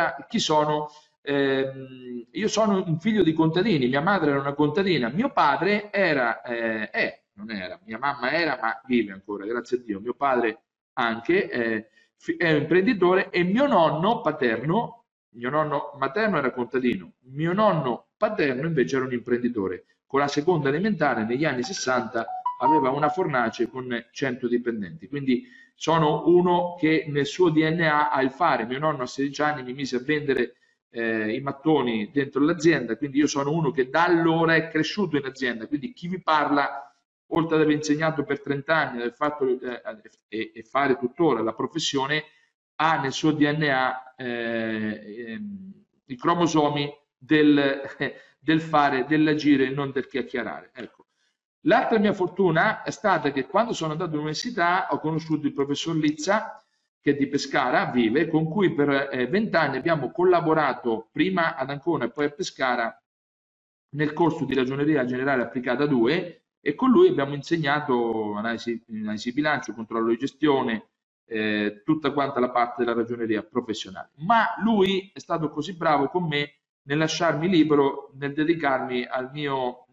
Allora, chi sono? Eh, io sono un figlio di contadini, mia madre era una contadina, mio padre era, eh, è, non era, mia mamma era, ma vive ancora, grazie a Dio, mio padre anche eh, è un imprenditore e mio nonno paterno, mio nonno materno era contadino, mio nonno paterno invece era un imprenditore. Con la seconda elementare negli anni 60 aveva una fornace con 100 dipendenti, quindi sono uno che nel suo DNA ha il fare. Mio nonno a 16 anni mi mise a vendere eh, i mattoni dentro l'azienda, quindi io sono uno che da allora è cresciuto in azienda, quindi chi vi parla, oltre ad aver insegnato per 30 anni aver eh, e, e, fare tuttora la professione, ha nel suo DNA eh, ehm, i cromosomi del, del fare, dell'agire e non del chiacchierare. Ecco. L'altra mia fortuna è stata che quando sono andato all'università ho conosciuto il professor Lizza, che è di Pescara, vive, con cui per eh, vent'anni abbiamo collaborato prima ad Ancona e poi a Pescara nel corso di ragioneria generale applicata 2 e con lui abbiamo insegnato analisi, analisi bilancio, controllo di gestione, eh, tutta quanta la parte della ragioneria professionale. Ma lui è stato così bravo con me nel lasciarmi libero, nel dedicarmi al mio,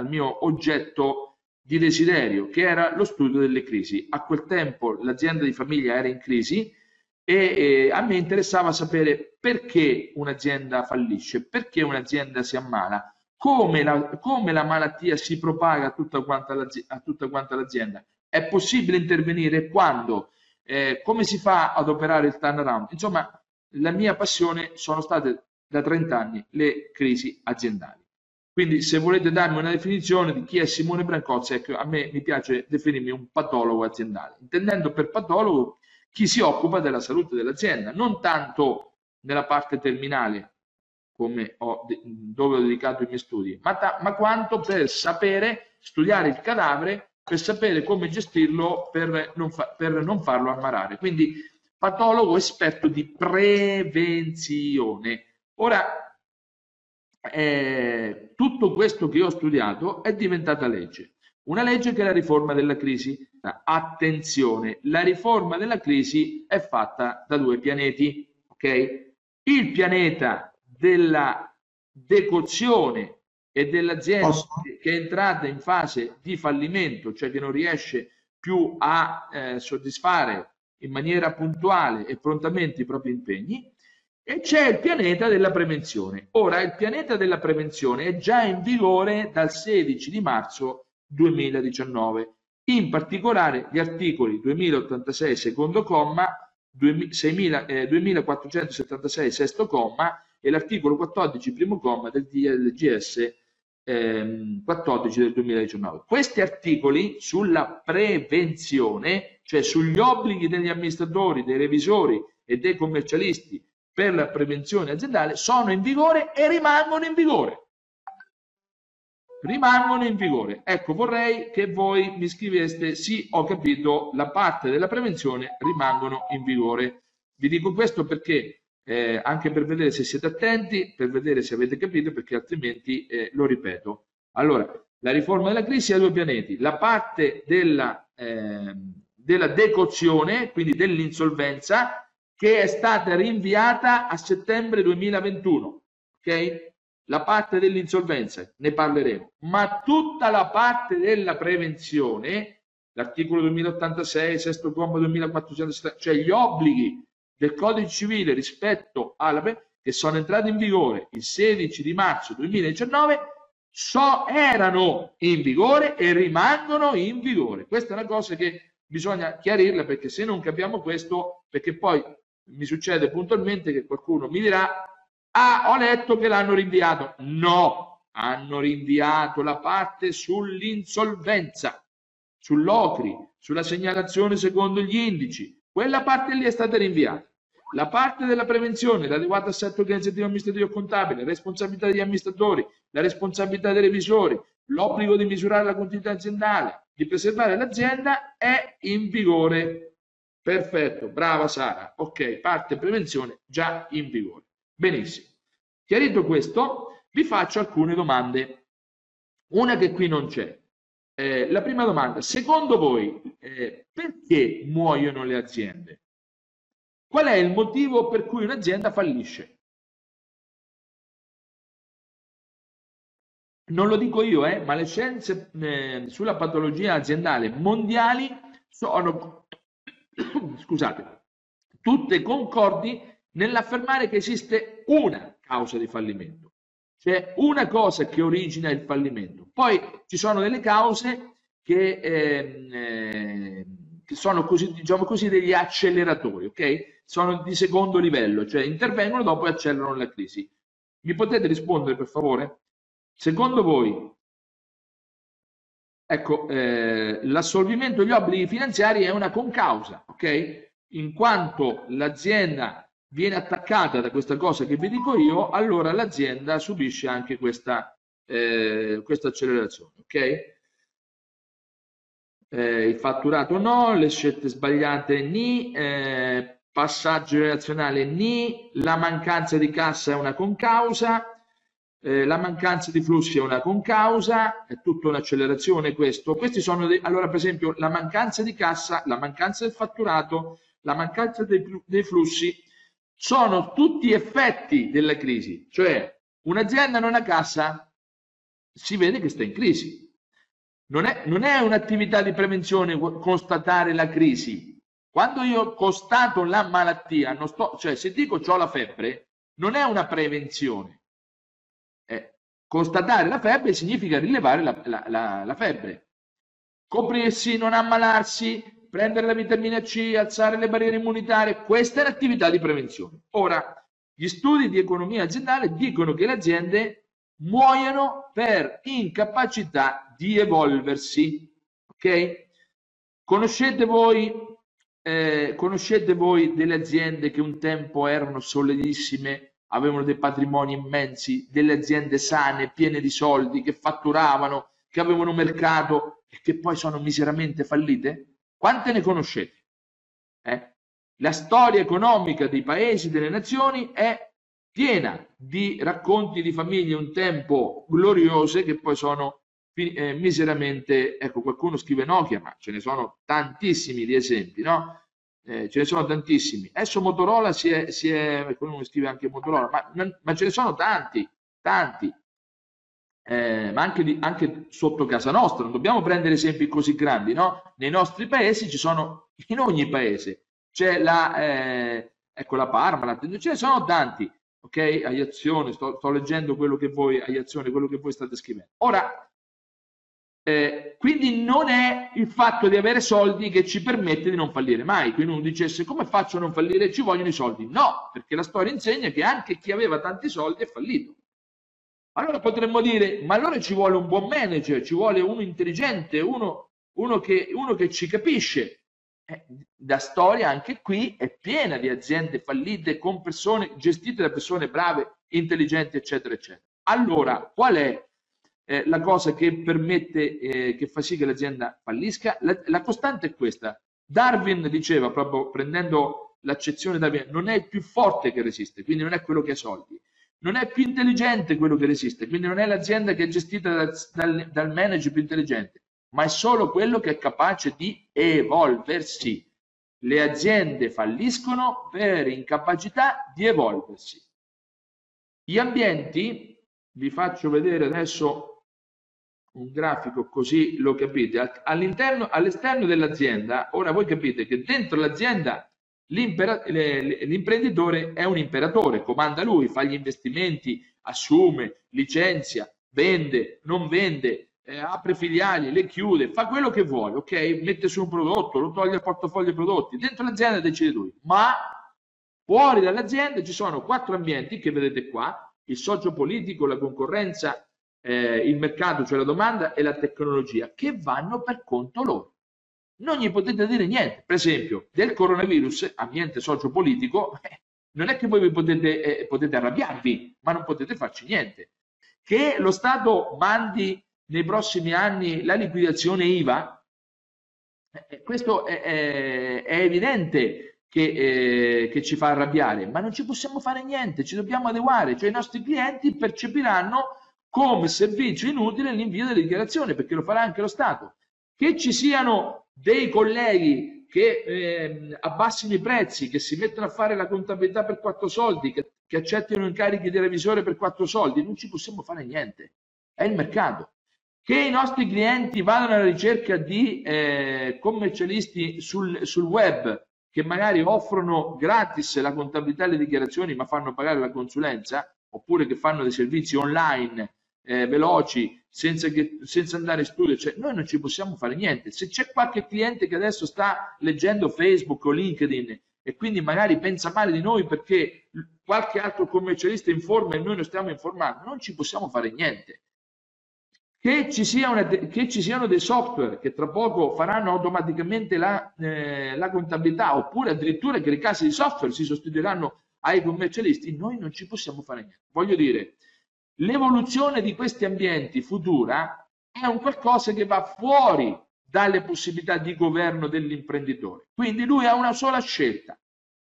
al mio oggetto di desiderio, che era lo studio delle crisi. A quel tempo l'azienda di famiglia era in crisi e eh, a me interessava sapere perché un'azienda fallisce, perché un'azienda si ammala, come la, come la malattia si propaga a tutta a tutta quanta l'azienda. È possibile intervenire quando? Eh, come si fa ad operare il turnaround? Insomma, la mia passione sono state da 30 anni le crisi aziendali. Quindi se volete darmi una definizione di chi è Simone Brancozzi, ecco, a me mi piace definirmi un patologo aziendale, intendendo per patologo chi si occupa della salute dell'azienda, non tanto nella parte terminale, come ho, dove ho dedicato i miei studi, ma, ta, ma quanto per sapere studiare il cadavere, per sapere come gestirlo, per non, fa, per non farlo ammarare. Quindi patologo esperto di prevenzione. Ora, eh, tutto questo che ho studiato è diventata legge. Una legge che è la riforma della crisi. Attenzione, la riforma della crisi è fatta da due pianeti. ok? Il pianeta della decozione e dell'azienda Posso? che è entrata in fase di fallimento, cioè che non riesce più a eh, soddisfare in maniera puntuale e prontamente i propri impegni, e c'è il pianeta della prevenzione. Ora, il pianeta della prevenzione è già in vigore dal 16 di marzo 2019, in particolare gli articoli 2086 secondo comma, 2000, eh, 2476 sesto comma e l'articolo 14 primo comma del DLGS ehm, 14 del 2019. Questi articoli sulla prevenzione, cioè sugli obblighi degli amministratori, dei revisori e dei commercialisti per la prevenzione aziendale sono in vigore e rimangono in vigore. Rimangono in vigore. Ecco, vorrei che voi mi scriveste sì, ho capito, la parte della prevenzione rimangono in vigore. Vi dico questo perché eh, anche per vedere se siete attenti, per vedere se avete capito, perché altrimenti eh, lo ripeto. Allora, la riforma della crisi ha due pianeti. La parte della, eh, della decozione, quindi dell'insolvenza, che è stata rinviata a settembre 2021. Ok? La parte dell'insolvenza, ne parleremo, ma tutta la parte della prevenzione, l'articolo 2086, sesto comma 2470, cioè gli obblighi del codice civile rispetto alla che sono entrati in vigore il 16 di marzo 2019 so, erano in vigore e rimangono in vigore. Questa è una cosa che bisogna chiarirla perché se non capiamo questo, perché poi mi succede puntualmente che qualcuno mi dirà ah ho letto che l'hanno rinviato. No hanno rinviato la parte sull'insolvenza sull'ocri sulla segnalazione secondo gli indici. Quella parte lì è stata rinviata. La parte della prevenzione, l'adeguato assetto organizzativo amministrativo e contabile, responsabilità degli amministratori, la responsabilità dei revisori, l'obbligo di misurare la continuità aziendale, di preservare l'azienda è in vigore. Perfetto, brava Sara. Ok, parte prevenzione già in vigore. Benissimo. Chiarito questo, vi faccio alcune domande. Una che qui non c'è. Eh, la prima domanda, secondo voi eh, perché muoiono le aziende? Qual è il motivo per cui un'azienda fallisce? Non lo dico io, eh, ma le scienze eh, sulla patologia aziendale mondiali sono, scusate, tutte concordi nell'affermare che esiste una causa di fallimento. C'è una cosa che origina il fallimento. Poi ci sono delle cause che, eh, eh, che sono così, diciamo così, degli acceleratori, ok? Sono di secondo livello, cioè intervengono dopo e accelerano la crisi. Mi potete rispondere per favore? Secondo voi, ecco, eh, l'assolvimento degli obblighi finanziari è una concausa, ok? In quanto l'azienda viene attaccata da questa cosa che vi dico io, allora l'azienda subisce anche questa, eh, questa accelerazione. ok? Eh, il fatturato no, le scelte sbagliate ni, eh, passaggio relazionale ni, la mancanza di cassa è una concausa, eh, la mancanza di flussi è una concausa, è tutta un'accelerazione questo. Questi sono dei, allora per esempio la mancanza di cassa, la mancanza del fatturato, la mancanza dei, dei flussi sono tutti effetti della crisi, cioè un'azienda non ha cassa, si vede che sta in crisi. Non è, non è un'attività di prevenzione constatare la crisi. Quando io constato la malattia, non sto, cioè se dico ho la febbre, non è una prevenzione. Constatare la febbre significa rilevare la, la, la, la febbre. Coprirsi, non ammalarsi, prendere la vitamina C, alzare le barriere immunitarie, questa è l'attività di prevenzione. Ora, gli studi di economia aziendale dicono che le aziende muoiono per incapacità di evolversi. Ok? Conoscete voi, eh, conoscete voi delle aziende che un tempo erano solidissime, avevano dei patrimoni immensi, delle aziende sane, piene di soldi, che fatturavano, che avevano mercato e che poi sono miseramente fallite? Quante ne conoscete? Eh? La storia economica dei paesi, delle nazioni è piena di racconti di famiglie un tempo gloriose che poi sono eh, miseramente, ecco qualcuno scrive Nokia, ma ce ne sono tantissimi di esempi, no? Eh, ce ne sono tantissimi. Adesso Motorola si è, si è qualcuno scrive anche Motorola, ma, ma ce ne sono tanti, tanti eh, ma anche, di, anche, sotto casa nostra, non dobbiamo prendere esempi così grandi, no? Nei nostri paesi ci sono, in ogni paese, c'è la, eh, ecco la Parmalat, ce ne sono tanti, ok? Aiazione, sto, sto leggendo quello che voi, Aiazione, quello che voi state scrivendo. Ora, eh, quindi non è il fatto di avere soldi che ci permette di non fallire mai. Quindi uno dicesse come faccio a non fallire? Ci vogliono i soldi. No, perché la storia insegna che anche chi aveva tanti soldi è fallito. Allora potremmo dire, ma allora ci vuole un buon manager, ci vuole uno intelligente, uno, uno, che, uno che, ci capisce. Eh, la storia anche qui è piena di aziende fallite con persone gestite da persone brave, intelligenti, eccetera, eccetera. Allora, qual è eh, la cosa che permette, eh, che fa sì che l'azienda fallisca? La, la costante è questa. Darwin diceva, proprio prendendo l'accezione da Darwin, non è il più forte che resiste, quindi non è quello che ha soldi non è più intelligente quello che resiste, quindi non è l'azienda che è gestita dal, dal, dal manager più intelligente, ma è solo quello che è capace di evolversi. Le aziende falliscono per incapacità di evolversi. Gli ambienti, vi faccio vedere adesso un grafico così lo capite, all'interno, all'esterno dell'azienda, ora voi capite che dentro l'azienda L'imprenditore è un imperatore, comanda lui, fa gli investimenti, assume, licenzia, vende, non vende, eh, apre filiali, le chiude, fa quello che vuole, ok? Mette su un prodotto, lo toglie al portafoglio prodotti, dentro l'azienda decide lui, ma fuori dall'azienda ci sono quattro ambienti che vedete qua, il socio politico, la concorrenza, eh, il mercato, cioè la domanda e la tecnologia, che vanno per conto loro non gli potete dire niente. Per esempio, del coronavirus, ambiente sociopolitico, eh, non è che voi potete, eh, potete arrabbiarvi, ma non potete farci niente. Che lo Stato mandi nei prossimi anni la liquidazione IVA, eh, eh questo è, è, è evidente che, eh, che, ci fa arrabbiare, ma non ci possiamo fare niente, ci dobbiamo adeguare, cioè i nostri clienti percepiranno come servizio inutile l'invio delle dichiarazioni, perché lo farà anche lo Stato. Che ci siano dei colleghi che eh, abbassino i prezzi, che si mettano a fare la contabilità per quattro soldi, che, che accettino incarichi di revisore per quattro soldi, non ci possiamo fare niente. È il mercato. Che i nostri clienti vadano alla ricerca di eh, commercialisti sul, sul web che magari offrono gratis la contabilità e le dichiarazioni ma fanno pagare la consulenza, oppure che fanno dei servizi online eh, veloci senza, che, senza, andare in studio, cioè noi non ci possiamo fare niente. Se c'è qualche cliente che adesso sta leggendo Facebook o LinkedIn e quindi magari pensa male di noi perché qualche altro commercialista informa e noi non stiamo informando, non ci possiamo fare niente. Che ci, una, che ci siano dei software che tra poco faranno automaticamente la, eh, la contabilità oppure addirittura che le case di software si sostituiranno ai commercialisti, noi non ci possiamo fare niente. Voglio dire, l'evoluzione di questi ambienti futura è un qualcosa che va fuori dalle possibilità di governo dell'imprenditore. Quindi lui ha una sola scelta,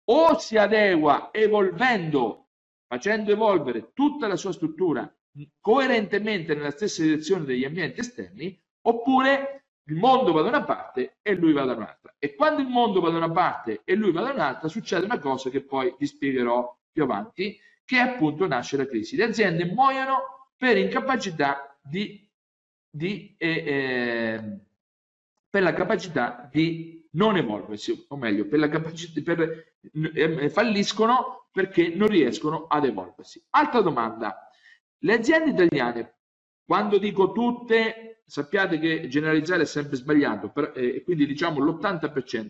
o si adegua evolvendo, facendo evolvere tutta la sua struttura coerentemente nella stessa direzione degli ambienti esterni, oppure il mondo va da una parte e lui va da un'altra. E quando il mondo va da una parte e lui va da un'altra, succede una cosa che poi vi spiegherò più avanti, che appunto nasce la crisi. Le aziende muoiono per incapacità di, di eh, eh, per la capacità di non evolversi, o meglio, per la capacità, per, eh, falliscono perché non riescono ad evolversi. Altra domanda, le aziende italiane, quando dico tutte, sappiate che generalizzare è sempre sbagliato, per, eh, quindi diciamo l'80%,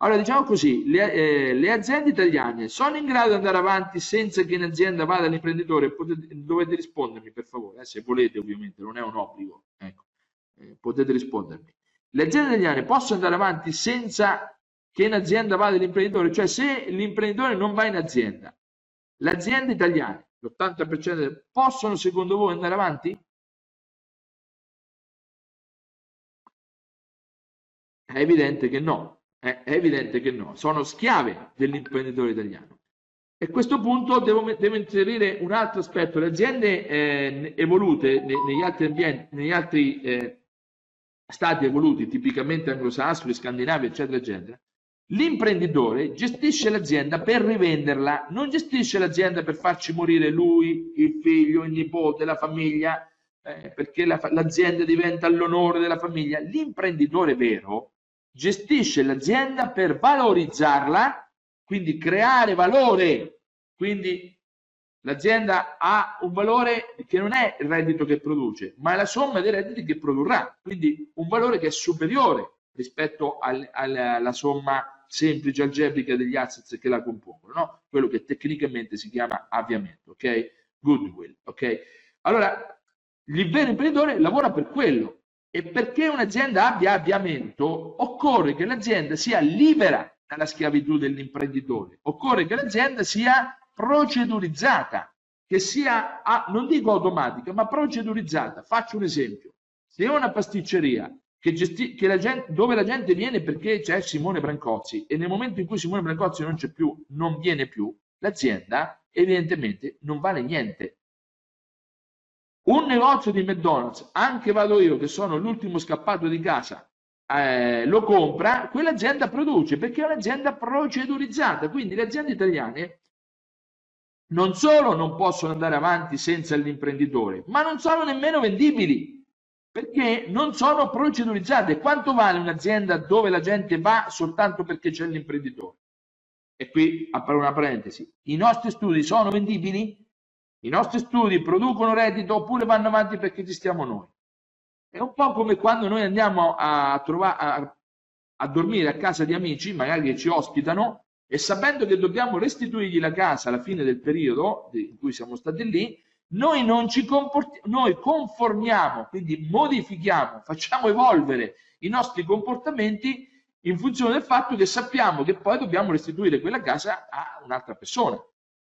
allora, diciamo così, le, eh, le, aziende italiane sono in grado di andare avanti senza che in azienda vada l'imprenditore? Dovete rispondermi, per favore, eh, se volete, ovviamente, non è un obbligo. Ecco, eh, potete rispondermi. Le aziende italiane possono andare avanti senza che in azienda vada l'imprenditore? Cioè, se l'imprenditore non va in azienda, le aziende italiane, l'80% possono, secondo voi, andare avanti? È evidente che no, è, evidente che no, sono schiave dell'imprenditore italiano. E a questo punto devo, devo, inserire un altro aspetto. Le aziende eh, evolute negli altri, ambienti, negli altri eh, stati evoluti, tipicamente anglosassoni, scandinavi, eccetera, eccetera, l'imprenditore gestisce l'azienda per rivenderla, non gestisce l'azienda per farci morire lui, il figlio, il nipote, la famiglia, eh, perché la, l'azienda diventa l'onore della famiglia. L'imprenditore vero gestisce l'azienda per valorizzarla, quindi creare valore. Quindi l'azienda ha un valore che non è il reddito che produce, ma è la somma dei redditi che produrrà, quindi un valore che è superiore rispetto al, al, alla somma semplice algebrica degli assets che la compongono, no? quello che tecnicamente si chiama avviamento, ok? Goodwill, ok? Allora, il vero imprenditore lavora per quello, e perché un'azienda abbia avviamento, occorre che l'azienda sia libera dalla schiavitù dell'imprenditore, occorre che l'azienda sia procedurizzata, che sia, non dico automatica, ma procedurizzata. Faccio un esempio. Se è una pasticceria che gesti- che la gente, dove la gente viene perché c'è Simone Brancozzi e nel momento in cui Simone Brancozzi non c'è più, non viene più, l'azienda evidentemente non vale niente un negozio di McDonald's, anche vado io che sono l'ultimo scappato di casa, eh, lo compra, quell'azienda produce perché è un'azienda procedurizzata. Quindi le aziende italiane non solo non possono andare avanti senza l'imprenditore, ma non sono nemmeno vendibili perché non sono procedurizzate. Quanto vale un'azienda dove la gente va soltanto perché c'è l'imprenditore? E qui apro una parentesi. I nostri studi sono vendibili? I nostri studi producono reddito oppure vanno avanti perché ci stiamo noi. È un po' come quando noi andiamo a, trovare, a, a dormire a casa di amici, magari che ci ospitano, e sapendo che dobbiamo restituirgli la casa alla fine del periodo in cui siamo stati lì, noi non ci noi conformiamo, quindi modifichiamo, facciamo evolvere i nostri comportamenti in funzione del fatto che sappiamo che poi dobbiamo restituire quella casa a un'altra persona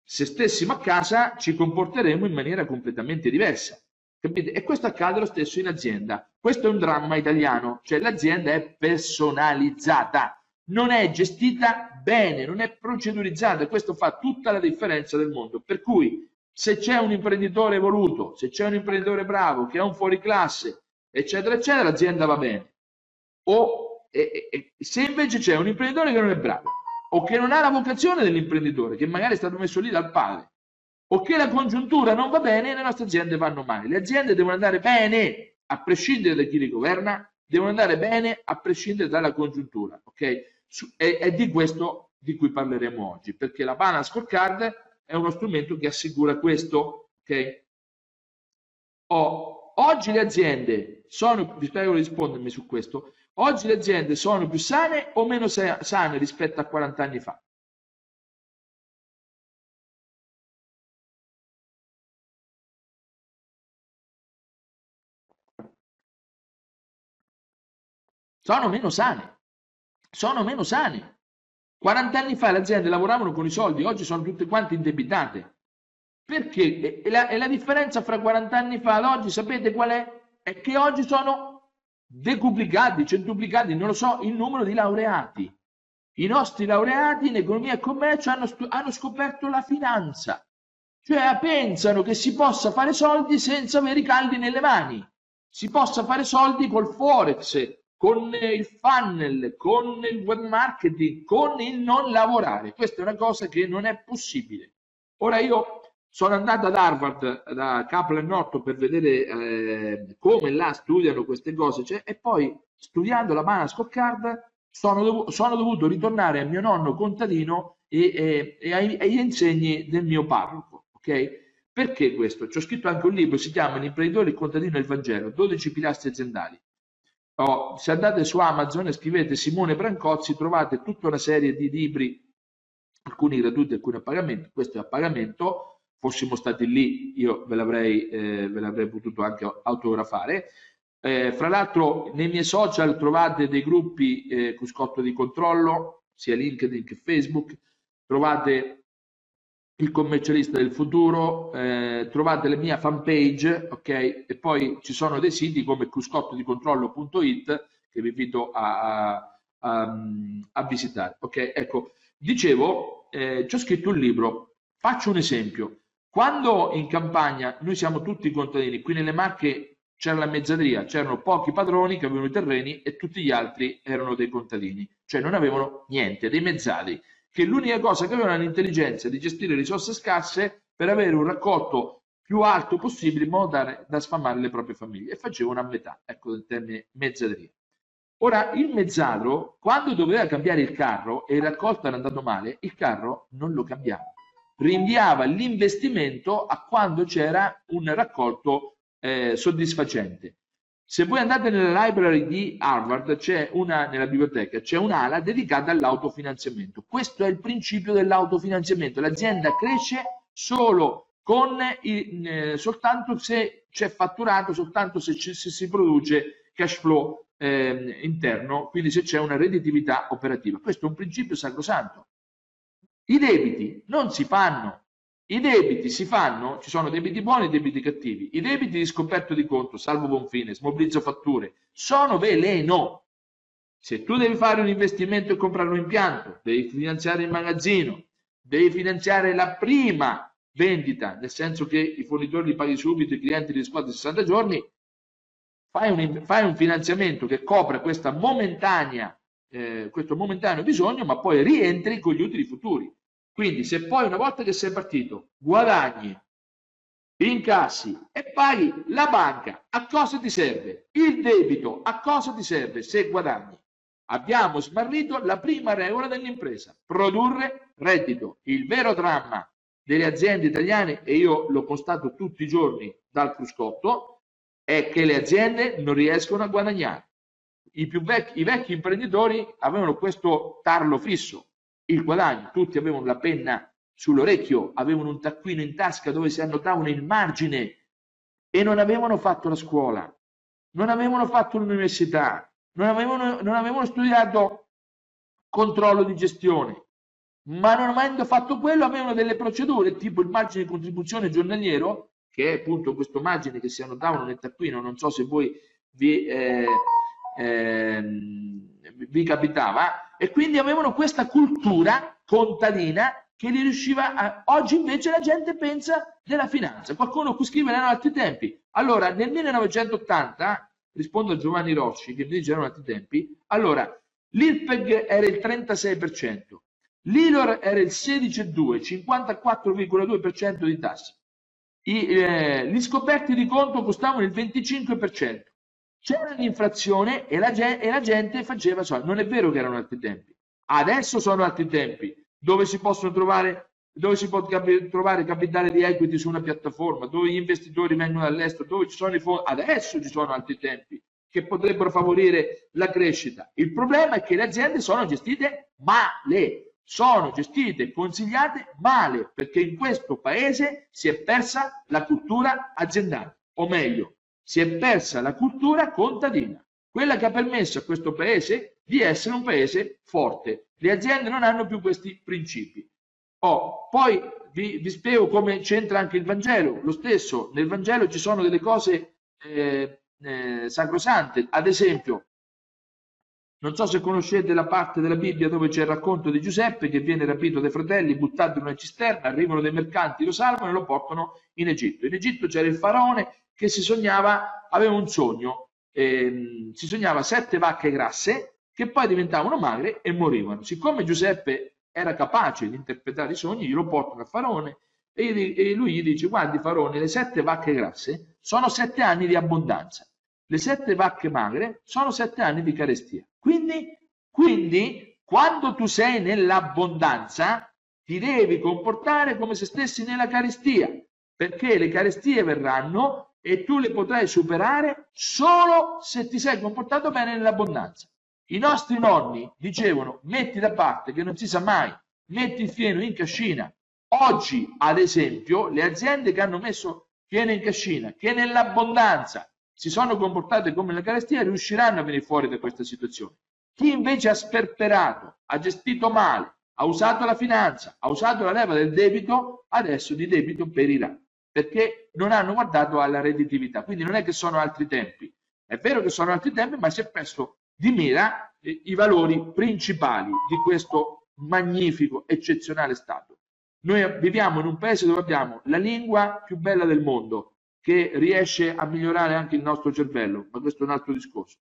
se stessimo a casa ci comporteremo in maniera completamente diversa. Capite? E questo accade lo stesso in azienda. Questo è un dramma italiano, cioè l'azienda è personalizzata, non è gestita bene, non è procedurizzata. Questo fa tutta la differenza del mondo. Per cui se c'è un imprenditore voluto, se c'è un imprenditore bravo che ha un fuoriclasse, eccetera, eccetera, l'azienda va bene. O E, e, se invece c'è un imprenditore che non è bravo o che non ha la vocazione dell'imprenditore, che magari è stato messo lì dal padre, o che la congiuntura non va bene, le nostre aziende vanno male. Le aziende devono andare bene, a prescindere da chi li governa, devono andare bene a prescindere dalla congiuntura. Ok? È, è di questo di cui parleremo oggi, perché la Balance Scorecard è uno strumento che assicura questo. Ok? Oh, oggi le aziende sono, vi prego di rispondermi su questo, oggi le aziende sono più sane o meno sane rispetto a 40 anni fa? sono meno sane, sono meno sane. 40 anni fa le aziende lavoravano con i soldi, oggi sono tutte quante indebitate. Perché? E la, e la differenza fra 40 anni fa ad oggi, sapete qual è? È che oggi sono decuplicati, centuplicati, non lo so, il numero di laureati. I nostri laureati in economia e commercio hanno, hanno scoperto la finanza, cioè pensano che si possa fare soldi senza avere i caldi nelle mani, si possa fare soldi col forex, con il funnel, con il web marketing, con il non lavorare. Questa è una cosa che non è possibile. Ora io sono andato ad Harvard da Kaplan Norton per vedere eh, come là studiano queste cose cioè, e poi studiando la Bana Scorecard sono, dov sono, dovuto ritornare a mio nonno contadino e, e, e ai, agli insegni del mio parroco. Okay? Perché questo? Ci ho scritto anche un libro, si chiama L'imprenditore, il contadino e il Vangelo, 12 pilastri aziendali. Oh, se andate su Amazon e scrivete Simone Brancozzi trovate tutta una serie di libri, alcuni gratuiti, alcuni a pagamento, questo è a pagamento, fossimo stati lì io ve l'avrei, eh, ve l'avrei potuto anche autografare. Eh, fra l'altro nei miei social trovate dei gruppi eh, Cuscotto di controllo, sia LinkedIn che Facebook, trovate il commercialista del futuro, eh, trovate la mia fanpage, ok? E poi ci sono dei siti come cruscottodicontrollo.it che vi invito a, a, a, visitare, ok? Ecco, dicevo, eh, ho scritto un libro, faccio un esempio. Quando in campagna noi siamo tutti contadini, qui nelle Marche c'era la mezzadria, c'erano pochi padroni che avevano i terreni e tutti gli altri erano dei contadini, cioè non avevano niente, dei mezzadri che l'unica cosa che avevano l'intelligenza di gestire risorse scarse per avere un raccolto più alto possibile in modo da, da sfamare le proprie famiglie e facevano a metà, ecco il termine mezzadria. Ora, il mezzadro, quando doveva cambiare il carro e il raccolto era andato male, il carro non lo cambiava. Rinviava l'investimento a quando c'era un raccolto eh, soddisfacente. Se voi andate nella library di Harvard, una, nella biblioteca, c'è un'ala dedicata all'autofinanziamento. Questo è il principio dell'autofinanziamento. L'azienda cresce solo con il, eh, soltanto se c'è fatturato, soltanto se, ci, se, si produce cash flow eh, interno, quindi se c'è una redditività operativa. Questo è un principio sacrosanto. I debiti non si fanno i debiti si fanno, ci sono debiti buoni e debiti cattivi. I debiti di scoperto di conto, salvo buon fine, smobilizzo fatture, sono veleno. Se tu devi fare un investimento e comprare un impianto, devi finanziare il magazzino, devi finanziare la prima vendita, nel senso che i fornitori li paghi subito, i clienti li riscuotono 60 giorni, fai un, fai un finanziamento che copra questa momentanea, eh, questo momentaneo bisogno, ma poi rientri con gli utili futuri. Quindi se poi una volta che sei partito guadagni, incassi e paghi la banca, a cosa ti serve? Il debito, a cosa ti serve se guadagni? Abbiamo smarrito la prima regola dell'impresa, produrre reddito. Il vero dramma delle aziende italiane, e io lo constato tutti i giorni dal cruscotto, è che le aziende non riescono a guadagnare. I, vecchi, I vecchi imprenditori avevano questo tarlo fisso, il guadagno, tutti avevano la penna sull'orecchio, avevano un taccuino in tasca dove si annotavano il margine e non avevano fatto la scuola, non avevano fatto l'università, non avevano, non avevano studiato controllo di gestione, ma non avendo fatto quello avevano delle procedure tipo il margine di contribuzione giornaliero, che è appunto questo margine che si annotavano nel taccuino, non so se voi vi... Eh, eh, vi capitava e quindi avevano questa cultura contadina che li riusciva a... oggi invece la gente pensa della finanza qualcuno qui scrive erano altri tempi allora nel 1980 rispondo a Giovanni Rossi che mi dice erano altri tempi allora l'IRPEG era il 36%, l'ILOR era il 16,2%, 54,2% di tasse. Eh, gli scoperti di conto costavano il 25%. C'era l'inflazione e, e la, gente faceva soldi. Non è vero che erano altri tempi. Adesso sono altri tempi dove si possono trovare dove si può trovare capitale di equity su una piattaforma, dove gli investitori vengono dall'estero, dove ci sono i fondi. Adesso ci sono altri tempi che potrebbero favorire la crescita. Il problema è che le aziende sono gestite male, sono gestite e consigliate male, perché in questo paese si è persa la cultura aziendale, o meglio, si è persa la cultura contadina, quella che ha permesso a questo paese di essere un paese forte. Le aziende non hanno più questi principi. Oh, poi vi, vi spiego come c'entra anche il Vangelo. Lo stesso, nel Vangelo ci sono delle cose eh, eh, sacrosante. Ad esempio, non so se conoscete la parte della Bibbia dove c'è il racconto di Giuseppe che viene rapito dai fratelli, buttato in una cisterna, arrivano dei mercanti, lo salvano e lo portano in Egitto. In Egitto c'era il faraone che si sognava, aveva un sogno, ehm, si sognava sette vacche grasse che poi diventavano magre e morivano. Siccome Giuseppe era capace di interpretare i sogni, glielo portano al faraone e lui gli dice guardi faraone, le sette vacche grasse sono sette anni di abbondanza le sette vacche magre sono sette anni di carestia. Quindi, quindi quando tu sei nell'abbondanza, ti devi comportare come se stessi nella carestia, perché le carestie verranno e tu le potrai superare solo se ti sei comportato bene nell'abbondanza. I nostri nonni dicevano metti da parte che non si sa mai, metti il fieno in cascina. Oggi, ad esempio, le aziende che hanno messo fieno in cascina, che nell'abbondanza si sono comportate come la carestia riusciranno a venire fuori da questa situazione. Chi invece ha sperperato, ha gestito male, ha usato la finanza, ha usato la leva del debito, adesso di debito perirà, perché non hanno guardato alla redditività. Quindi non è che sono altri tempi. È vero che sono altri tempi, ma si è preso di mira eh, i valori principali di questo magnifico, eccezionale Stato. Noi viviamo in un paese dove abbiamo la lingua più bella del mondo, che riesce a migliorare anche il nostro cervello, ma questo è un altro discorso.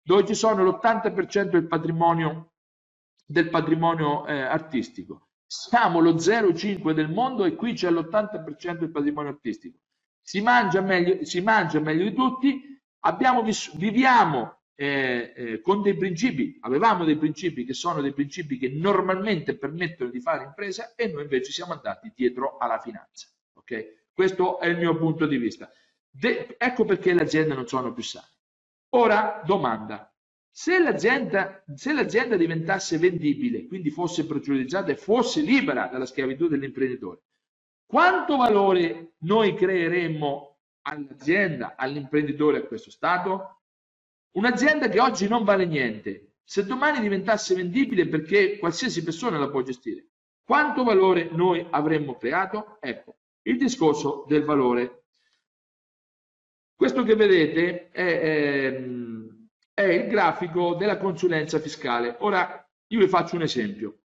Dove ci sono l'80% del patrimonio, del patrimonio eh, artistico. Siamo lo 0,5 del mondo e qui c'è l'80% del patrimonio artistico. Si mangia meglio, si mangia meglio di tutti, abbiamo vis- viviamo eh, eh, con dei principi, avevamo dei principi che sono dei principi che normalmente permettono di fare impresa e noi invece siamo andati dietro alla finanza. Okay? Questo è il mio punto di vista. De ecco perché le aziende non sono più sane. Ora, domanda. Se l'azienda, se l'azienda diventasse vendibile, quindi fosse pregiudiziata e fosse libera dalla schiavitù dell'imprenditore, quanto valore noi creeremmo all'azienda, all'imprenditore, a questo Stato? Un'azienda che oggi non vale niente, se domani diventasse vendibile perché qualsiasi persona la può gestire, quanto valore noi avremmo creato? Ecco, il discorso del valore. Questo che vedete è, è, ehm, è il grafico della consulenza fiscale. Ora io vi faccio un esempio.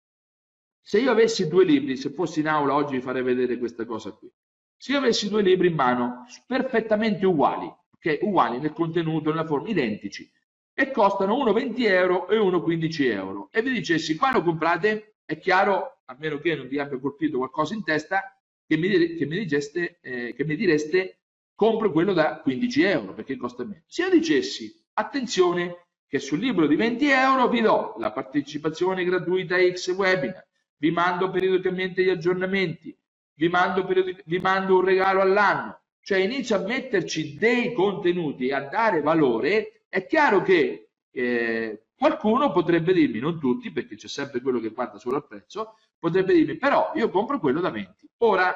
Se io avessi due libri, se fossi in aula oggi vi farei vedere questa cosa qui. Se io avessi due libri in mano perfettamente uguali, ok? Uguali nel contenuto, nella forma, identici, e costano uno 20 euro e uno 15 euro, e vi dicessi qua lo comprate, è chiaro, a meno che non vi abbia colpito qualcosa in testa, che mi, che mi, diceste, eh, che mi direste compro quello da 15 euro perché costa meno. Se io dicessi attenzione che sul libro di 20 euro vi do la partecipazione gratuita a X webinar, vi mando periodicamente gli aggiornamenti, vi mando, vi mando un regalo all'anno, cioè inizio a metterci dei contenuti a dare valore, è chiaro che eh, qualcuno potrebbe dirmi, non tutti, perché c'è sempre quello che guarda solo al prezzo, potrebbe dirmi però io compro quello da 20. Ora,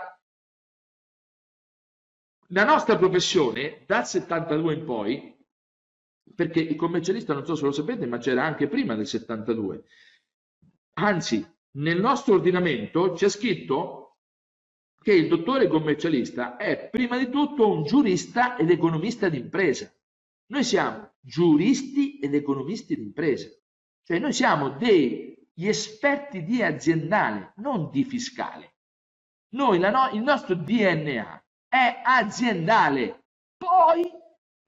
la nostra professione dal 72 in poi, perché il commercialista non so se lo sapete, ma c'era anche prima del 72, anzi nel nostro ordinamento c'è scritto che il dottore commercialista è prima di tutto un giurista ed economista d'impresa. Noi siamo giuristi ed economisti d'impresa, cioè noi siamo dei gli esperti di aziendale, non di fiscale. Noi, no, il nostro DNA è aziendale. Poi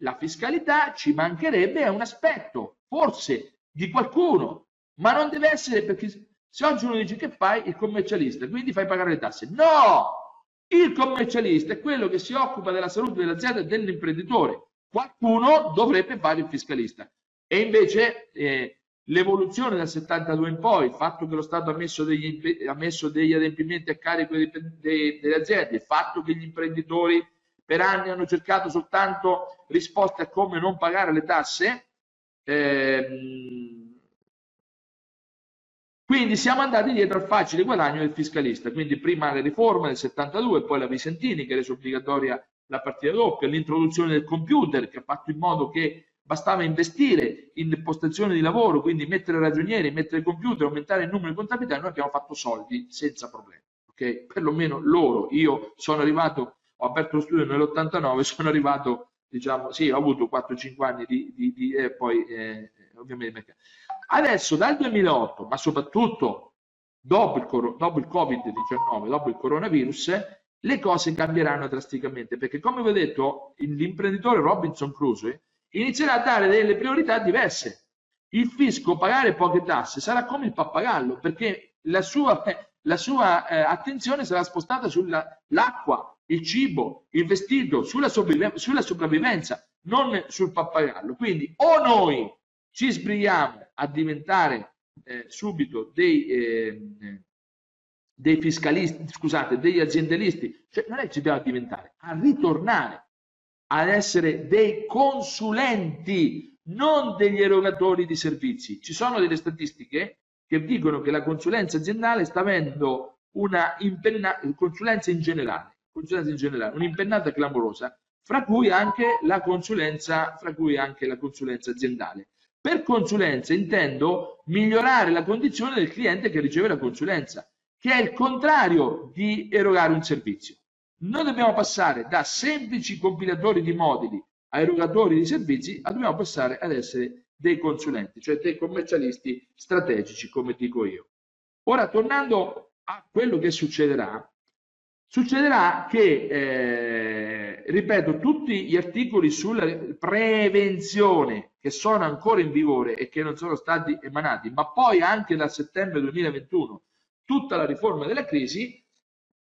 la fiscalità ci mancherebbe, è un aspetto, forse, di qualcuno, ma non deve essere perché se oggi uno dice che fai il commercialista, quindi fai pagare le tasse. No! Il commercialista è quello che si occupa della salute dell'azienda e dell'imprenditore. Qualcuno dovrebbe fare il fiscalista. E invece eh, l'evoluzione dal 72 in poi, il fatto che lo Stato ha messo degli, ha messo degli adempimenti a carico dei, dei, delle aziende, il fatto che gli imprenditori per anni hanno cercato soltanto risposte a come non pagare le tasse, ehm, quindi siamo andati dietro al facile guadagno del fiscalista, quindi prima le riforme del 72, poi la Visentini che rese obbligatoria la partita doppia, l'introduzione del computer che ha fatto in modo che bastava investire in postazioni di lavoro, quindi mettere ragionieri, mettere computer, aumentare il numero di contabilità noi abbiamo fatto soldi senza problemi. Okay? Perlomeno loro, io sono arrivato, ho aperto lo studio nell'89, sono arrivato, diciamo, sì, ho avuto 4-5 anni di, di, di e poi eh, ovviamente Adesso dal 2008, ma soprattutto dopo il, dopo il Covid-19, dopo il coronavirus, le cose cambieranno drasticamente perché come vi ho detto l'imprenditore Robinson Crusoe inizierà a dare delle priorità diverse. Il fisco pagare poche tasse sarà come il pappagallo perché la sua, la sua eh, attenzione sarà spostata sull'acqua, il cibo, il vestito, sulla, sulla sopravvivenza, non sul pappagallo. Quindi o noi ci sbrighiamo a diventare eh, subito dei, eh, dei fiscalisti, scusate, degli aziendalisti, cioè non è che ci dobbiamo diventare, a ritornare ad essere dei consulenti, non degli erogatori di servizi. Ci sono delle statistiche che dicono che la consulenza aziendale sta avendo una impennata, consulenza in generale, consulenza in generale, un'impennata clamorosa, fra cui anche la consulenza, fra cui anche la consulenza aziendale. Per consulenza intendo migliorare la condizione del cliente che riceve la consulenza, che è il contrario di erogare un servizio. Noi dobbiamo passare da semplici compilatori di moduli a erogatori di servizi, a dobbiamo passare ad essere dei consulenti, cioè dei commercialisti strategici, come dico io. Ora, tornando a quello che succederà, succederà che, eh, ripeto, tutti gli articoli sulla prevenzione che sono ancora in vigore e che non sono stati emanati, ma poi anche dal settembre 2021 tutta la riforma della crisi,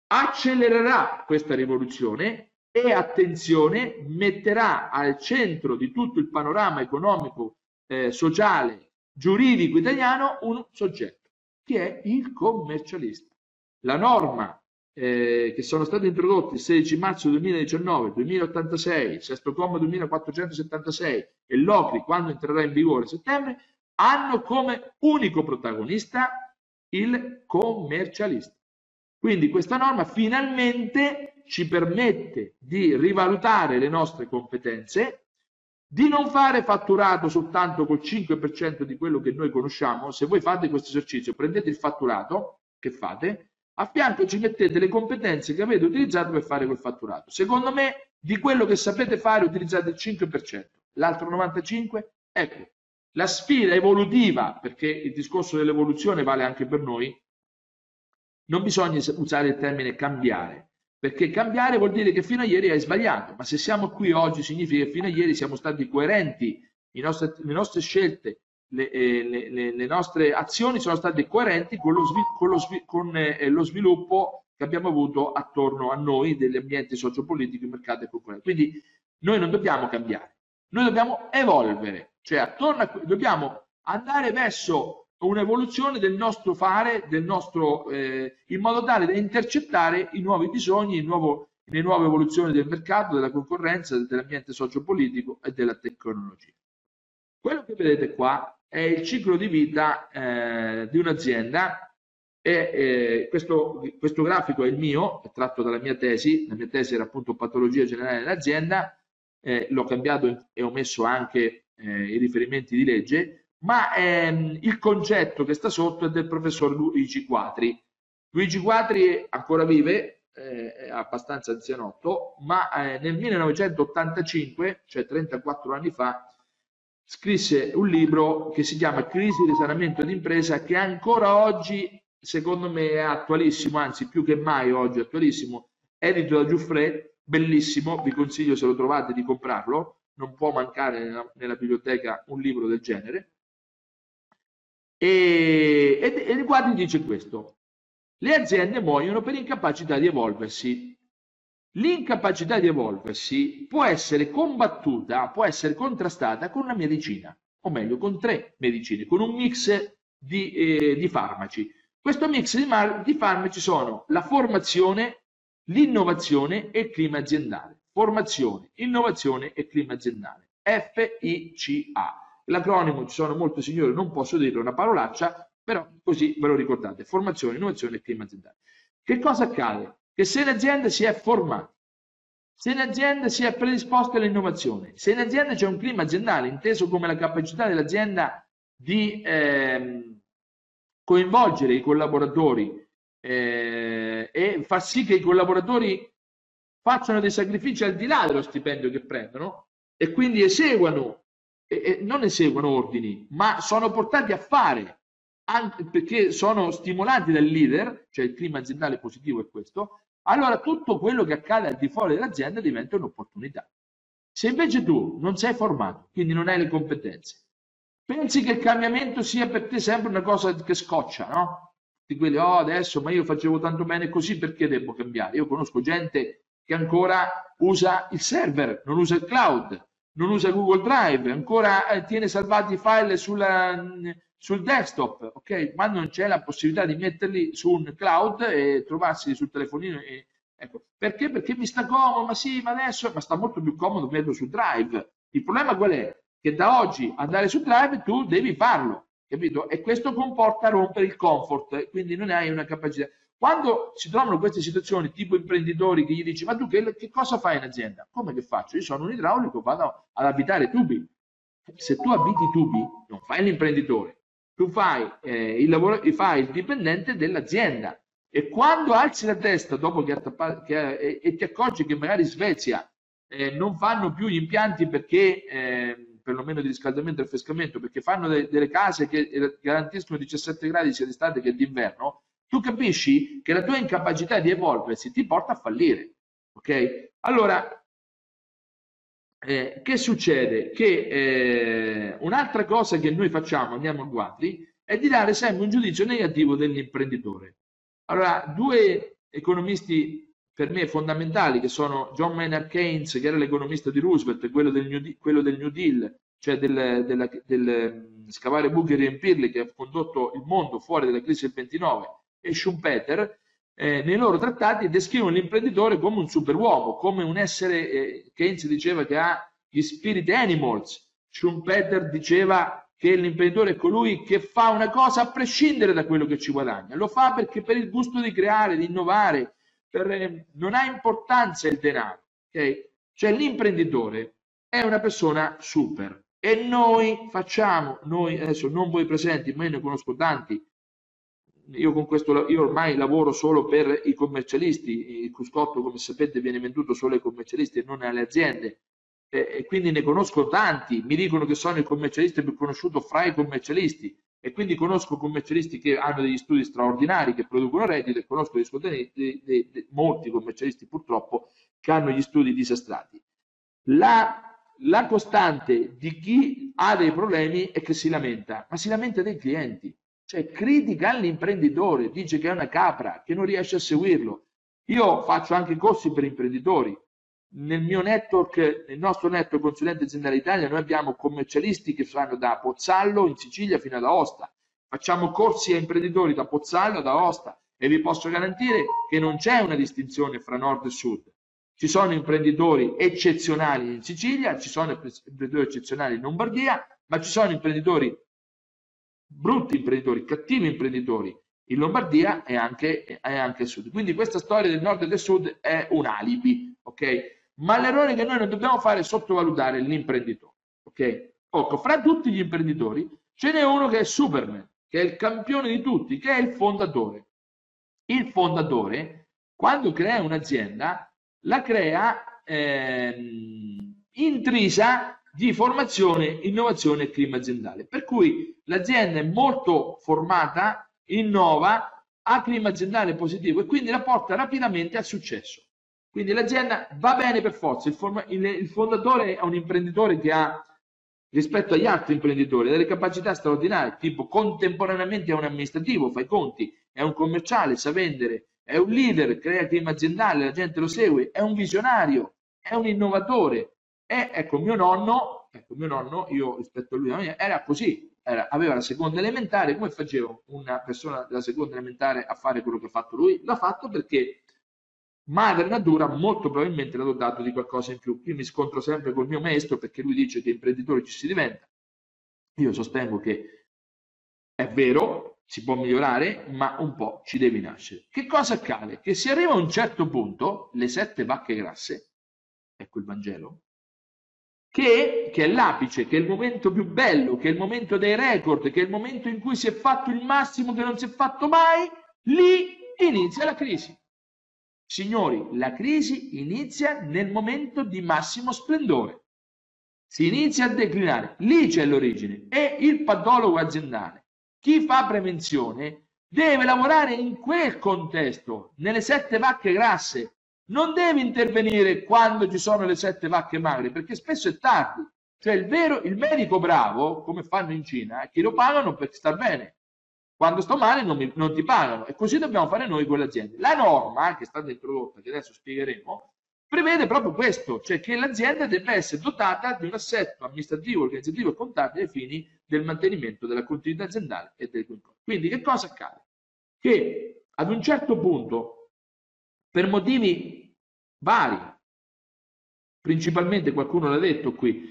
accelererà questa rivoluzione e attenzione metterà al centro di tutto il panorama economico, eh, sociale, giuridico italiano un soggetto che è il commercialista. La norma eh, che sono state introdotte il 16 marzo 2019, 2086, sesto comma 2476 e l'OCRI quando entrerà in vigore a settembre, hanno come unico protagonista il commercialista. Quindi questa norma finalmente ci permette di rivalutare le nostre competenze, di non fare fatturato soltanto col 5% di quello che noi conosciamo. Se voi fate questo esercizio, prendete il fatturato che fate, a fianco ci mettete le competenze che avete utilizzato per fare quel fatturato. Secondo me, di quello che sapete fare utilizzate il 5%, l'altro 95%, ecco, la sfida evolutiva, perché il discorso dell'evoluzione vale anche per noi, non bisogna usare il termine cambiare, perché cambiare vuol dire che fino a ieri hai sbagliato, ma se siamo qui oggi significa che fino a ieri siamo stati coerenti, nostre, le nostre scelte le, eh, le, le, le, nostre azioni sono state coerenti con, lo, con, lo, con eh, lo, sviluppo che abbiamo avuto attorno a noi degli ambienti sociopolitici, mercato e concorrenza. Quindi noi non dobbiamo cambiare, noi dobbiamo evolvere, cioè attorno a, dobbiamo andare verso un'evoluzione del nostro fare, del nostro, eh, in modo tale da intercettare i nuovi bisogni, nuovo, le nuove evoluzioni del mercato, della concorrenza, dell'ambiente sociopolitico e della tecnologia. Quello che vedete qua è il ciclo di vita eh, di un'azienda e eh, questo, questo, grafico è il mio, è tratto dalla mia tesi, la mia tesi era appunto patologia generale dell'azienda, eh, l'ho cambiato e ho messo anche eh, i riferimenti di legge, ma ehm, il concetto che sta sotto è del professor Luigi Quatri. Luigi Quatri ancora vive, eh, è abbastanza anzianotto, ma eh, nel 1985, cioè 34 anni fa, scrisse un libro che si chiama Crisi di risanamento d'impresa che ancora oggi secondo me è attualissimo, anzi più che mai oggi è attualissimo, edito da Giuffre, bellissimo, vi consiglio se lo trovate di comprarlo, non può mancare nella, nella biblioteca un libro del genere. E, e, e quadro dice questo. Le aziende muoiono per incapacità di evolversi. L'incapacità di evolversi può essere combattuta, può essere contrastata con una medicina, o meglio con tre medicine, con un mix di, eh, di farmaci. Questo mix di, di farmaci sono la formazione, l'innovazione e il clima aziendale. Formazione, innovazione e clima aziendale. FICA. L'acronimo ci sono molti signori, non posso dire una parolaccia, però così ve lo ricordate. Formazione, innovazione e clima aziendale. Che cosa accade? Che se l'azienda si è formata, se l'azienda si è predisposta all'innovazione, se in azienda c'è un clima aziendale inteso come la capacità dell'azienda di eh, coinvolgere i collaboratori eh, e far sì che i collaboratori facciano dei sacrifici al di là dello stipendio che prendono e quindi eseguano, e, e non eseguono ordini, ma sono portati a fare, anche perché sono stimolati dal leader, cioè il clima aziendale positivo è questo, allora tutto quello che accade al di fuori dell'azienda diventa un'opportunità. Se invece tu non sei formato, quindi non hai le competenze, pensi che il cambiamento sia per te sempre una cosa che scoccia, no? Di quelli, oh adesso, ma io facevo tanto bene così, perché devo cambiare? Io conosco gente che ancora usa il server, non usa il cloud, non usa Google Drive, ancora eh, tiene salvati i file sulla, sul desktop, ok? Ma non c'è la possibilità di metterli su un cloud e trovarsi sul telefonino. E, ecco. Perché? Perché mi sta comodo, ma sì, ma adesso, ma sta molto più comodo metterlo su Drive. Il problema qual è? Che da oggi andare su Drive tu devi farlo, capito? E questo comporta rompere il comfort, quindi non hai una capacità. Quando si trovano queste situazioni, tipo imprenditori che gli dici, ma tu che, che cosa fai in azienda? Come che faccio? Io sono un idraulico, vado ad abitare tubi. Se tu abiti tubi, non fai l'imprenditore, tu fai, eh, il lavoro, fai il dipendente dell'azienda. E quando alzi la testa dopo che, che e, e, ti accorgi che magari in Svezia eh, non fanno più gli impianti perché eh, perlomeno di riscaldamento e affrescamento perché fanno de, delle case che eh, garantiscono 17 gradi sia d'estate che d'inverno tu capisci che la tua incapacità di evolversi ti porta a fallire ok? Allora eh, che succede? Che eh, un'altra cosa che noi facciamo, andiamo a quadri, è di dare sempre un giudizio negativo dell'imprenditore. Allora, due economisti per me fondamentali, che sono John Maynard Keynes, che era l'economista di Roosevelt, quello del New Deal, quello del New Deal cioè del, della, del mm, scavare buchi e riempirli, che ha condotto il mondo fuori dalla crisi del 29, e Schumpeter, eh, nei loro trattati descrivono l'imprenditore come un superuomo, come un essere, eh, Keynes diceva che ha gli spirit animals, Schumpeter diceva che l'imprenditore è colui che fa una cosa a prescindere da quello che ci guadagna, lo fa perché per il gusto di creare, di innovare, per, eh, non ha importanza il denaro, okay? cioè l'imprenditore è una persona super. E noi facciamo, noi adesso non voi presenti, ma io ne conosco tanti, io con questo io ormai lavoro solo per i commercialisti, il cruscotto come sapete viene venduto solo ai commercialisti e non alle aziende. E, e quindi ne conosco tanti, mi dicono che sono il commercialista più conosciuto fra i commercialisti. E quindi conosco commercialisti che hanno degli studi straordinari che producono reddito e conosco di, di, di, molti commercialisti purtroppo che hanno gli studi disastrati. La, la costante di chi ha dei problemi è che si lamenta, ma si lamenta dei clienti cioè critica l'imprenditore, dice che è una capra, che non riesce a seguirlo. Io faccio anche corsi per imprenditori. Nel mio network, nel nostro network consulente aziendale Italia, noi abbiamo commercialisti che fanno da Pozzallo in Sicilia fino ad Aosta. Facciamo corsi a imprenditori da Pozzallo ad Aosta e vi posso garantire che non c'è una distinzione fra nord e sud. Ci sono imprenditori eccezionali in Sicilia, ci sono imprenditori eccezionali in Lombardia, ma ci sono imprenditori brutti imprenditori, cattivi imprenditori in Lombardia e anche, e anche al sud. Quindi questa storia del nord e del sud è un alibi, ok? Ma l'errore che noi non dobbiamo fare è sottovalutare l'imprenditore, ok? Ecco, fra tutti gli imprenditori ce n'è uno che è Superman, che è il campione di tutti, che è il fondatore. Il fondatore, quando crea un'azienda, la crea ehm, intrisa di formazione, innovazione e clima aziendale. Per cui l'azienda è molto formata, innova, ha clima aziendale positivo e quindi la porta rapidamente al successo. Quindi l'azienda va bene per forza, il, il, il fondatore è un imprenditore che ha rispetto agli altri imprenditori, delle capacità straordinarie, tipo contemporaneamente è un amministrativo, fa i conti, è un commerciale, sa vendere, è un leader, crea clima aziendale, la gente lo segue, è un visionario, è un innovatore. E ecco, mio nonno, ecco, mio nonno, io rispetto a lui, era così, era, aveva la seconda elementare, come faceva una persona della seconda elementare a fare quello che ha fatto lui? L'ha fatto perché madre natura molto probabilmente l'ha dotato di qualcosa in più. Io mi scontro sempre col mio maestro perché lui dice che imprenditori ci si diventa. Io sostengo che è vero, si può migliorare, ma un po' ci devi nascere. Che cosa accade? Che si arriva a un certo punto, le sette vacche grasse, ecco il Vangelo, che, che è l'apice, che è il momento più bello, che è il momento dei record, che è il momento in cui si è fatto il massimo che non si è fatto mai, lì inizia la crisi. Signori, la crisi inizia nel momento di massimo splendore. Si inizia a declinare, lì c'è l'origine. E il patologo aziendale, chi fa prevenzione, deve lavorare in quel contesto, nelle sette vacche grasse. Non deve intervenire quando ci sono le sette vacche magre, perché spesso è tardi. Cioè il vero, il medico bravo, come fanno in Cina, è chi lo pagano per star bene. Quando sto male non, mi, non ti pagano e così dobbiamo fare noi con le aziende. La norma che è stata introdotta, che adesso spiegheremo, prevede proprio questo, cioè che l'azienda deve essere dotata di un assetto amministrativo, organizzativo e contabile ai fini del mantenimento della continuità aziendale e del controllo. Quindi che cosa accade? Che ad un certo punto, per motivi vari, principalmente qualcuno l'ha detto qui,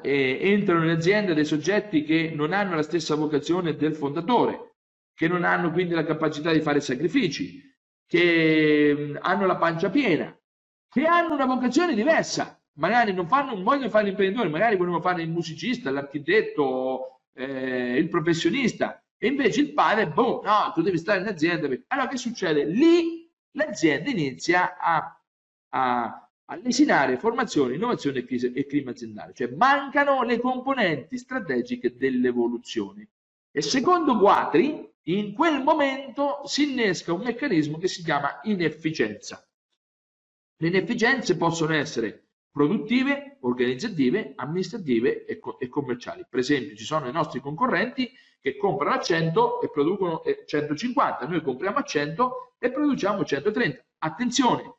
eh, entrano in azienda dei soggetti che non hanno la stessa vocazione del fondatore, che non hanno quindi la capacità di fare sacrifici, che mm, hanno la pancia piena, che hanno una vocazione diversa. Magari non, fanno, non vogliono fare l'imprenditore, magari vogliono fare il musicista, l'architetto, eh, il professionista. E invece il padre, boh, no, tu devi stare in azienda. Allora che succede? Lì l'azienda inizia a, a, a lesinare formazione, innovazione e clima aziendale. Cioè mancano le componenti strategiche dell'evoluzione. E secondo Guatri, in quel momento si innesca un meccanismo che si chiama inefficienza. Le inefficienze possono essere produttive, organizzative, amministrative e, co e, commerciali. Per esempio, ci sono i nostri concorrenti che comprano a 100 e producono 150, noi compriamo a 100 e produciamo 130. Attenzione,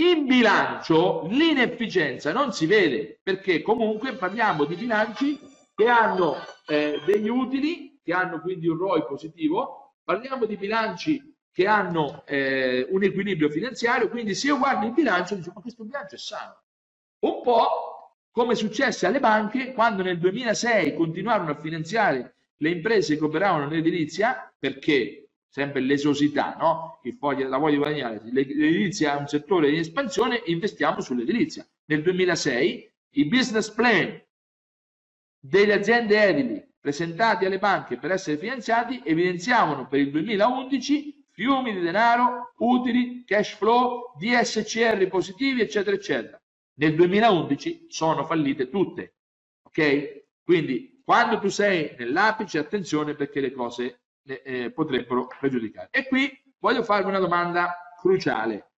in bilancio l'inefficienza non si vede perché comunque parliamo di bilanci che hanno eh, degli utili che hanno quindi un ROI positivo, parliamo di bilanci che hanno eh, un equilibrio finanziario, quindi se io guardo il bilancio dico ma questo bilancio è sano. Un po' come successe alle banche quando nel 2006 continuarono a finanziare le imprese che operavano nell'edilizia perché sempre l'esosità, no? Il foglio, la voglia di guadagnare, l'edilizia è un settore in espansione, investiamo sull'edilizia. Nel 2006 i business plan delle aziende edili presentati alle banche per essere finanziati evidenziavano per il 2011 fiumi di denaro, utili, cash flow, DSCR positivi, eccetera, eccetera. Nel 2011 sono fallite tutte. Ok? Quindi quando tu sei nell'apice, attenzione perché le cose eh, potrebbero pregiudicare. E qui voglio farvi una domanda cruciale.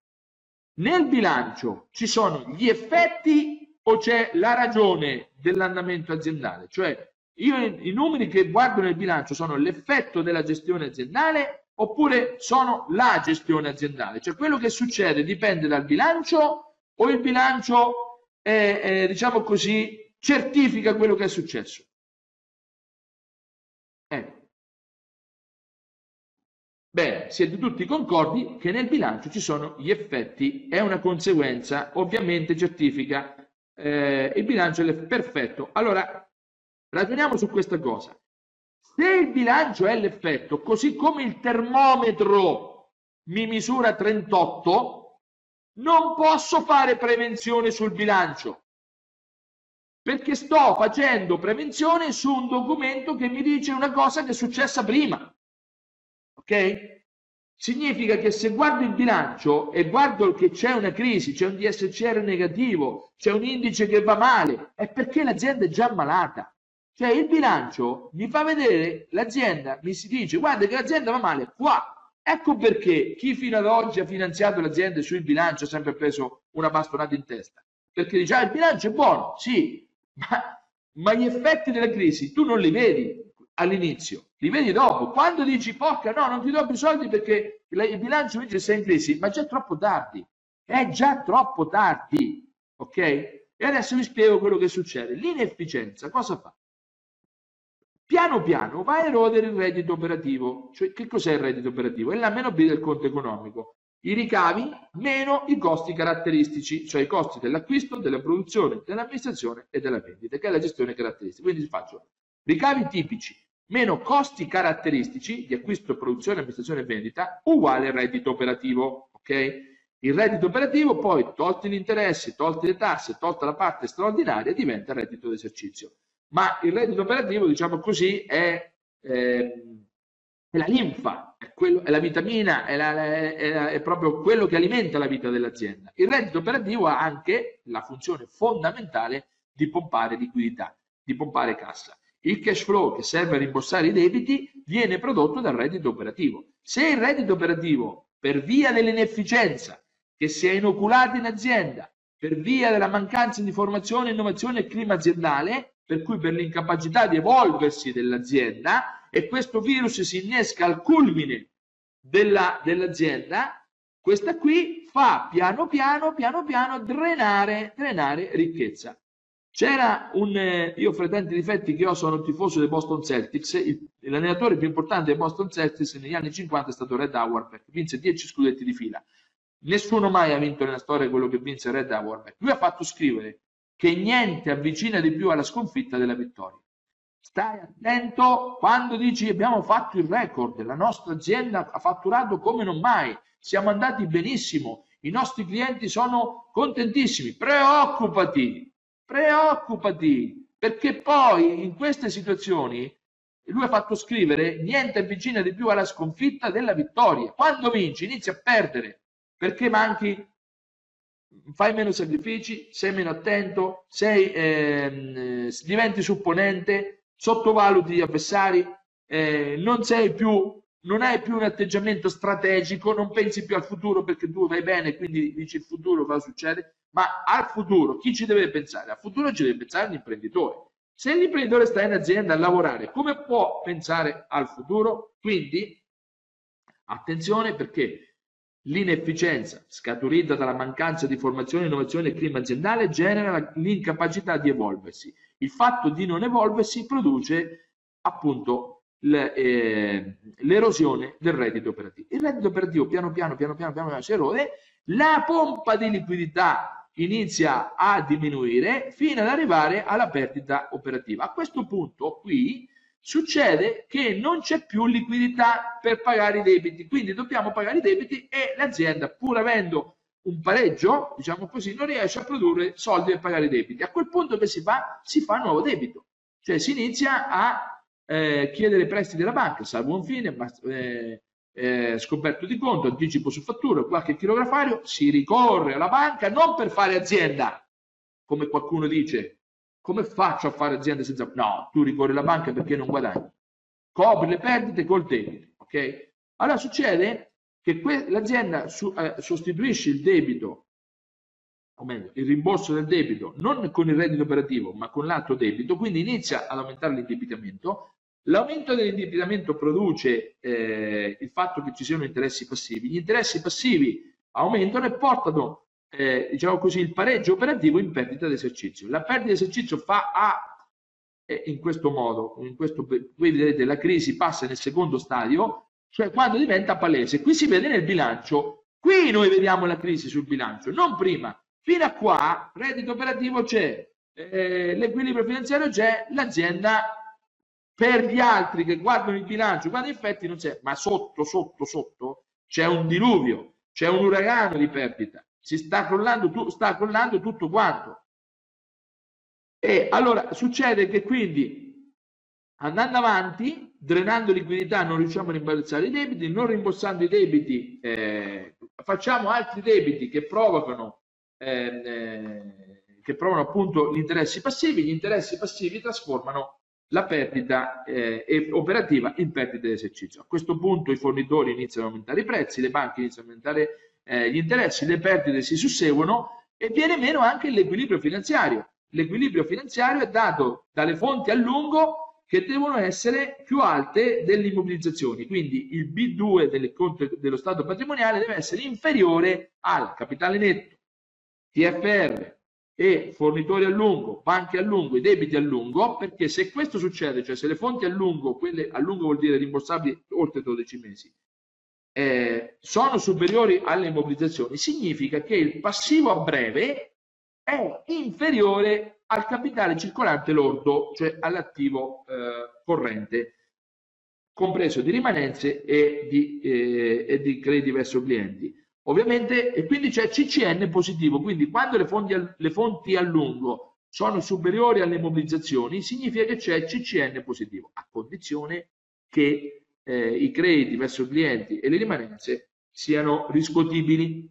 Nel bilancio ci sono gli effetti o c'è la ragione dell'andamento aziendale? Cioè io i numeri che guardo nel bilancio sono l'effetto della gestione aziendale oppure sono la gestione aziendale? Cioè quello che succede dipende dal bilancio o il bilancio, è, è, diciamo così, certifica quello che è successo? Ecco. Bene, siete tutti concordi che nel bilancio ci sono gli effetti, è una conseguenza, ovviamente certifica eh, il bilancio è perfetto. Allora, Ragioniamo su questa cosa. Se il bilancio è l'effetto, così come il termometro mi misura 38, non posso fare prevenzione sul bilancio perché sto facendo prevenzione su un documento che mi dice una cosa che è successa prima. Ok? Significa che se guardo il bilancio e guardo che c'è una crisi, c'è un DSCR negativo, c'è un indice che va male, è perché l'azienda è già malata. Cioè il bilancio mi fa vedere l'azienda, mi si dice guarda che l'azienda va male qua. Ecco perché chi fino ad oggi ha finanziato l'azienda sul bilancio ha sempre preso una bastonata in testa. Perché dice ah, il bilancio è buono, sì, ma, ma gli effetti della crisi tu non li vedi all'inizio, li vedi dopo. Quando dici, porca no, non ti do più soldi perché il bilancio invece sei in crisi, ma è già troppo tardi. È già troppo tardi, ok? E adesso vi spiego quello che succede. L'inefficienza cosa fa? Piano piano va a erodere il reddito operativo. Cioè, che cos'è il reddito operativo? È la meno B del conto economico. I ricavi meno i costi caratteristici, cioè i costi dell'acquisto, della produzione, dell'amministrazione e della vendita, che è la gestione caratteristica. Quindi faccio ricavi tipici meno costi caratteristici di acquisto, produzione, amministrazione e vendita uguale reddito operativo. Ok? Il reddito operativo poi, tolti gli interessi, tolti le tasse, tolta la parte straordinaria, diventa reddito d'esercizio. Ma il reddito operativo, diciamo così, è, eh, è la linfa, è, quello, è la vitamina, è, la, è, è proprio quello che alimenta la vita dell'azienda. Il reddito operativo ha anche la funzione fondamentale di pompare liquidità, di pompare cassa. Il cash flow che serve a rimborsare i debiti viene prodotto dal reddito operativo. Se il reddito operativo, per via dell'inefficienza che si è inoculato in azienda, per via della mancanza di formazione, innovazione e clima aziendale, per cui per l'incapacità di evolversi dell'azienda, e questo virus si innesca al culmine della, dell'azienda, questa qui fa piano piano, piano piano drenare, drenare ricchezza. C'era un, eh, io fra i tanti difetti che ho sono tifoso dei Boston Celtics, l'allenatore più importante dei Boston Celtics negli anni 50 è stato Red Auerbach, vinse 10 scudetti di fila. Nessuno mai ha vinto nella storia quello che vinse Red Auerbach. Lui ha fatto scrivere che niente avvicina di più alla sconfitta della vittoria. Stai attento quando dici abbiamo fatto il record, la nostra azienda ha fatturato come non mai, siamo andati benissimo, i nostri clienti sono contentissimi, preoccupati, preoccupati, perché poi in queste situazioni lui ha fatto scrivere niente avvicina di più alla sconfitta della vittoria. Quando vinci inizi a perdere perché manchi, fai meno sacrifici, sei meno attento, sei, eh, diventi supponente, sottovaluti gli avversari, eh, non sei più non hai più un atteggiamento strategico, non pensi più al futuro perché tu vai bene, quindi dici il futuro cosa succede, ma al futuro chi ci deve pensare? Al futuro ci deve pensare l'imprenditore. Se l'imprenditore sta in azienda a lavorare, come può pensare al futuro? Quindi attenzione perché l'inefficienza scaturita dalla mancanza di formazione, innovazione e clima aziendale genera l'incapacità di evolversi. Il fatto di non evolversi produce appunto eh, l'erosione del reddito operativo. Il reddito operativo piano piano, piano piano, piano, piano si erode, la pompa di liquidità inizia a diminuire fino ad arrivare alla perdita operativa. A questo punto qui succede che non c'è più liquidità per pagare i debiti, quindi dobbiamo pagare i debiti e l'azienda pur avendo un pareggio, diciamo così, non riesce a produrre soldi per pagare i debiti. A quel punto che si fa? Si fa nuovo debito, cioè si inizia a eh, chiedere prestiti alla banca, salvo un fine, ma, eh, eh, scoperto di conto, anticipo su fattura, qualche chilografario, si ricorre alla banca non per fare azienda, come qualcuno dice, come faccio a fare azienda senza... No, tu ricorri alla banca perché non guadagni, copri le perdite col debito, ok? Allora succede che l'azienda su, eh, sostituisce il debito o meglio, il rimborso del debito non con il reddito operativo ma con l'altro debito, quindi inizia ad aumentare l'indebitamento L'aumento dell'indebitamento produce eh, il fatto che ci siano interessi passivi. Gli interessi passivi aumentano e portano, eh, diciamo così, il pareggio operativo in perdita d'esercizio. La perdita d'esercizio fa A eh, in questo modo, in questo, qui vedete la crisi passa nel secondo stadio, cioè quando diventa palese. Qui si vede nel bilancio, qui noi vediamo la crisi sul bilancio, non prima. Fino a qua, reddito operativo c'è, eh, l'equilibrio finanziario c'è, l'azienda per gli altri che guardano il bilancio, guarda effetti non c'è, ma sotto, sotto, sotto c'è un diluvio, c'è un uragano di perdita, si sta crollando, sta crollando tutto quanto. E allora succede che quindi andando avanti, drenando liquidità, non riusciamo a rimbalzare i debiti, non rimborsando i debiti, eh, facciamo altri debiti che provocano, eh, eh, che provocano appunto gli interessi passivi, gli interessi passivi trasformano la perdita eh, operativa in perdita di esercizio. A questo punto i fornitori iniziano a aumentare i prezzi, le banche iniziano a aumentare eh, gli interessi, le perdite si susseguono e viene meno anche l'equilibrio finanziario. l'equilibrio finanziario è dato dalle fonti a lungo che devono essere più alte delle immobilizzazioni. Quindi il B2 del conto dello stato patrimoniale deve essere inferiore al capitale netto, TFR e fornitori a lungo, banche a lungo, i debiti a lungo, perché se questo succede, cioè se le fonti a lungo, quelle a lungo vuol dire rimborsabili oltre 12 mesi, eh, sono superiori alle immobilizzazioni, significa che il passivo a breve è inferiore al capitale circolante lordo, cioè all'attivo eh, corrente, compreso di rimanenze e di, eh, e di crediti verso clienti. Ovviamente, e quindi c'è CCN positivo, quindi quando le fonti, le fonti a lungo sono superiori alle immobilizzazioni, significa che c'è CCN positivo, a condizione che eh, i crediti verso i clienti e le rimanenze siano riscuotibili.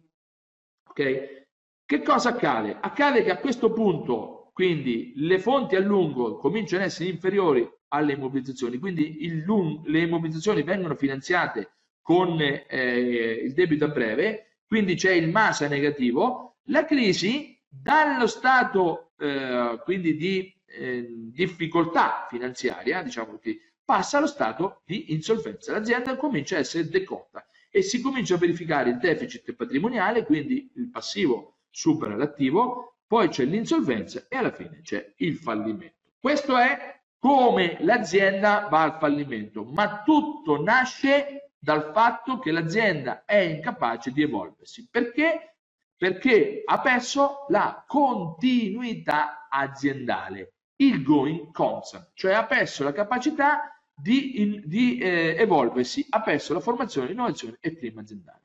Ok? Che cosa accade? Accade che a questo punto, quindi, le fonti a lungo cominciano ad essere inferiori alle immobilizzazioni, quindi il, le immobilizzazioni vengono finanziate con eh, il debito a breve, quindi c'è il MASA negativo, la crisi dallo stato eh, quindi di eh, difficoltà finanziaria, diciamo così, passa allo stato di insolvenza. L'azienda comincia a essere decotta e si comincia a verificare il deficit patrimoniale, quindi il passivo supera l'attivo, poi c'è l'insolvenza e alla fine c'è il fallimento. Questo è come l'azienda va al fallimento, ma tutto nasce dal fatto che l'azienda è incapace di evolversi. Perché? Perché ha perso la continuità aziendale, il going concern, cioè ha perso la capacità di, in, di eh, evolversi, ha perso la formazione, l'innovazione e il clima aziendale.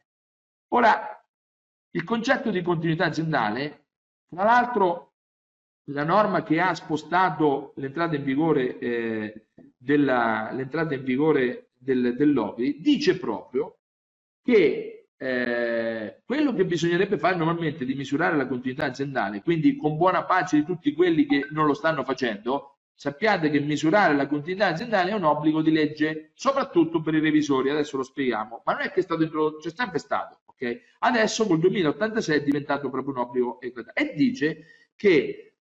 Ora, il concetto di continuità aziendale, tra l'altro, la norma che ha spostato l'entrata in vigore, eh, in vigore del, dell'OPI dice proprio che eh, quello che bisognerebbe fare normalmente di misurare la continuità aziendale, quindi con buona pace di tutti quelli che non lo stanno facendo, Sappiate che misurare la continuità aziendale è un obbligo di legge, soprattutto per i revisori, adesso lo spieghiamo, ma non è che è stato introdotto, c'è sempre stato, ok? Adesso col 2086 è diventato proprio un obbligo e dice che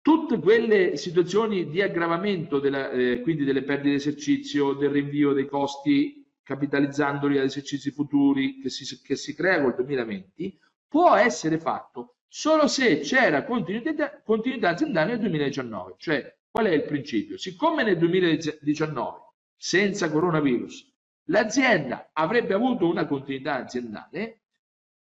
tutte quelle situazioni di aggravamento della, eh, quindi delle perdite di esercizio, del rinvio dei costi capitalizzandoli ad esercizi futuri che si, che si crea col 2020, può essere fatto solo se c'era continuità, continuità aziendale nel 2019, cioè Qual è il principio? Siccome nel 2019, senza coronavirus, l'azienda avrebbe avuto una continuità aziendale,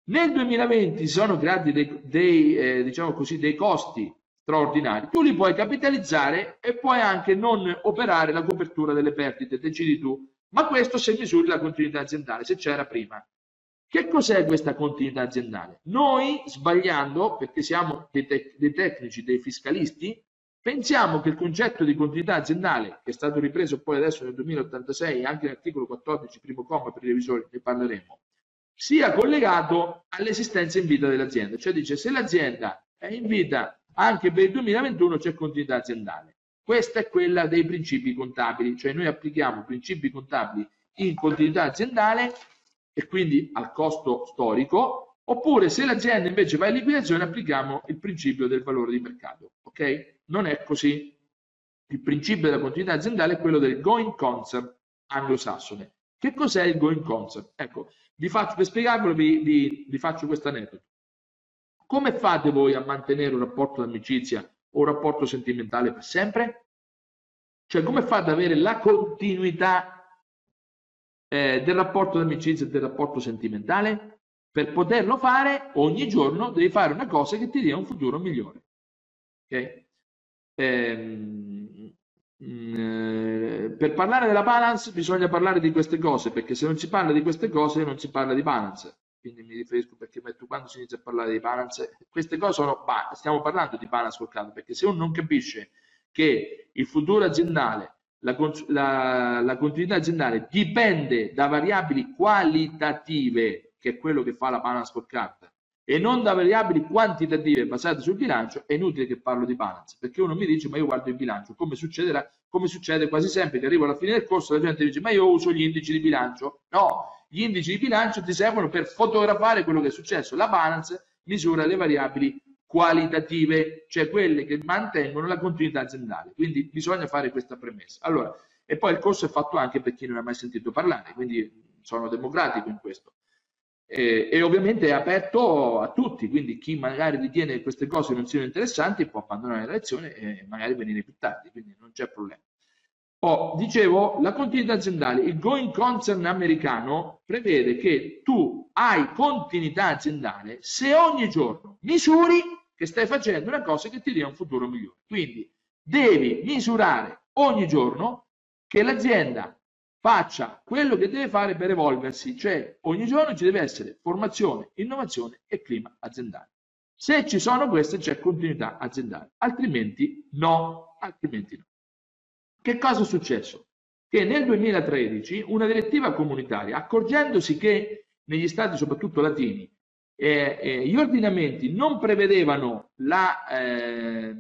nel 2020 si sono creati dei, dei, eh, diciamo così, dei costi straordinari, tu li puoi capitalizzare e puoi anche non operare la copertura delle perdite, decidi tu, ma questo se misuri la continuità aziendale, se c'era prima. Che cos'è questa continuità aziendale? Noi, sbagliando, perché siamo dei, tec dei tecnici, dei fiscalisti, Pensiamo che il concetto di continuità aziendale, che è stato ripreso poi adesso nel 2086 anche nell'articolo 14, primo comma per i revisori, ne parleremo, sia collegato all'esistenza in vita dell'azienda. Cioè dice se l'azienda è in vita anche per il 2021 c'è continuità aziendale. Questa è quella dei principi contabili, cioè noi applichiamo principi contabili in continuità aziendale e quindi al costo storico, oppure se l'azienda invece va in liquidazione applichiamo il principio del valore di mercato. Ok? Non è così. Il principio della continuità aziendale è quello del going concern anglosassone. Che cos'è il going concern? Ecco, vi faccio, per spiegarvelo vi, vi, vi faccio questo aneddoto. Come fate voi a mantenere un rapporto d'amicizia o un rapporto sentimentale per sempre? Cioè, come fate ad avere la continuità eh, del rapporto d'amicizia e del rapporto sentimentale? Per poterlo fare, ogni giorno devi fare una cosa che ti dia un futuro migliore. Okay? Eh, per parlare della balance bisogna parlare di queste cose, perché se non si parla di queste cose non si parla di balance. Quindi mi riferisco perché quando si inizia a parlare di balance, queste cose sono, stiamo parlando di balance col perché se uno non capisce che il futuro aziendale, la, la, la continuità aziendale dipende da variabili qualitative, che è quello che fa la balance scorecard, e non da variabili quantitative basate sul bilancio, è inutile che parlo di balance, perché uno mi dice ma io guardo il bilancio, come succederà? Come succede quasi sempre che arrivo alla fine del corso la gente dice ma io uso gli indici di bilancio. No, gli indici di bilancio ti servono per fotografare quello che è successo. La balance misura le variabili qualitative, cioè quelle che mantengono la continuità aziendale. Quindi bisogna fare questa premessa. Allora, e poi il corso è fatto anche per chi non ha mai sentito parlare, quindi sono democratico in questo. E, e, ovviamente è aperto a tutti, quindi chi magari ritiene che queste cose non siano interessanti può abbandonare la lezione e magari venire più tardi, quindi non c'è problema. Oh, dicevo, la continuità aziendale, il going concern americano prevede che tu hai continuità aziendale se ogni giorno misuri che stai facendo una cosa che ti dia un futuro migliore. Quindi devi misurare ogni giorno che l'azienda faccia quello che deve fare per evolversi, cioè ogni giorno ci deve essere formazione, innovazione e clima aziendale. Se ci sono queste c'è continuità aziendale, altrimenti no, altrimenti no. Che cosa è successo? Che nel 2013 una direttiva comunitaria, accorgendosi che negli stati soprattutto latini eh, eh, gli ordinamenti non prevedevano, la, eh,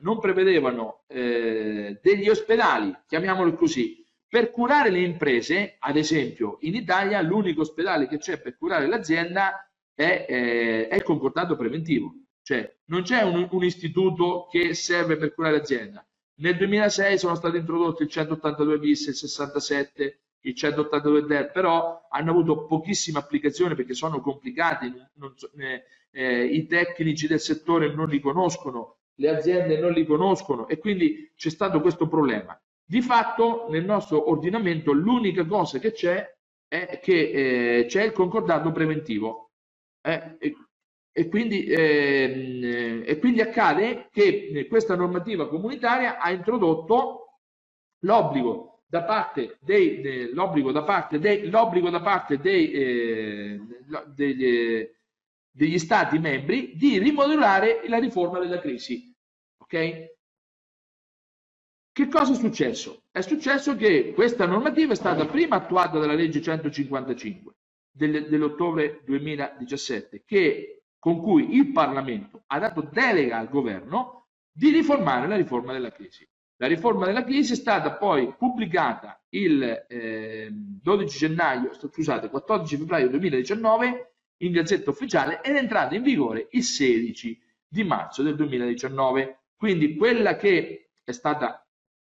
non prevedevano eh, degli ospedali, chiamiamoli così, per curare le imprese, ad esempio in Italia l'unico ospedale che c'è per curare l'azienda è, eh, è, il concordato preventivo, cioè non c'è un, un, istituto che serve per curare l'azienda. Nel 2006 sono stati introdotti il 182 bis, il 67, il 182 DER, però hanno avuto pochissima applicazione perché sono complicati, so, eh, eh, i tecnici del settore non li conoscono, le aziende non li conoscono e quindi c'è stato questo problema. Di fatto nel nostro ordinamento l'unica cosa che c'è è che eh, c'è il concordato preventivo eh, e, e, quindi, eh, e, quindi, accade che questa normativa comunitaria ha introdotto l'obbligo da parte dei, de, l'obbligo da parte dei, l'obbligo da parte dei, eh, degli, degli stati membri di rimodulare la riforma della crisi. Ok? Che cosa è successo? È successo che questa normativa è stata prima attuata dalla legge 155 del, dell'ottobre 2017, che, con cui il Parlamento ha dato delega al governo di riformare la riforma della crisi. La riforma della crisi è stata poi pubblicata il eh, 12 gennaio, scusate, 14 febbraio 2019 in Gazzetta Ufficiale ed è entrata in vigore il 16 di marzo del 2019. Quindi quella che è stata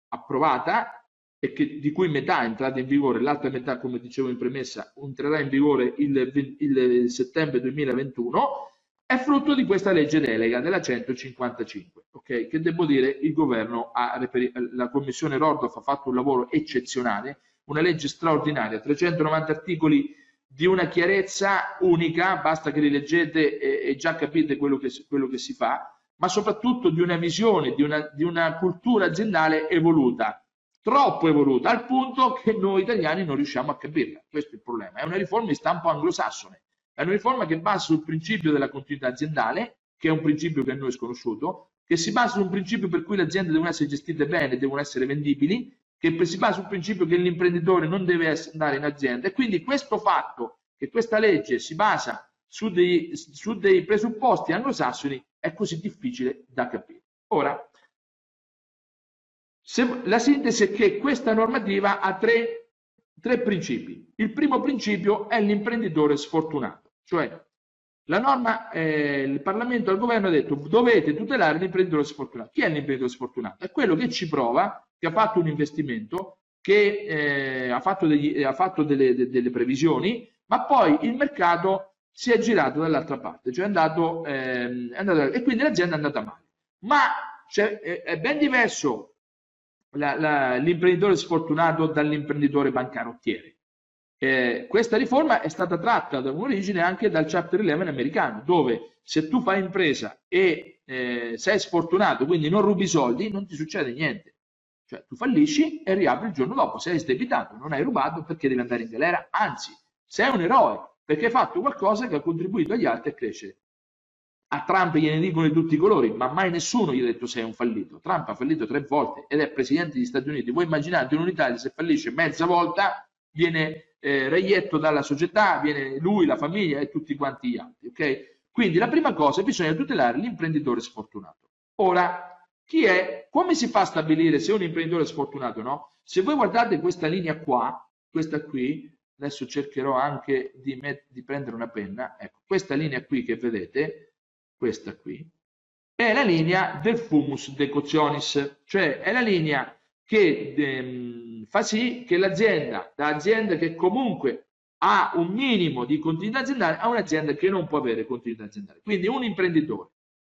approvata e che, di cui metà è entrata in vigore, l'altra metà, come dicevo in premessa, entrerà in vigore il, il settembre 2021, è frutto di questa legge delega della 155, okay? che devo dire il governo, ha la commissione Rordorf ha fatto un lavoro eccezionale, una legge straordinaria, 390 articoli di una chiarezza unica, basta che li leggete e, e già capite quello che, quello che si fa, ma soprattutto di una visione, di una, di una cultura aziendale evoluta, troppo evoluta, al punto che noi italiani non riusciamo a capirla. Questo è il problema. È una riforma di stampo anglosassone, è una riforma che basa sul principio della continuità aziendale, che è un principio che a noi è sconosciuto, che si basa su un principio per cui le aziende devono essere gestite bene, devono essere vendibili, che si basa sul principio che l'imprenditore non deve andare in azienda e quindi questo fatto che questa legge si basa su dei, su dei presupposti anglosassoni è così difficile da capire. Ora, se, la sintesi è che questa normativa ha tre, tre principi. Il primo principio è l'imprenditore sfortunato, cioè la norma, eh, il Parlamento al governo ha detto dovete tutelare l'imprenditore sfortunato. Chi è l'imprenditore sfortunato? È quello che ci prova, che ha fatto un investimento, che eh, ha fatto, degli, ha fatto delle, de, delle, previsioni, ma poi il mercato si è girato dall'altra parte, cioè è andato, ehm, è andato, e quindi l'azienda è andata male. Ma cioè, è, è, ben diverso l'imprenditore sfortunato dall'imprenditore bancarottiere. Eh, questa riforma è stata tratta da un'origine anche dal Chapter 11 americano, dove se tu fai impresa e eh, sei sfortunato, quindi non rubi soldi, non ti succede niente. Cioè tu fallisci e riapri il giorno dopo, sei sdebitato, non hai rubato perché devi andare in galera, anzi, sei un eroe, perché hai fatto qualcosa che ha contribuito agli altri a crescere. A Trump gliene dicono di tutti i colori, ma mai nessuno gli ha detto sei un fallito. Trump ha fallito tre volte ed è presidente degli Stati Uniti. Voi immaginate in un'Italia se fallisce mezza volta viene eh, reietto dalla società, viene lui, la famiglia e tutti quanti gli altri. Okay? Quindi la prima cosa è bisogna tutelare l'imprenditore sfortunato. Ora, chi è? Come si fa a stabilire se un imprenditore sfortunato o no? Se voi guardate questa linea qua, questa qui, adesso cercherò anche di, di, prendere una penna, ecco, questa linea qui che vedete questa qui, è la linea del fumus decotionis, cioè è la linea che ehm, fa sì che l'azienda, da azienda che comunque ha un minimo di continuità aziendale, a un'azienda che non può avere continuità aziendale. Quindi un imprenditore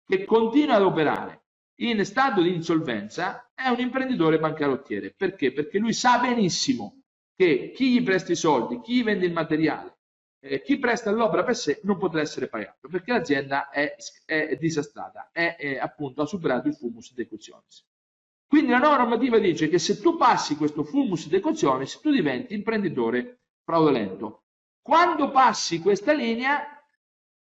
che continua ad operare in stato di insolvenza è un imprenditore bancarottiere. Perché? Perché lui sa benissimo che chi gli presta i soldi, chi gli vende il materiale, eh, chi presta l'opera per sé non potrà essere pagato perché l'azienda è, è disastrata, è, è, appunto ha superato il fumus decutionis. Quindi la nuova normativa dice che se tu passi questo fumus decutionis tu diventi imprenditore fraudolento. Quando passi questa linea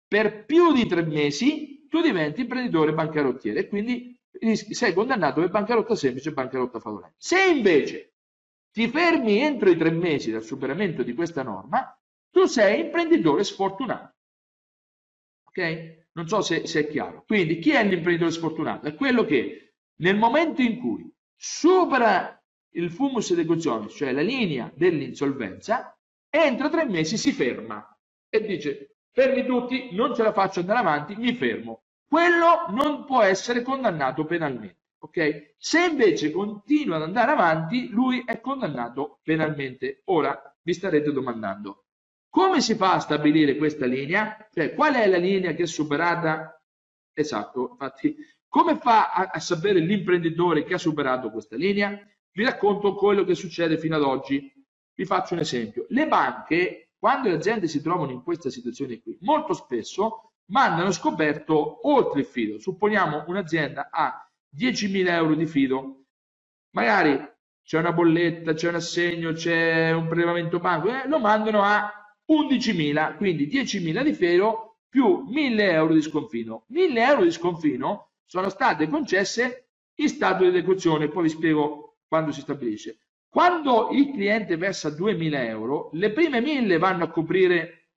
per più di tre mesi tu diventi imprenditore bancarottiere e quindi sei condannato per bancarotta semplice e bancarotta fraudolenta. Se invece ti fermi entro i tre mesi dal superamento di questa norma, tu sei imprenditore sfortunato. Ok? Non so se, se è chiaro. Quindi chi è l'imprenditore sfortunato? È quello che nel momento in cui supera il fumus decutionis, cioè la linea dell'insolvenza, entro tre mesi si ferma e dice fermi tutti, non ce la faccio andare avanti, mi fermo. Quello non può essere condannato penalmente. Ok? Se invece continua ad andare avanti, lui è condannato penalmente. Ora vi starete domandando, come si fa a stabilire questa linea? Cioè, qual è la linea che è superata? Esatto, infatti, come fa a, a sapere l'imprenditore che ha superato questa linea? Vi racconto quello che succede fino ad oggi. Vi faccio un esempio. Le banche, quando le aziende si trovano in questa situazione qui, molto spesso mandano scoperto oltre il fido. Supponiamo un'azienda ha 10.000 euro di fido, magari c'è una bolletta, c'è un assegno, c'è un prelevamento banco, eh, lo mandano a 11.000, quindi 10.000 di fiero più 1.000 euro di sconfino. 1.000 euro di sconfino sono state concesse in stato di esecuzione, poi vi spiego quando si stabilisce. Quando il cliente versa 2.000 euro, le prime 1.000 vanno a coprire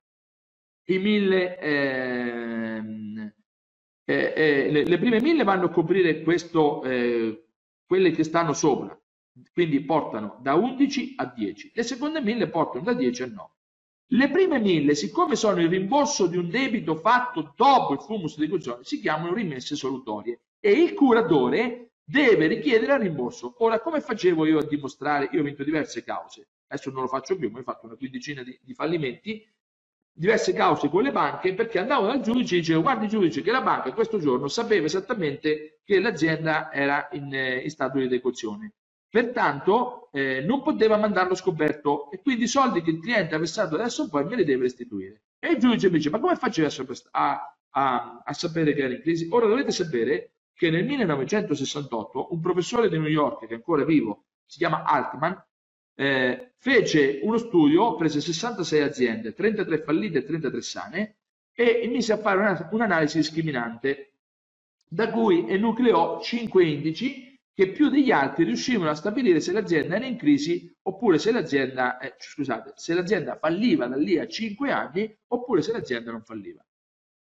i 1.000, ehm, eh, eh, le, le, prime 1.000 vanno a coprire questo, eh, quelle che stanno sopra, quindi portano da 11 a 10, le seconde 1.000 portano da 10 a 9. Le prime mille, siccome sono il rimborso di un debito fatto dopo il fumus di esecuzione, si chiamano rimesse solutorie e il curatore deve richiedere il rimborso. Ora, come facevo io a dimostrare? Io ho vinto diverse cause, adesso non lo faccio più, ma ho fatto una quindicina di, di fallimenti, diverse cause con le banche perché andavo dal giudice e dicevo guardi giudice che la banca questo giorno sapeva esattamente che l'azienda era in, eh, in stato di esecuzione Pertanto eh, non poteva mandarlo scoperto e quindi i soldi che il cliente ha versato adesso poi me li deve restituire. E il giudice mi dice, ma come faccio a, a, a sapere che era in crisi? Ora dovete sapere che nel 1968 un professore di New York, che è ancora vivo, si chiama Altman, eh, fece uno studio, prese 66 aziende, 33 fallite e 33 sane, e mise a fare un'analisi discriminante, da cui enucleò 5 indici che più degli altri riuscivano a stabilire se l'azienda era in crisi oppure se l'azienda, eh, scusate, se l'azienda falliva da lì a 5 anni oppure se l'azienda non falliva.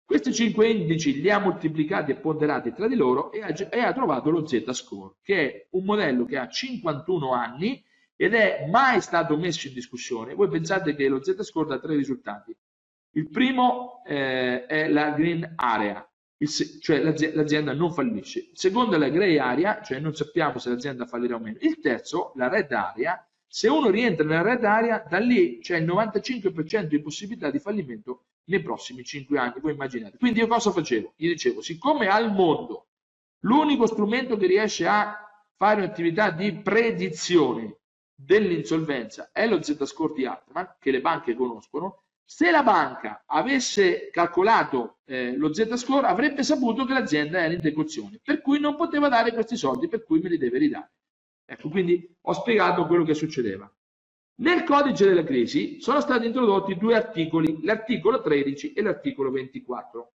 Questi 5 indici li ha moltiplicati e ponderati tra di loro e ha, e ha trovato lo Z-score, che è un modello che ha 51 anni ed è mai stato messo in discussione. Voi pensate che lo Z-score dà tre risultati. Il primo eh, è la green area, il, cioè l'azienda non fallisce. Il secondo è la grey area, cioè non sappiamo se l'azienda fallirà o meno. Il terzo, la red area, se uno rientra nella red area, da lì c'è il 95% di possibilità di fallimento nei prossimi 5 anni, voi immaginate. Quindi io cosa facevo? Gli dicevo, siccome al mondo l'unico strumento che riesce a fare un'attività di predizione dell'insolvenza è lo Z-score di Altman, che le banche conoscono, se la banca avesse calcolato eh, lo Z-score avrebbe saputo che l'azienda era in decozione, per cui non poteva dare questi soldi, per cui me li deve ridare. Ecco, quindi ho spiegato quello che succedeva. Nel codice della crisi sono stati introdotti due articoli, l'articolo 13 e l'articolo 24,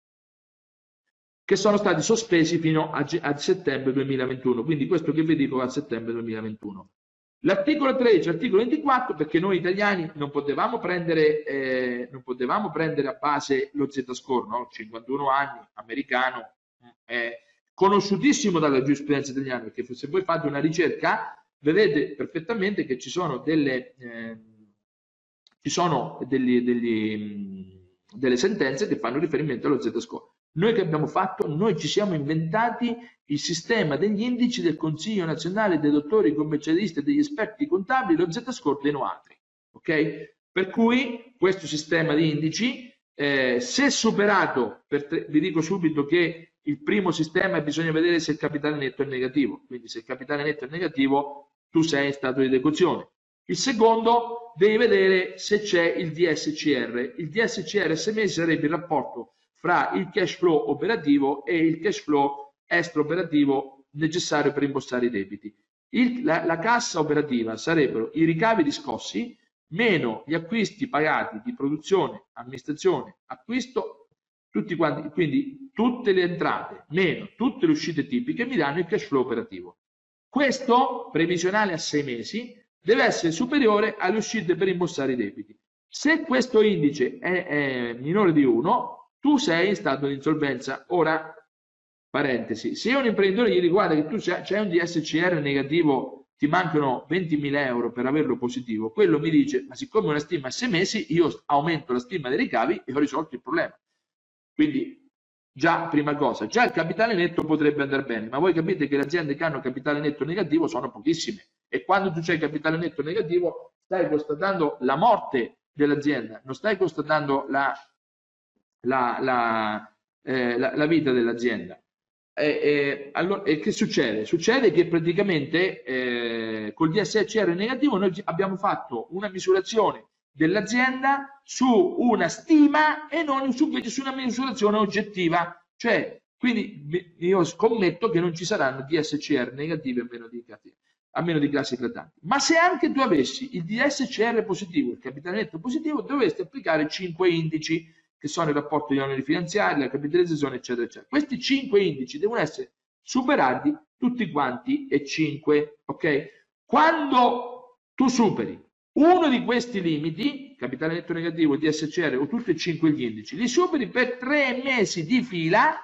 che sono stati sospesi fino a, a settembre 2021. Quindi questo che vi dico a settembre 2021. L'articolo 13 l'articolo 24 perché noi italiani non potevamo prendere, eh, non potevamo prendere a base lo Z-score, no? 51 anni, americano, eh, conosciutissimo dalla giurisprudenza italiana perché se voi fate una ricerca vedete perfettamente che ci sono delle, eh, ci sono degli, degli, delle sentenze che fanno riferimento allo Z-score. Noi che abbiamo fatto? Noi ci siamo inventati il sistema degli indici del Consiglio nazionale dei dottori commercialisti e degli esperti contabili, lo Z-Score no altri. Ok? Per cui questo sistema di indici, eh, se superato, per, vi dico subito che il primo sistema bisogna vedere se il capitale netto è negativo, quindi se il capitale netto è negativo tu sei in stato di decozione. Il secondo devi vedere se c'è il DSCR. Il DSCR se sarebbe il rapporto fra il cash flow operativo e il cash flow extraoperativo necessario per impostare i debiti. Il, la, la, cassa operativa sarebbero i ricavi riscossi meno gli acquisti pagati di produzione, amministrazione, acquisto, tutti quanti, quindi tutte le entrate meno tutte le uscite tipiche mi danno il cash flow operativo. Questo previsionale a sei mesi deve essere superiore alle uscite per impostare i debiti. Se questo indice è, è minore di 1, tu sei in stato di insolvenza. Ora, parentesi, se un imprenditore gli riguarda che tu c'è un DSCR negativo, ti mancano 20.000 euro per averlo positivo, quello mi dice, ma siccome una stima a sei mesi, io aumento la stima dei ricavi e ho risolto il problema. Quindi, già, prima cosa, già il capitale netto potrebbe andare bene, ma voi capite che le aziende che hanno capitale netto negativo sono pochissime e quando tu c'hai capitale netto negativo stai constatando la morte dell'azienda, non stai constatando la la, la, eh, la, la vita dell'azienda. E, e, allora, e, che succede? Succede che praticamente eh, col DSCR negativo noi abbiamo fatto una misurazione dell'azienda su una stima e non su, su una misurazione oggettiva. Cioè, quindi io scommetto che non ci saranno DSCR negativi a meno di, a meno di classi eclatanti. Ma se anche tu avessi il DSCR positivo, il capitale netto positivo, dovresti applicare 5 indici che sono il rapporto di oneri finanziari, la capitalizzazione, eccetera, eccetera. Questi cinque indici devono essere superati tutti quanti e cinque, ok? Quando tu superi uno di questi limiti, capitale netto negativo, DSCR o tutti e cinque gli indici, li superi per tre mesi di fila,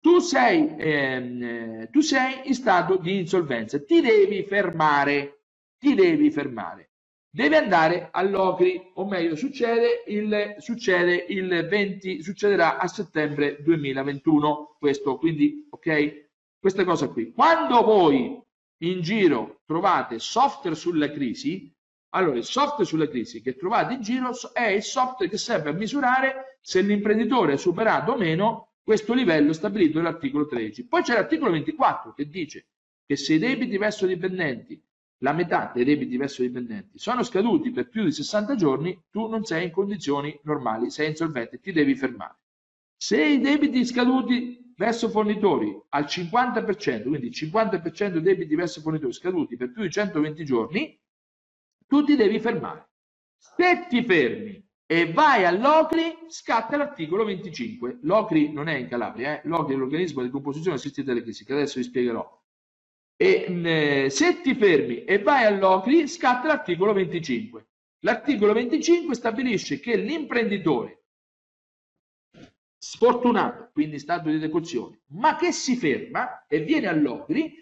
tu sei, ehm, tu sei in stato di insolvenza, ti devi fermare, ti devi fermare deve andare all'Ocri, o meglio succede il, succede il 20, succederà a settembre 2021 questo, quindi ok, questa cosa qui. Quando voi in giro trovate software sulla crisi, allora il software sulla crisi che trovate in giro è il software che serve a misurare se l'imprenditore ha superato o meno questo livello stabilito nell'articolo 13. Poi c'è l'articolo 24 che dice che se i debiti verso dipendenti la metà dei debiti verso i dipendenti sono scaduti per più di 60 giorni, tu non sei in condizioni normali, sei insolvente, ti devi fermare. Se i debiti scaduti verso fornitori al 50%, quindi il 50% dei debiti verso fornitori scaduti per più di 120 giorni, tu ti devi fermare. Se ti fermi e vai all'OCRI, scatta l'articolo 25. L'OCRI non è in Calabria, eh? l'OCRI è l'organismo di composizione assistita alle crisi, che adesso vi spiegherò e se ti fermi e vai all'OCRI scatta l'articolo 25. L'articolo 25 stabilisce che l'imprenditore sfortunato, quindi stato di decozione, ma che si ferma e viene all'OCRI,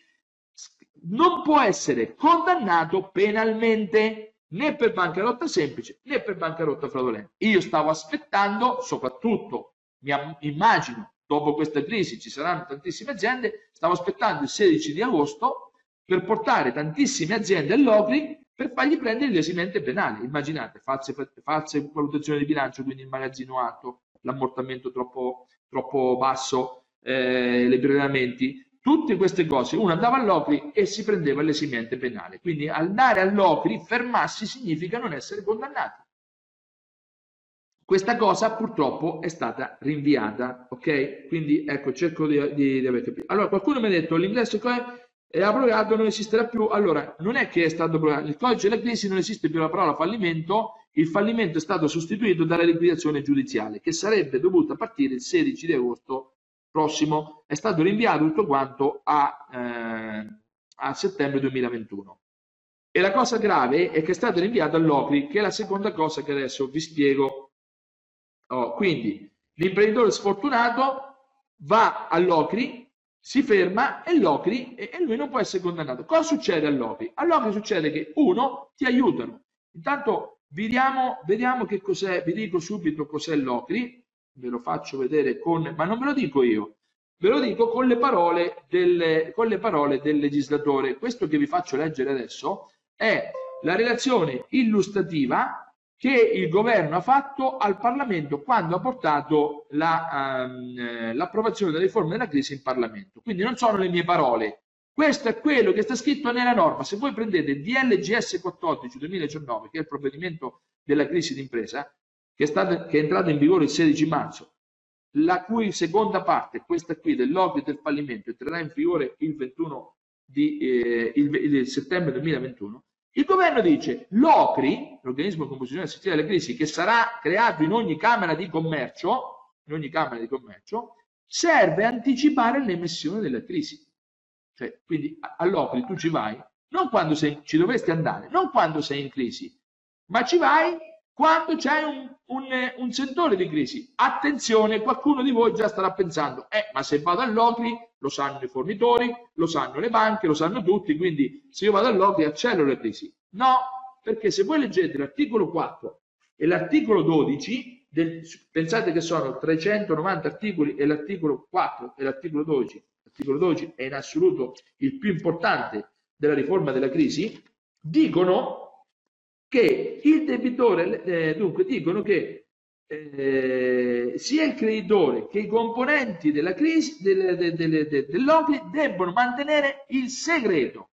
non può essere condannato penalmente né per bancarotta semplice né per bancarotta fraudolenta. Io stavo aspettando, soprattutto, mi immagino, dopo questa crisi ci saranno tantissime aziende, stavo aspettando il 16 di agosto per portare tantissime aziende all'OCRI per fargli prendere l'esimente penale. Immaginate, false, false valutazioni di bilancio, quindi il magazzino alto, l'ammortamento troppo, troppo basso, eh, le prelevamenti, tutte queste cose. Uno andava all'OCRI e si prendeva l'esimente penale. Quindi andare all'OCRI, fermarsi, significa non essere condannati. Questa cosa purtroppo è stata rinviata, ok? Quindi ecco, cerco di, di, di aver capito. Allora, qualcuno mi ha detto l'ingresso è abrogato, non esisterà più. Allora, non è che è stato abrogato, il codice della crisi non esiste più la parola fallimento, il fallimento è stato sostituito dalla liquidazione giudiziale, che sarebbe dovuta partire il 16 di agosto prossimo. È stato rinviato tutto quanto a, eh, a settembre 2021. E la cosa grave è che è stato rinviato all'OCRI, che è la seconda cosa che adesso vi spiego Oh, quindi l'imprenditore sfortunato va all'OCRI, si ferma e l'OCRI e, lui non può essere condannato. Cosa succede all'OCRI? All'OCRI succede che uno ti aiutano. Intanto vediamo, vediamo che cos'è, vi dico subito cos'è l'OCRI. ve lo faccio vedere con, ma non ve lo dico io, ve lo dico con le parole del, con le parole del legislatore. Questo che vi faccio leggere adesso è la relazione illustrativa che il governo ha fatto al Parlamento quando ha portato ehm, l'approvazione la, um, delle riforme della crisi in Parlamento. Quindi non sono le mie parole, questo è quello che sta scritto nella norma. Se voi prendete DLGS 14 2019, che è il provvedimento della crisi d'impresa, che è, che è entrato in vigore il 16 marzo, la cui seconda parte, questa qui dell'obbligo del fallimento, entrerà in vigore il 21 di, eh, il, il settembre 2021, il governo dice l'OCRI, l'organismo di composizione assistita alle crisi, che sarà creato in ogni Camera di Commercio, in ogni Camera di Commercio, serve a anticipare l'emissione della crisi. Cioè, quindi all'OCRI tu ci vai, non quando sei, ci dovresti andare, non quando sei in crisi, ma ci vai quando c'è un, un, un, sentore di crisi. Attenzione, qualcuno di voi già starà pensando, eh, ma se vado all'OCRI lo sanno i fornitori, lo sanno le banche, lo sanno tutti, quindi se io vado all'OCRI accelero le crisi. No, perché se voi leggete l'articolo 4 e l'articolo 12, del, pensate che sono 390 articoli e l'articolo 4 e l'articolo 12, l'articolo 12 è in assoluto il più importante della riforma della crisi, dicono che il debitore, eh, dunque dicono che eh, sia il creditore che i componenti della crisi del, del, debbono mantenere il segreto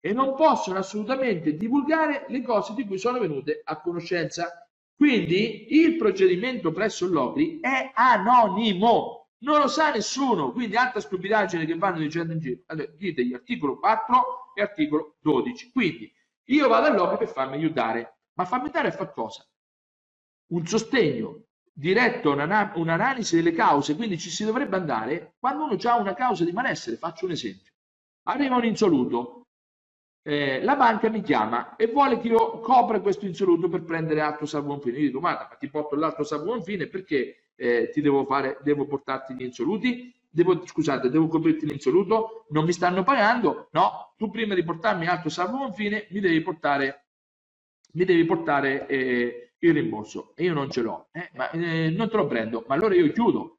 e non possono assolutamente divulgare le cose di cui sono venute a conoscenza. Quindi il procedimento presso l'OCRI è anonimo, non lo sa nessuno, quindi altra stupidaggine che vanno dicendo in giro. Allora, dite articolo 4 e articolo 12. Quindi io vado all'OPE per farmi aiutare, ma farmi aiutare a fare cosa? Un sostegno diretto un'analisi delle cause, quindi ci si dovrebbe andare quando uno ha una causa di malessere. Faccio un esempio. Arriva un insoluto, eh, la banca mi chiama e vuole che io copra questo insoluto per prendere altro salvo un fine. Io dico, ma ti porto l'altro salvo un fine perché eh, ti devo, fare, devo portarti gli insoluti? Devo, scusate, devo coprirti l'insoluto, non mi stanno pagando, no, tu prima di portarmi altro salvo confine mi devi portare, mi devi portare eh, il rimborso e io non ce l'ho, eh, ma eh, non te lo prendo, ma allora io chiudo.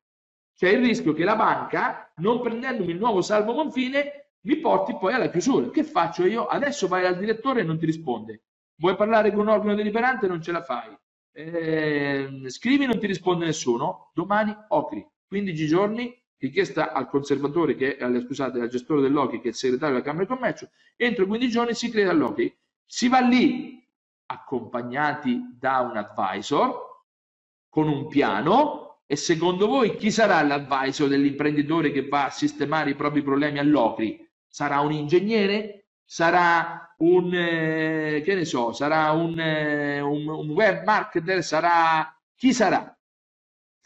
C'è il rischio che la banca, non prendendomi il nuovo salvo confine, mi porti poi alla chiusura. Che faccio io? Adesso vai al direttore e non ti risponde. Vuoi parlare con un organo deliberante? Non ce la fai. Eh, scrivi non ti risponde nessuno. Domani OCRI. 15 giorni richiesta al conservatore, che è, scusate, al gestore dell'OCI, che è il segretario della Camera di Commercio, entro 15 giorni si crea l'OCI. Si va lì accompagnati da un advisor con un piano e secondo voi chi sarà l'advisor dell'imprenditore che va a sistemare i propri problemi all'OCRI? Sarà un ingegnere? Sarà un, eh, che ne so, sarà un, eh, un, un web marketer? Sarà, chi sarà?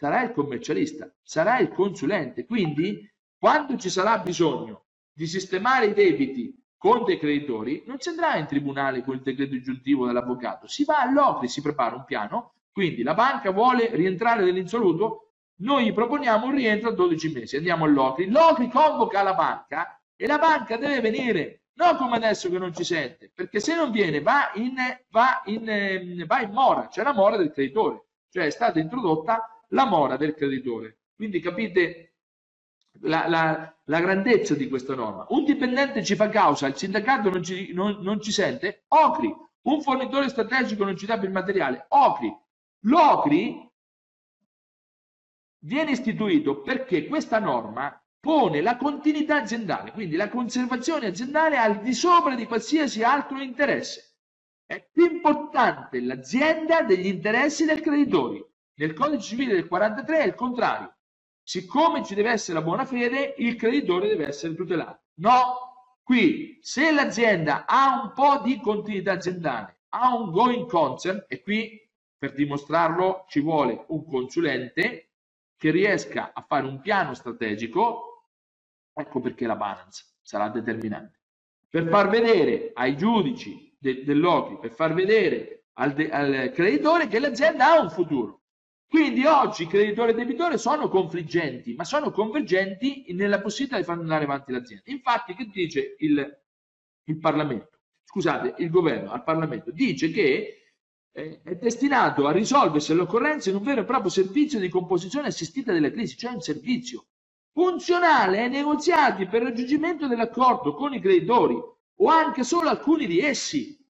Sarà il commercialista, sarà il consulente. Quindi, quando ci sarà bisogno di sistemare i debiti con dei creditori, non si andrà in tribunale con il decreto aggiuntivo dell'avvocato, si va all'OCRI, si prepara un piano, quindi la banca vuole rientrare nell'insoluto, noi gli proponiamo un rientro a 12 mesi, andiamo all'OCRI, l'OCRI convoca la banca e la banca deve venire, non come adesso che non ci sente, perché se non viene va in, va in, va in mora, c'è la mora del creditore, cioè è stata introdotta la mora del creditore. Quindi capite la, la, la, grandezza di questa norma. Un dipendente ci fa causa, il sindacato non ci, non, non ci sente, OCRI. Un fornitore strategico non ci dà il materiale, OCRI. L'OCRI viene istituito perché questa norma pone la continuità aziendale, quindi la conservazione aziendale al di sopra di qualsiasi altro interesse. È più importante l'azienda degli interessi del creditore. Nel codice civile del 43 è il contrario. Siccome ci deve essere la buona fede, il creditore deve essere tutelato. No, qui se l'azienda ha un po' di continuità aziendale, ha un going concern, e qui per dimostrarlo ci vuole un consulente che riesca a fare un piano strategico, ecco perché la balance sarà determinante. Per far vedere ai giudici de, dell'OCRI, per far vedere al, de, al creditore che l'azienda ha un futuro. Quindi oggi creditore e debitore sono confliggenti, ma sono convergenti nella possibilità di far andare avanti l'azienda. Infatti, che dice il, il Parlamento? Scusate, il governo al Parlamento dice che eh, è destinato a risolversi all'occorrenza in un vero e proprio servizio di composizione assistita della crisi, cioè un servizio funzionale ai negoziati per il raggiungimento dell'accordo con i creditori o anche solo alcuni di essi.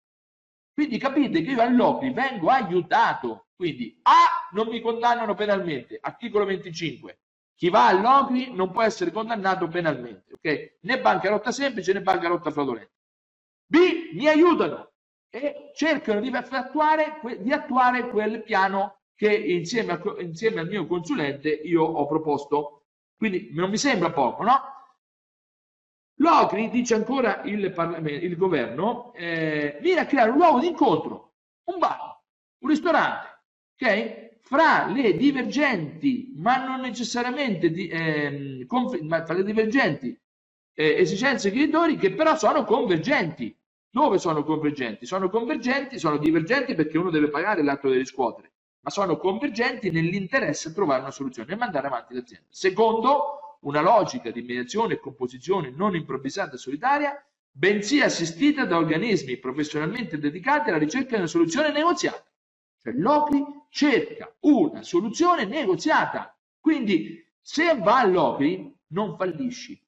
Quindi capite che io all'OPI vengo aiutato, quindi A non mi condannano penalmente, articolo 25, chi va all'OCRI non può essere condannato penalmente, ok? Né bancarotta semplice né bancarotta fraudolenta. B, mi aiutano e cercano di attuare, di attuare quel piano che insieme, a, insieme al mio consulente io ho proposto. Quindi non mi sembra poco, no? L'OCRI, dice ancora il, il governo, eh, viene a creare un luogo di incontro, un bar, un ristorante, ok? Fra le divergenti, ma non necessariamente di, eh, ma fra le divergenti eh, esigenze creditori che però sono convergenti. Dove sono convergenti? Sono convergenti, sono divergenti perché uno deve pagare l'atto di riscuotere, ma sono convergenti nell'interesse a trovare una soluzione e mandare avanti l'azienda. Secondo, una logica di mediazione e composizione non improvvisata e solitaria, bensì assistita da organismi professionalmente dedicati alla ricerca di una soluzione negoziata. Cioè l'OCRI cerca una soluzione negoziata. Quindi se va all'OCRI non fallisci,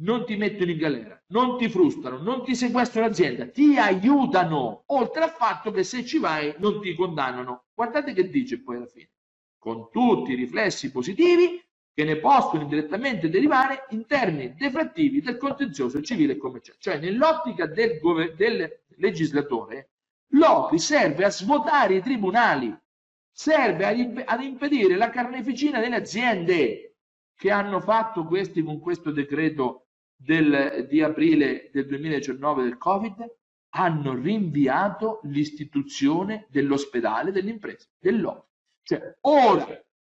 non ti mettono in galera, non ti frustano, non ti sequestrano l'azienda, ti aiutano, oltre al fatto che se ci vai non ti condannano. Guardate che dice poi alla fine, con tutti i riflessi positivi che ne possono indirettamente derivare in termini deflattivi del contenzioso civile e commerciale. Cioè nell'ottica del, del legislatore, l'OCRI serve a svuotare i tribunali, serve ad impedire la carneficina delle aziende che hanno fatto questi con questo decreto del, di aprile del 2019 del Covid hanno rinviato l'istituzione dell'ospedale dell'impresa, dell'OPA. Cioè, ora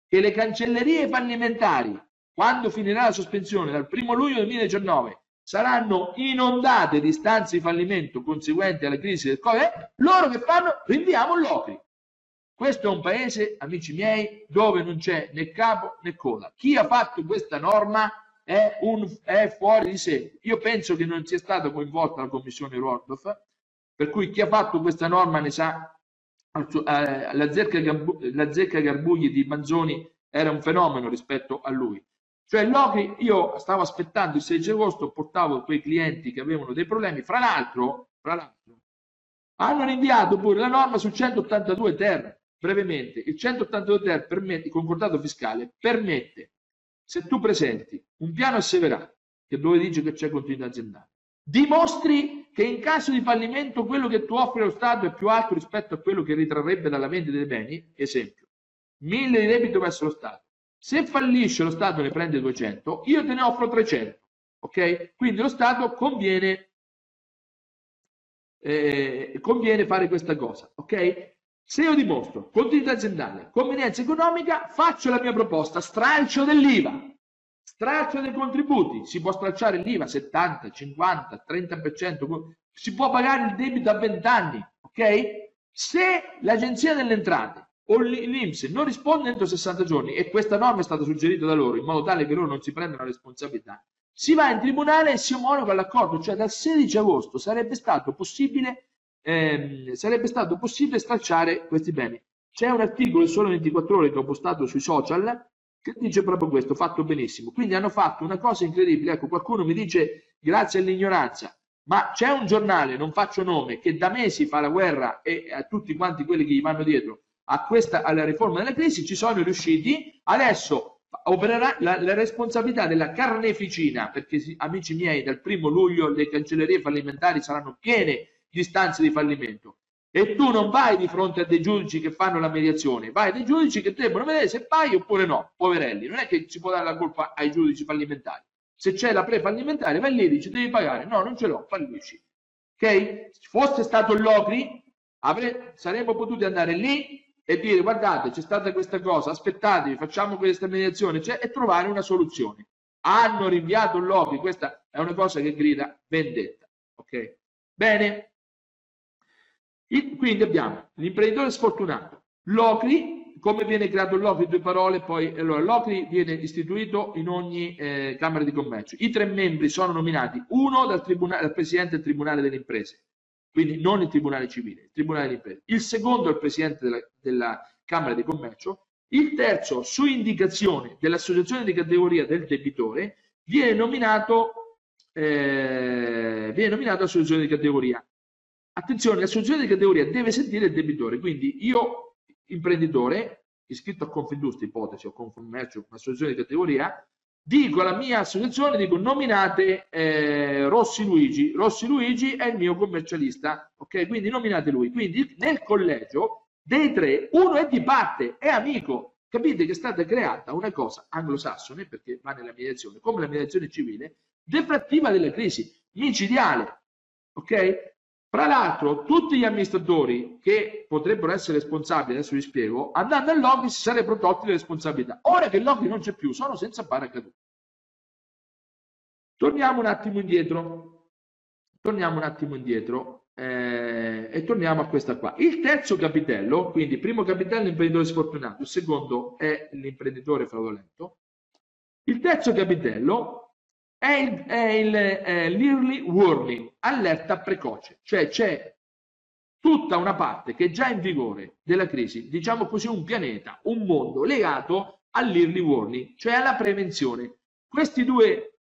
che le cancellerie fallimentari, quando finirà la sospensione dal 1 luglio 2019, saranno inondate di istanze di fallimento conseguenti alla crisi del Covid, loro che fanno? Rinviamo l'OCRI. Questo è un paese, amici miei, dove non c'è né capo né coda. Chi ha fatto questa norma è, un, è fuori di sé. Io penso che non sia stata coinvolta la commissione Rordorf, per cui chi ha fatto questa norma ne sa, la, zecca, la zecca Garbugli di Manzoni era un fenomeno rispetto a lui. Cioè Loki, io stavo aspettando il 16 agosto, portavo quei clienti che avevano dei problemi, fra l'altro, fra l'altro hanno rinviato pure la norma sul 182 ter, brevemente, il 182 ter permette, il concordato fiscale permette se tu presenti un piano asseverato, che dove dice che c'è continuità aziendale, dimostri che in caso di fallimento quello che tu offri allo Stato è più alto rispetto a quello che ritrarrebbe dalla vendita dei beni, esempio, 1000 di debito verso lo Stato. Se fallisce lo Stato ne prende 200, io te ne offro 300. Ok? Quindi lo Stato conviene, eh, conviene fare questa cosa. Ok? Se io dimostro continuità aziendale, convenienza economica, faccio la mia proposta, stralcio dell'IVA, stralcio dei contributi, si può stralciare l'IVA 70, 50, 30%, si può pagare il debito a 20 anni, ok? Se l'Agenzia delle Entrate o l'INPS non risponde entro 60 giorni e questa norma è stata suggerita da loro in modo tale che loro non si prendano responsabilità, si va in tribunale e si omologa l'accordo, cioè dal 16 agosto sarebbe stato possibile ehm, sarebbe stato possibile stracciare questi beni. C'è un articolo solo 24 ore che ho postato sui social che dice proprio questo, fatto benissimo. Quindi hanno fatto una cosa incredibile. Ecco, qualcuno mi dice grazie all'ignoranza, ma c'è un giornale, non faccio nome, che da mesi fa la guerra e a tutti quanti quelli che gli vanno dietro a questa, alla riforma della crisi ci sono riusciti. Adesso opererà la, la responsabilità della carneficina, perché amici miei, dal primo luglio le cancellerie fallimentari saranno piene di istanze di fallimento. E tu non vai di fronte a dei giudici che fanno la mediazione, vai a dei giudici che devono vedere se fai oppure no, poverelli. Non è che si può dare la colpa ai giudici fallimentari. Se c'è la pre-fallimentare, vai lì e dici devi pagare. No, non ce l'ho, fallisci. Ok? Se fosse stato l'OCRI, saremmo potuti andare lì e dire guardate c'è stata questa cosa, aspettatevi, facciamo questa mediazione cioè, e trovare una soluzione. Hanno rinviato l'OCRI, questa è una cosa che grida vendetta. Ok? Bene, quindi abbiamo l'imprenditore sfortunato, l'OCRI, come viene creato l'OCRI? Due parole, poi allora, l'OCRI viene istituito in ogni eh, Camera di Commercio. I tre membri sono nominati, uno dal, dal Presidente del Tribunale delle Imprese, quindi non il tribunale civile, il tribunale di impresa. Il secondo è il presidente della, della Camera di Commercio. Il terzo, su indicazione dell'associazione di categoria del debitore, viene nominato, eh, viene nominato associazione di categoria. Attenzione, l'associazione di categoria deve sentire il debitore, quindi io, imprenditore, iscritto a Confindustria, ipotesi, o Confcommercio, un'associazione di categoria, dico alla mia associazione, dico nominate eh, Rossi Luigi, Rossi Luigi è il mio commercialista, ok? Quindi nominate lui. Quindi nel collegio dei tre, uno è di parte, è amico. Capite che è stata creata una cosa anglosassone, perché va nella mediazione, come la mediazione civile, deflattiva della crisi, micidiale, ok? Fra l'altro, tutti gli amministratori che potrebbero essere responsabili, adesso vi spiego, andando al loghi si sarebbero tolti le responsabilità. Ora che il loghi non c'è più, sono senza paracadute. Torniamo un attimo indietro. Torniamo un attimo indietro eh, e torniamo a questa qua. Il terzo capitello, quindi primo capitello è l'imprenditore sfortunato, il secondo è l'imprenditore fraudolento. Il terzo capitello è, il, è, il, è l'early warning, allerta precoce, cioè c'è tutta una parte che è già in vigore della crisi, diciamo così un pianeta, un mondo legato all'early warning, cioè alla prevenzione. Questi due,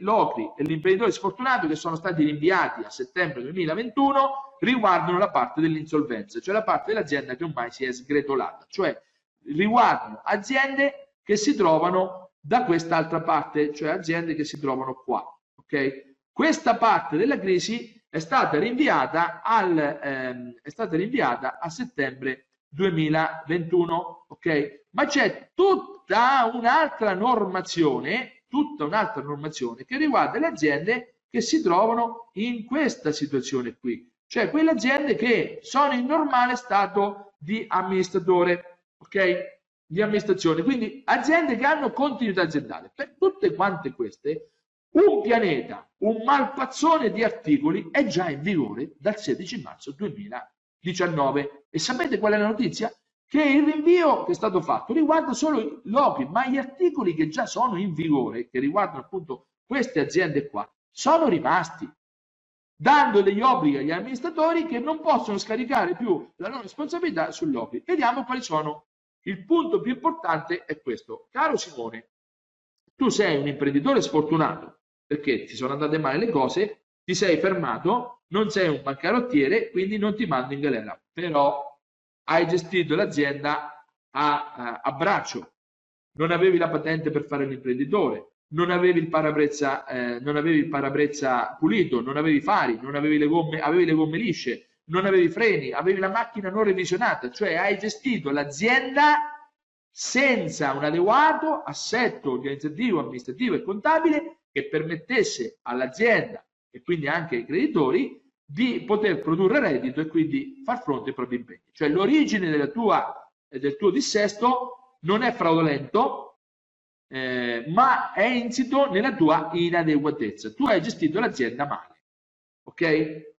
l'Ocri e l'imprenditore sfortunato, che sono stati rinviati a settembre 2021, riguardano la parte dell'insolvenza, cioè la parte dell'azienda che ormai si è sgretolata, cioè riguardano aziende che si trovano da quest'altra parte, cioè aziende che si trovano qua. Okay? Questa parte della crisi è stata rinviata, al, ehm, è stata rinviata a settembre 2021, ok? Ma c'è tutta un'altra normazione, tutta un'altra normazione che riguarda le aziende che si trovano in questa situazione qui, cioè quelle aziende che sono in normale stato di amministratore, ok? Di amministrazione, quindi aziende che hanno continuità aziendale. Per tutte quante queste, un pianeta, un malpazzone di articoli è già in vigore dal 16 marzo 2019. E sapete qual è la notizia? Che il rinvio che è stato fatto riguarda solo l'OPI, ma gli articoli che già sono in vigore, che riguardano appunto queste aziende qua, sono rimasti dando degli obblighi agli amministratori che non possono scaricare più la loro responsabilità obblighi. Vediamo quali sono il punto più importante è questo. Caro Simone, tu sei un imprenditore sfortunato perché ti sono andate male le cose, ti sei fermato, non sei un bancarottiere, quindi non ti mando in galera. Però hai gestito l'azienda a, a, a braccio, non avevi la patente per fare l'imprenditore, non avevi il parabrezza, eh, non avevi il parabrezza pulito, non avevi fari, non avevi le gomme, avevi le gomme lisce, non avevi freni, avevi la macchina non revisionata, cioè hai gestito l'azienda senza un adeguato assetto organizzativo, amministrativo e contabile che permettesse all'azienda e quindi anche ai creditori di poter produrre reddito e quindi far fronte ai propri impegni. Cioè l'origine del tuo dissesto non è fraudolento, eh, ma è insito nella tua inadeguatezza. Tu hai gestito l'azienda male. Ok?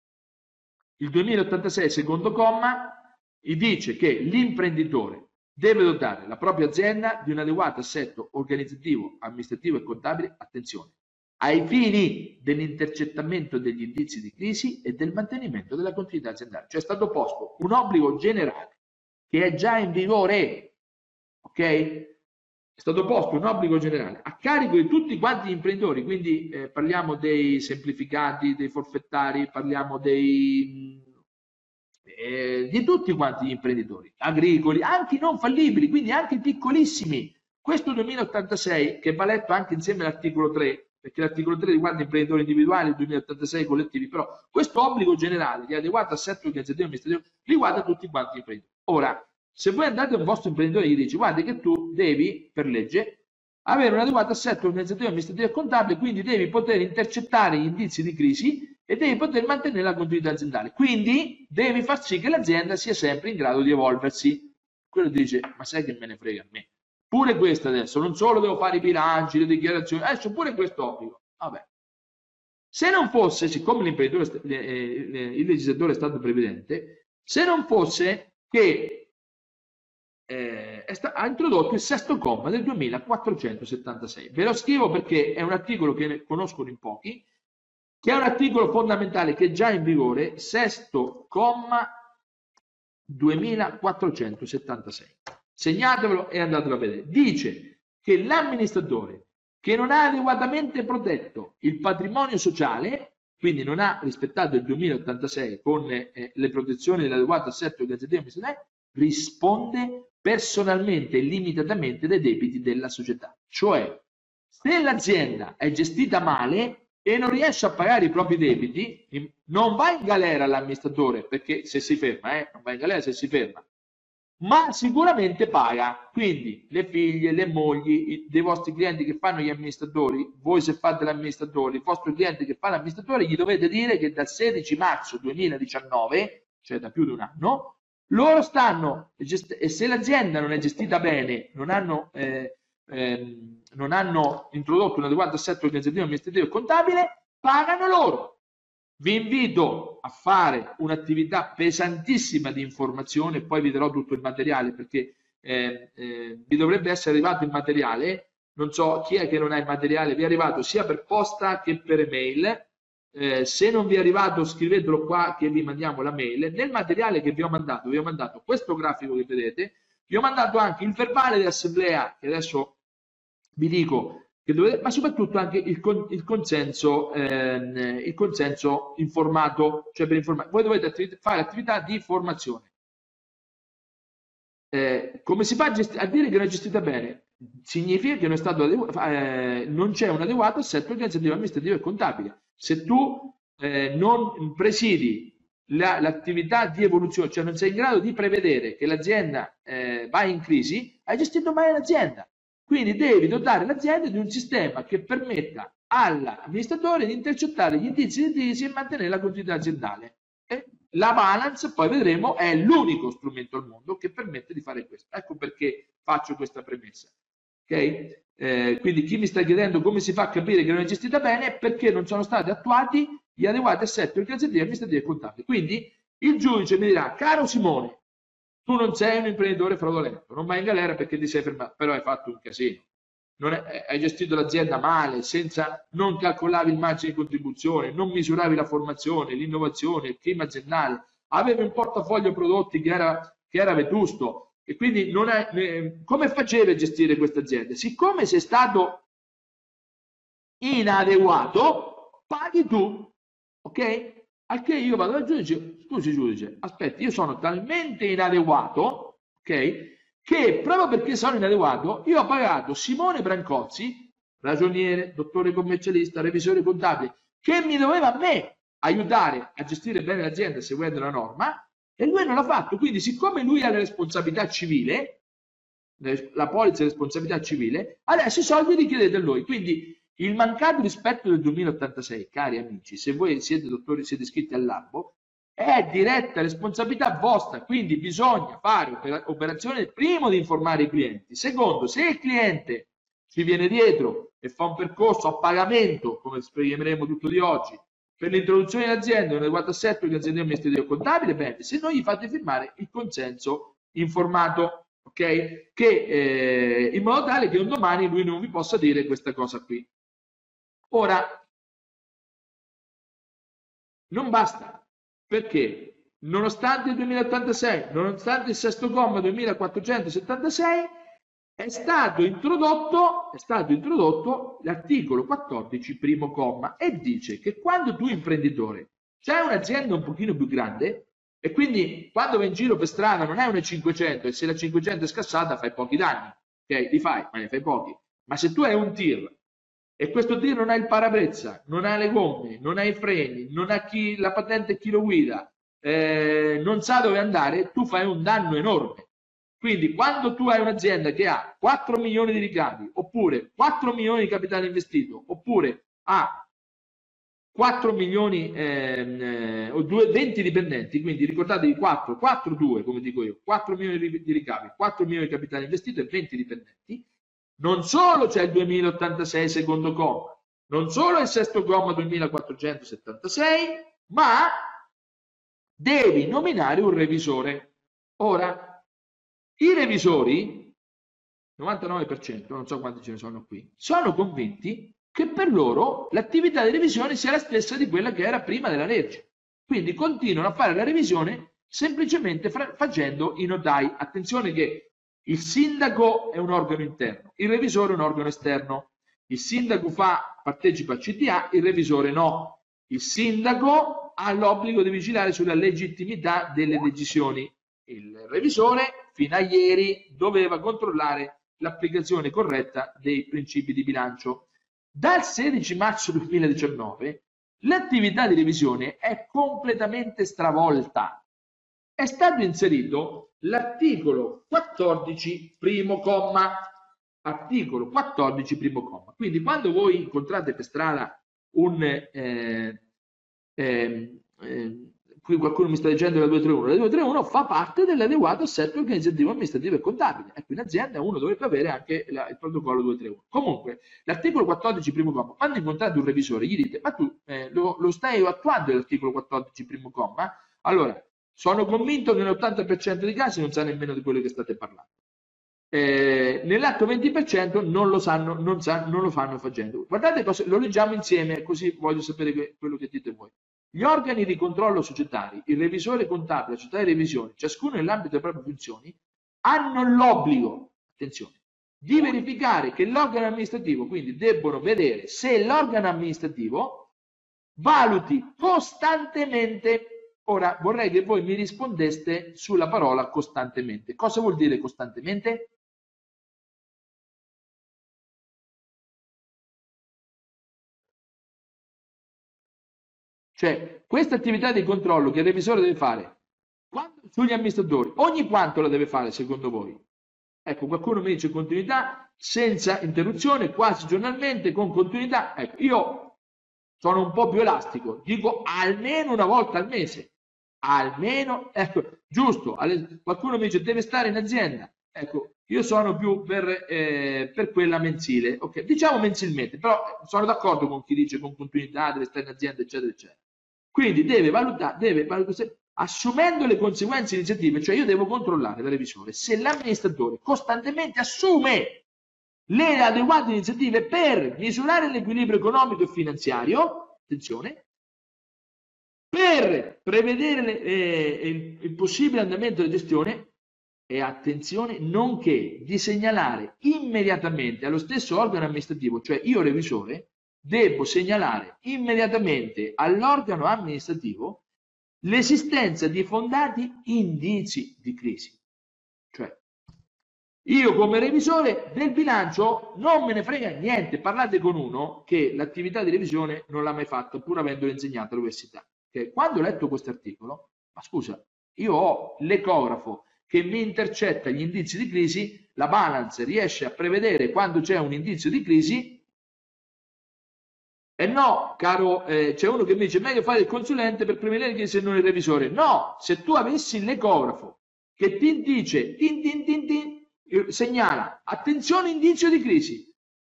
Il 2086, secondo comma, dice che l'imprenditore deve dotare la propria azienda di un adeguato assetto organizzativo, amministrativo e contabile, attenzione, ai fini dell'intercettamento degli indizi di crisi e del mantenimento della continuità aziendale. Cioè è stato posto un obbligo generale che è già in vigore, ok? È stato posto un obbligo generale a carico di tutti quanti gli imprenditori, quindi eh, parliamo dei semplificati, dei forfettari, parliamo dei, eh, di tutti quanti gli imprenditori agricoli, anche non fallibili, quindi anche piccolissimi. Questo 2086, che va letto anche insieme all'articolo 3, perché l'articolo 3 riguarda imprenditori individuali, il 2086 collettivi, però questo obbligo generale di adeguato assetto organizzativo amministrativo riguarda tutti quanti gli imprenditori. Ora, se voi andate a un vostro imprenditore e gli dici guarda che tu devi, per legge, avere un adeguato assetto organizzativo, amministrativo e contabile, quindi devi poter intercettare gli indizi di crisi e devi poter mantenere la continuità aziendale. Quindi devi far sì che l'azienda sia sempre in grado di evolversi. Quello dice, ma sai che me ne frega a me? Pure questo adesso, non solo devo fare i bilanci, le dichiarazioni, adesso pure questo obbligo. Vabbè. Se non fosse, siccome l'imprenditore, il legislatore è stato prevedente, se non fosse che eh, ha introdotto il sesto comma del 2476. Ve lo scrivo perché è un articolo che conoscono in pochi che è un articolo fondamentale che è già in vigore, sesto comma 2476. Segnatevelo e andatelo a vedere. Dice che l'amministratore che non ha adeguatamente protetto il patrimonio sociale, quindi non ha rispettato il 2086 con eh, le protezioni dell'adeguato assetto organizzativo amministrativo, risponde personalmente e limitatamente dai debiti della società. Cioè, se l'azienda è gestita male e non riesce a pagare i propri debiti, non va in galera l'amministratore, perché se si ferma, eh, non va in galera se si ferma, ma sicuramente paga. Quindi le figlie, le mogli dei vostri clienti che fanno gli amministratori, voi se fate l'amministratore, i vostri clienti che fanno l'amministratore, gli dovete dire che dal 16 marzo 2019, cioè da più di un anno, loro stanno, e se l'azienda non è gestita bene, non hanno, eh, eh, non hanno introdotto un adeguato assetto organizzativo, amministrativo e contabile, pagano loro. Vi invito a fare un'attività pesantissima di informazione, poi vi darò tutto il materiale perché eh, vi dovrebbe essere arrivato il materiale, non so chi è che non ha il materiale, vi è arrivato sia per posta che per email, eh, se non vi è arrivato scrivetelo qua che vi mandiamo la mail. Nel materiale che vi ho mandato, vi ho mandato questo grafico che vedete, vi ho mandato anche il verbale di assemblea, che adesso vi dico, che dovete, ma soprattutto anche il, con, il, consenso, ehm, il consenso informato, cioè per informare. Voi dovete attività, fare attività di formazione. Eh, come si fa a, a, dire che non è gestita bene? Significa che non, eh, non c'è un adeguato assetto organizzativo, amministrativo e contabile se tu eh, non presidi l'attività di evoluzione, cioè non sei in grado di prevedere che l'azienda eh, va in crisi, hai gestito male l'azienda. Quindi devi dotare l'azienda di un sistema che permetta all'amministratore di intercettare gli indizi di crisi e mantenere la continuità aziendale. E la balance, poi vedremo, è l'unico strumento al mondo che permette di fare questo. Ecco perché faccio questa premessa. Okay? Eh, quindi chi mi sta chiedendo come si fa a capire che non è gestita bene è perché non sono stati attuati gli adeguati assetti organizzativi, amministrativi e contabili. Quindi il giudice mi dirà, caro Simone, tu non sei un imprenditore fraudolento, non vai in galera perché ti sei fermato, però hai fatto un casino. È, hai gestito l'azienda male, senza, non calcolavi il margine di contribuzione, non misuravi la formazione, l'innovazione, il clima aziendale, avevi un portafoglio prodotti che era, che era vetusto, e quindi è, eh, come facevi a gestire questa azienda? Siccome sei stato inadeguato, paghi tu, ok? Al che io vado al giudice, scusi giudice, aspetti, io sono talmente inadeguato, ok? Che proprio perché sono inadeguato, io ho pagato Simone Brancozzi, ragioniere, dottore commercialista, revisore contabile, che mi doveva a me aiutare a gestire bene l'azienda seguendo la norma, e lui non l'ha fatto, quindi siccome lui ha la responsabilità civile, la polizza di responsabilità civile, adesso i soldi li chiedete a lui. Quindi il mancato rispetto del 2086, cari amici, se voi siete dottori, siete iscritti all'albo, è diretta responsabilità vostra, quindi bisogna fare operazione primo di informare i clienti, secondo se il cliente ci viene dietro e fa un percorso a pagamento, come spiegheremo tutto di oggi, per l'introduzione in azienda un adeguato assetto di azienda amministrativo contabile, bene, se non gli fate firmare il consenso informato, ok? Che eh, in modo tale che un domani lui non vi possa dire questa cosa qui. Ora, non basta, perché nonostante il 2086, nonostante il sesto comma 2476, è stato introdotto, è stato introdotto l'articolo 14 primo comma e dice che quando tu imprenditore c'hai un'azienda un pochino più grande e quindi quando vai in giro per strada non hai una 500 e se la 500 è scassata fai pochi danni, ok? Li fai, ma ne fai pochi. Ma se tu hai un tir e questo tir non ha il parabrezza, non ha le gomme, non ha i freni, non ha chi, la patente chi lo guida, eh, non sa dove andare, tu fai un danno enorme. Quindi quando tu hai un'azienda che ha 4 milioni di ricavi, oppure 4 milioni di capitale investito, oppure ha 4 milioni ehm, eh, o 2, 20 dipendenti, quindi ricordatevi 4, 4, 2 come dico io, 4 milioni di ricavi, 4 milioni di capitale investito e 20 dipendenti, non solo c'è il 2086 secondo comma, non solo il sesto comma 2476, ma devi nominare un revisore. Ora, i revisori, 99%, non so quanti ce ne sono qui, sono convinti che per loro l'attività di revisione sia la stessa di quella che era prima della legge. Quindi continuano a fare la revisione semplicemente facendo i notai. Attenzione che il sindaco è un organo interno, il revisore è un organo esterno. Il sindaco fa, partecipa al CTA, il revisore no. Il sindaco ha l'obbligo di vigilare sulla legittimità delle decisioni. Il revisore, fino a ieri, doveva controllare l'applicazione corretta dei principi di bilancio. Dal 16 marzo 2019 l'attività di revisione è completamente stravolta. È stato inserito l'articolo 14 primo comma. Articolo 14 primo comma. Quindi quando voi incontrate per strada un eh, eh, qui qualcuno mi sta dicendo la 231, la 231 fa parte dell'adeguato assetto organizzativo, amministrativo e contabile. Ecco, in azienda uno dovrebbe avere anche la, il protocollo 231. Comunque, l'articolo 14 primo comma, quando incontrate un revisore gli dite, ma tu eh, lo, lo, stai attuando l'articolo 14 primo comma? Allora, sono convinto che nell'80% dei casi non sa nemmeno di quello che state parlando. Eh, nell'atto 20% non lo sanno, non, sa, non lo fanno facendo. Guardate, lo leggiamo insieme, così voglio sapere que, quello che dite voi. Gli organi di controllo societari, il revisore contabile, la società di revisione, ciascuno nell'ambito delle proprie funzioni, hanno l'obbligo, attenzione, di verificare che l'organo amministrativo, quindi debbono vedere se l'organo amministrativo valuti costantemente, ora vorrei che voi mi rispondeste sulla parola costantemente. Cosa vuol dire costantemente? Cioè, questa attività di controllo che il revisore deve fare quando, sugli amministratori, ogni quanto la deve fare secondo voi? Ecco, qualcuno mi dice continuità senza interruzione, quasi giornalmente, con continuità. Ecco, io sono un po' più elastico, dico almeno una volta al mese. Almeno, ecco, giusto, qualcuno mi dice deve stare in azienda. Ecco, io sono più per, eh, per quella mensile, ok? Diciamo mensilmente, però sono d'accordo con chi dice con continuità, deve stare in azienda, eccetera, eccetera. Quindi deve valutare, deve valutare, assumendo le conseguenze iniziative, cioè io devo controllare da revisore se l'amministratore costantemente assume le adeguate iniziative per misurare l'equilibrio economico e finanziario, attenzione, per prevedere le, eh, il, il possibile andamento della gestione e attenzione, nonché di segnalare immediatamente allo stesso organo amministrativo, cioè io revisore, devo segnalare immediatamente all'organo amministrativo l'esistenza di fondati indizi di crisi. Cioè, io come revisore del bilancio non me ne frega niente, parlate con uno che l'attività di revisione non l'ha mai fatta, pur avendolo insegnato all'università. Quando ho letto questo articolo, ma scusa, io ho l'ecografo che mi intercetta gli indizi di crisi, la balance riesce a prevedere quando c'è un indizio di crisi e no, caro, eh, c'è uno che mi dice meglio fare il consulente per prevenire che se non il revisore. No, se tu avessi l'ecografo che ti dice, tin, tin, tin, tin, eh, segnala, attenzione indizio di crisi,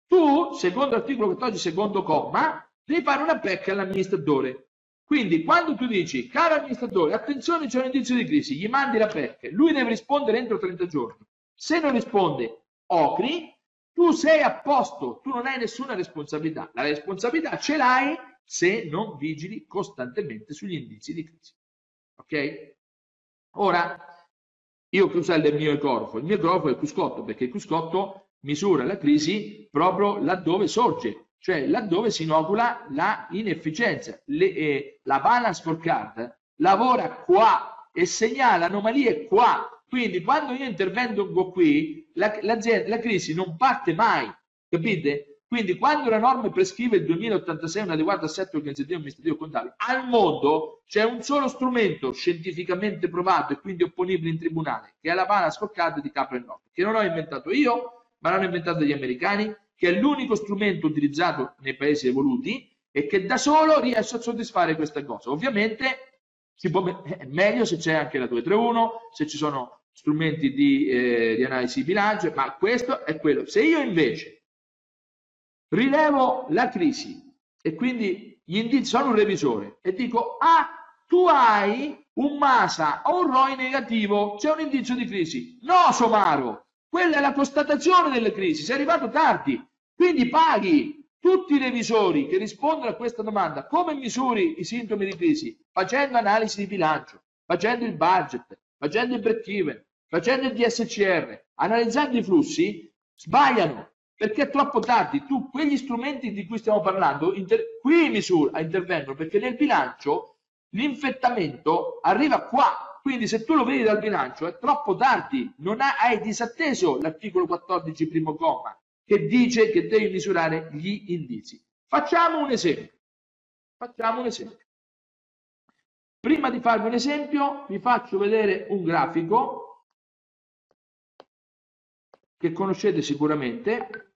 tu, secondo l'articolo 14, secondo comma, devi fare una pecca all'amministratore. Quindi quando tu dici, caro amministratore, attenzione c'è un indizio di crisi, gli mandi la pecca, lui deve rispondere entro 30 giorni. Se non risponde, ocri, tu sei a posto, tu non hai nessuna responsabilità. La responsabilità ce l'hai se non vigili costantemente sugli indizi di crisi. Ok? Ora, io che uso il mio ecografo? Il mio ecografo è il cruscotto, perché il cruscotto misura la crisi proprio laddove sorge, cioè laddove si inocula la inefficienza. Le, eh, la balance scorecard lavora qua e segnala anomalie qua quindi quando io intervengo qui, la, la crisi non parte mai, capite? Quindi quando la norma prescrive il 2086 un adeguato assetto organizzativo amministrativo contabile, al mondo c'è un solo strumento scientificamente provato e quindi opponibile in tribunale, che è la pala scoccata di Capra Notte, che non ho inventato io, ma l'hanno inventato gli americani, che è l'unico strumento utilizzato nei paesi evoluti e che da solo riesce a soddisfare questa cosa. Ovviamente si può, è meglio se c'è anche la 231, se ci sono strumenti di, eh, di analisi di bilancio, ma questo è quello. Se io invece rilevo la crisi e quindi gli indizi sono un revisore e dico, ah, tu hai un MASA o un ROI negativo, c'è un indizio di crisi. No, Somaro, quella è la constatazione delle crisi, sei arrivato tardi, quindi paghi. tutti i revisori che rispondono a questa domanda, come misuri i sintomi di crisi? Facendo analisi di bilancio, facendo il budget, facendo il break even, facendo il DSCR, analizzando i flussi, sbagliano perché è troppo tardi. Tu quegli strumenti di cui stiamo parlando, qui misura, intervengono perché nel bilancio l'infettamento arriva qua. Quindi se tu lo vedi dal bilancio è troppo tardi, non ha, hai disatteso l'articolo 14 primo comma che dice che devi misurare gli indizi. Facciamo un esempio. Facciamo un esempio. Prima di farvi un esempio vi faccio vedere un grafico che conoscete sicuramente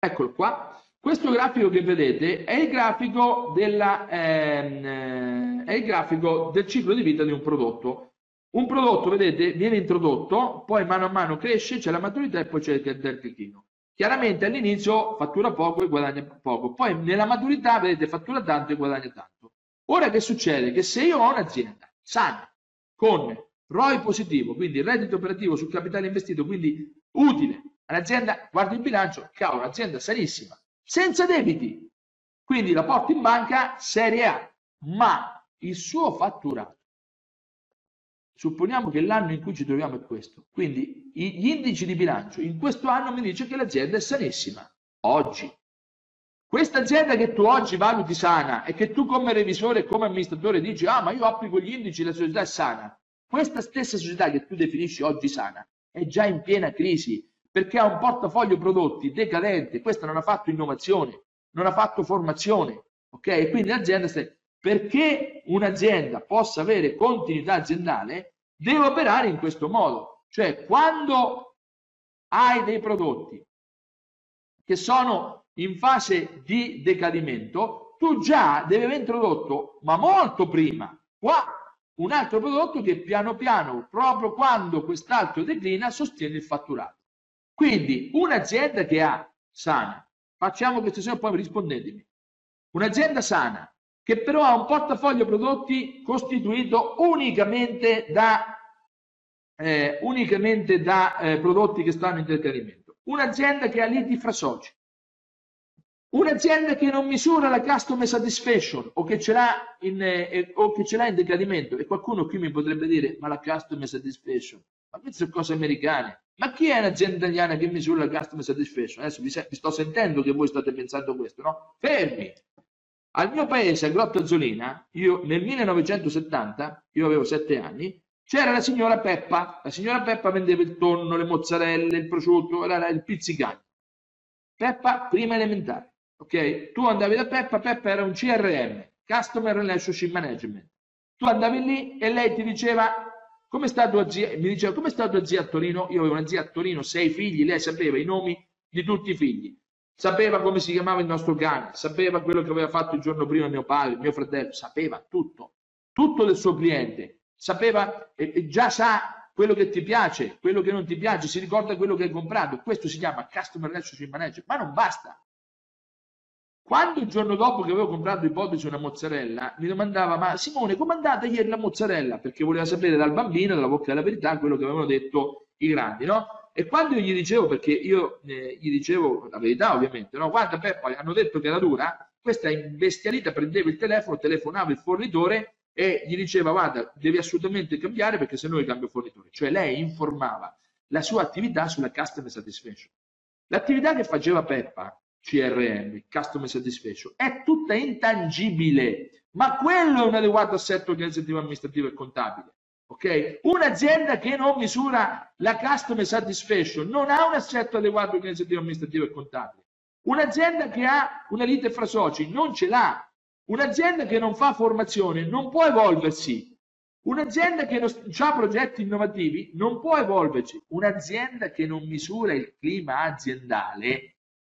Eccolo qua. Questo grafico che vedete è il grafico, della, ehm, è il grafico del ciclo di vita di un prodotto. Un prodotto, vedete, viene introdotto, poi mano a mano cresce, c'è la maturità e poi c'è il declino. Chiaramente all'inizio fattura poco e guadagna poco, poi nella maturità, vedete, fattura tanto e guadagna tanto. Ora che succede? Che se io ho un'azienda sana, con ROI positivo, quindi reddito operativo sul capitale investito, quindi utile, Un'azienda, guarda il bilancio, cavolo, un'azienda sanissima, senza debiti. Quindi la porto in banca serie A, ma il suo fatturato. Supponiamo che l'anno in cui ci troviamo è questo. Quindi gli indici di bilancio in questo anno mi dice che l'azienda è sanissima. Oggi. Questa azienda che tu oggi valuti sana e che tu come revisore come amministratore dici ah ma io applico gli indici la società è sana. Questa stessa società che tu definisci oggi sana è già in piena crisi perché ha un portafoglio prodotti decadente, questa non ha fatto innovazione, non ha fatto formazione, ok? E quindi l'azienda, perché un'azienda possa avere continuità aziendale, deve operare in questo modo, cioè quando hai dei prodotti che sono in fase di decadimento, tu già devi aver introdotto, ma molto prima, qua un altro prodotto che piano piano, proprio quando quest'altro declina, sostiene il fatturato. Quindi un'azienda che ha sana, facciamo questo esempio, poi rispondetemi, un'azienda sana che però ha un portafoglio prodotti costituito unicamente da, eh, unicamente da eh, prodotti che stanno in intrattenimento, un'azienda che ha liti fra soci, un'azienda che non misura la customer satisfaction o che ce l'ha in, eh, in decadimento e qualcuno qui mi potrebbe dire ma la customer satisfaction ma queste sono cose americane ma chi è un'azienda italiana che misura la customer satisfaction? Adesso vi, vi, sto sentendo che voi state pensando questo, no? Fermi! Al mio paese, a Grotta Azzolina, io nel 1970, io avevo sette anni, c'era la signora Peppa. La signora Peppa vendeva il tonno, le mozzarelle, il prosciutto, il pizzicano. Peppa, prima elementare. Ok? Tu andavi da Peppa, Peppa era un CRM, Customer Relationship Management. Tu andavi lì e lei ti diceva come sta tua zia? Mi diceva, come sta tua zia a Torino? Io avevo una zia a Torino, sei figli, lei sapeva i nomi di tutti i figli. Sapeva come si chiamava il nostro cane, sapeva quello che aveva fatto il giorno prima mio padre, mio fratello, sapeva tutto, tutto del suo cliente, sapeva e, già sa quello che ti piace, quello che non ti piace, si ricorda quello che hai comprato. Questo si chiama Customer Relationship Manager, ma non basta. Quando il giorno dopo che avevo comprato ipotesi una mozzarella, mi domandava, ma Simone, come è andata ieri la mozzarella? Perché voleva sapere dal bambino, dalla bocca della verità, quello che avevano detto i grandi, no? E quando io gli dicevo, perché io eh, gli dicevo la verità ovviamente, no? Guarda Peppa, hanno detto che era dura, questa imbestialita prendeva il telefono, telefonava il fornitore e gli diceva, guarda, devi assolutamente cambiare perché se no io cambio fornitore. Cioè lei informava la sua attività sulla customer satisfaction. L'attività che faceva Peppa CRM, Customer Satisfaction, è tutta intangibile, ma quello è un adeguato assetto organizzativo, amministrativo e contabile. Ok? Un'azienda che non misura la Customer Satisfaction non ha un assetto adeguato organizzativo, amministrativo e contabile. Un'azienda che ha una lite fra soci non ce l'ha. Un'azienda che non fa formazione non può evolversi. Un'azienda che non ha progetti innovativi non può evolversi. Un'azienda che non misura il clima aziendale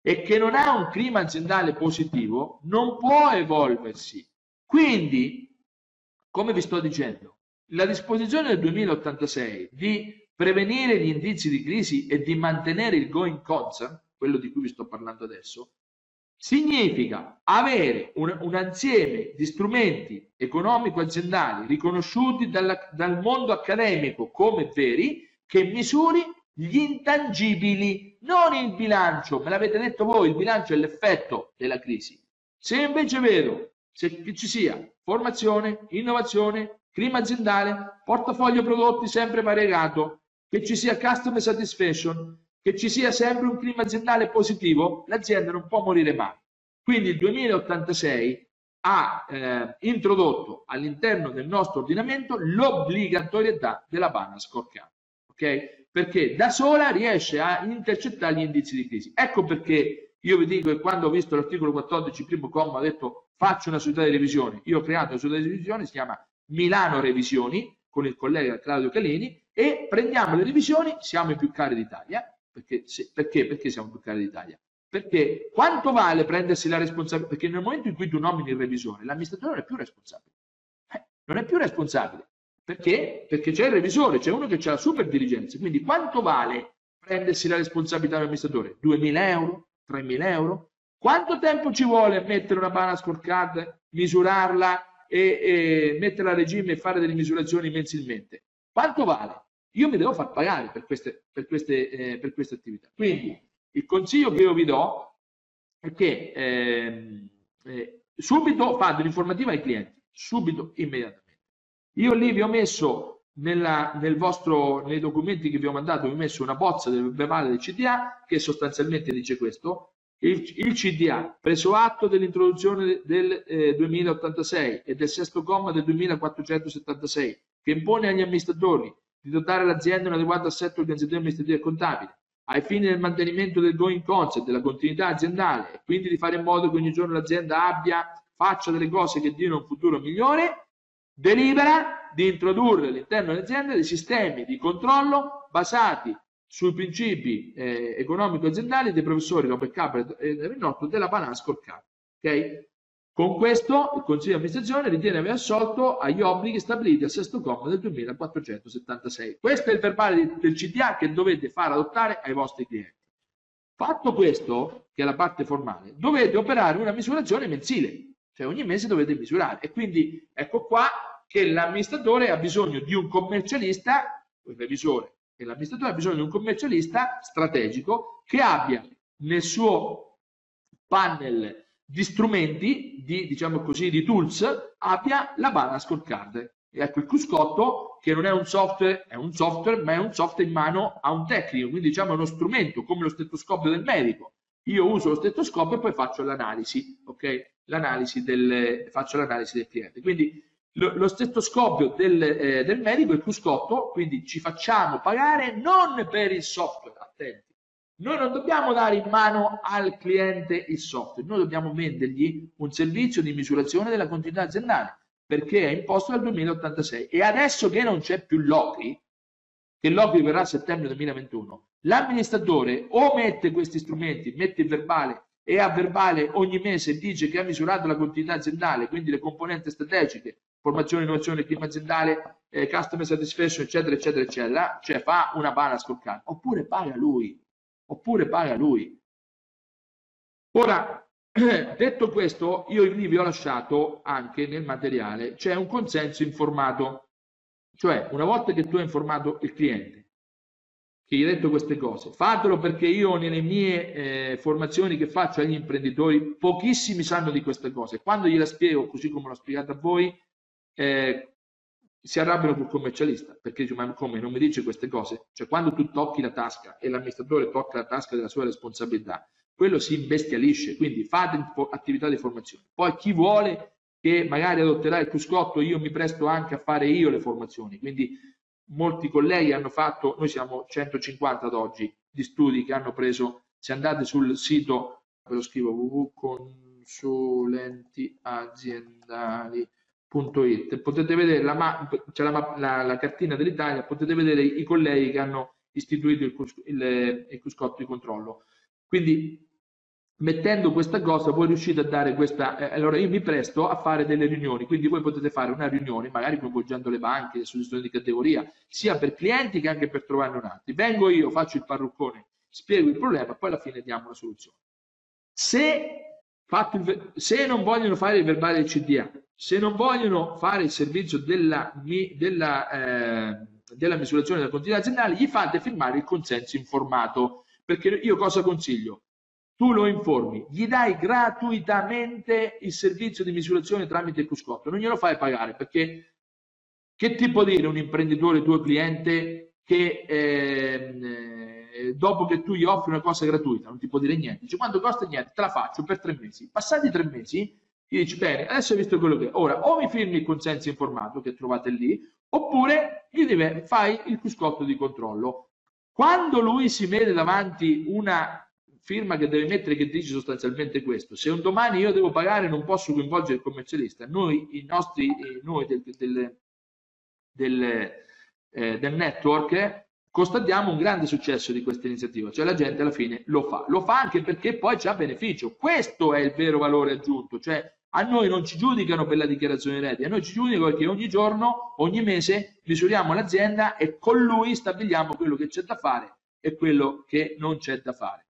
e che non ha un clima aziendale positivo non può evolversi. Quindi, come vi sto dicendo, la disposizione del 2086 di prevenire gli indizi di crisi e di mantenere il going concern, quello di cui vi sto parlando adesso, significa avere un, un insieme di strumenti economico-aziendali riconosciuti dalla, dal mondo accademico come veri che misuri gli intangibili, non il bilancio. Me l'avete detto voi, il bilancio è l'effetto della crisi. Se invece vedo se, che ci sia formazione, innovazione, clima aziendale, portafoglio prodotti sempre variegato, che ci sia customer satisfaction, che ci sia sempre un clima aziendale positivo, l'azienda non può morire mai. Quindi il 2086 ha eh, introdotto all'interno del nostro ordinamento l'obbligatorietà della banca scorcata, ok? Perché da sola riesce a intercettare gli indizi di crisi. Ecco perché io vi dico che quando ho visto l'articolo 14, primo comma, ho detto faccio una società di revisione. Io ho creato una società di revisione, si chiama Milano Revisioni, con il collega Claudio Calini, e prendiamo le revisioni, siamo i più cari d'Italia. Perché, se, perché? Perché siamo i più cari d'Italia? Perché quanto vale prendersi la responsabilità? Perché nel momento in cui tu nomini il revisore, l'amministratore non è più responsabile. Eh, non è più responsabile. Perché? Perché c'è il revisore, c'è uno che ha la super diligenza. Quindi quanto vale prendersi la responsabilità dell'amministratore? 2.000 euro? 3.000 euro? Quanto tempo ci vuole mettere una banana scorecard, misurarla e, e metterla a regime e fare delle misurazioni mensilmente? Quanto vale? Io mi devo far pagare per queste, per queste, eh, per queste attività. Quindi il consiglio che io vi do è che eh, eh, subito fate un'informativa ai clienti, subito, immediatamente. Io lì vi ho messo nella, nel vostro, nei documenti che vi ho mandato, vi ho messo una bozza del verbale del CDA che sostanzialmente dice questo. Il, il CDA, preso atto dell'introduzione del eh, 2086 e del sesto comma del 2476, che impone agli amministratori di dotare l'azienda di un adeguato assetto organizzativo amministrativo e contabile, ai fini del mantenimento del going concept, della continuità aziendale e quindi di fare in modo che ogni giorno l'azienda abbia, faccia delle cose che diano un futuro migliore, delibera di introdurre all'interno dell'azienda dei sistemi di controllo basati sui principi eh, economico-aziendali dei professori Robert Capra e Rinotto della Banana Scorecard. Okay? Con questo il Consiglio di amministrazione ritiene aver assolto agli obblighi stabiliti al sesto comma del 2476. Questo è il verbale del CDA che dovete far adottare ai vostri clienti. Fatto questo, che è la parte formale, dovete operare una misurazione mensile, cioè ogni mese dovete misurare. E quindi ecco qua che l'amministratore ha bisogno di un commercialista, il revisore e l'amministratore ha bisogno di un commercialista strategico che abbia nel suo panel di strumenti, di, diciamo così, di tools, abbia la balance scorecard. E ecco il cruscotto che non è un software, è un software, ma è un software in mano a un tecnico, quindi diciamo è uno strumento come lo stetoscopio del medico. Io uso lo stetoscopio e poi faccio l'analisi, ok? L'analisi del, faccio l'analisi del cliente. Quindi lo, lo stetoscopio del, eh, del medico è il cruscotto, quindi ci facciamo pagare non per il software, attenti noi non dobbiamo dare in mano al cliente il software, noi dobbiamo vendergli un servizio di misurazione della continuità aziendale perché è imposto dal 2086 e adesso che non c'è più l'OCRI, che l'OCRI verrà a settembre 2021, l'amministratore o mette questi strumenti, mette il verbale e a verbale ogni mese dice che ha misurato la continuità aziendale, quindi le componenti strategiche, formazione, innovazione, clima aziendale, eh, customer satisfaction, eccetera, eccetera, eccetera, cioè fa una bala scoccata, oppure paga lui. Oppure paga lui. Ora, detto questo, io lì vi ho lasciato anche nel materiale, c'è un consenso informato, cioè una volta che tu hai informato il cliente, che gli hai detto queste cose, fatelo perché io nelle mie eh, formazioni che faccio agli imprenditori, pochissimi sanno di queste cose. Quando gliela spiego, così come l'ho spiegato a voi, eh, si arrabbiano col commercialista perché dice ma come? Non mi dice queste cose? Cioè quando tu tocchi la tasca e l'amministratore tocca la tasca della sua responsabilità quello si imbestialisce. Quindi fate attività di formazione. Poi chi vuole che magari adotterà il cruscotto io mi presto anche a fare io le formazioni quindi molti colleghi hanno fatto noi siamo 150 ad oggi di studi che hanno preso se andate sul sito ve lo scrivo www.consulentiaziendali It. Potete vedere la, c'è la, la, la, cartina dell'Italia, potete vedere i colleghi che hanno istituito il, il, il cruscotto di controllo. Quindi mettendo questa cosa voi riuscite a dare questa eh, allora io mi presto a fare delle riunioni quindi voi potete fare una riunione magari coinvolgendo le banche le associazioni di categoria sia per clienti che anche per trovarne un altro vengo io faccio il parruccone spiego il problema poi alla fine diamo la soluzione se il, se non vogliono fare il verbale del CDA, se non vogliono fare il servizio della, della, eh, della misurazione della continuità aziendale, gli fate firmare il consenso informato. Perché io cosa consiglio? Tu lo informi, gli dai gratuitamente il servizio di misurazione tramite il cruscotto, non glielo fai pagare perché che ti può dire un imprenditore tuo cliente che eh, dopo che tu gli offri una cosa gratuita non ti può dire niente, dice quando costa niente? Te la faccio per tre mesi, passati tre mesi gli dici bene adesso hai visto quello che è, ora o mi firmi il consenso informato che trovate lì oppure gli deve, fai il cruscotto di controllo. Quando lui si vede davanti una firma che deve mettere che dice sostanzialmente questo, se un domani io devo pagare non posso coinvolgere il commercialista, noi, i nostri, noi del, del, del, eh, del network constatiamo un grande successo di questa iniziativa, cioè la gente alla fine lo fa, lo fa anche perché poi c'ha beneficio, questo è il vero valore aggiunto, cioè a noi non ci giudicano per la dichiarazione redditi, a noi ci giudicano perché ogni giorno, ogni mese misuriamo l'azienda e con lui stabiliamo quello che c'è da fare e quello che non c'è da fare.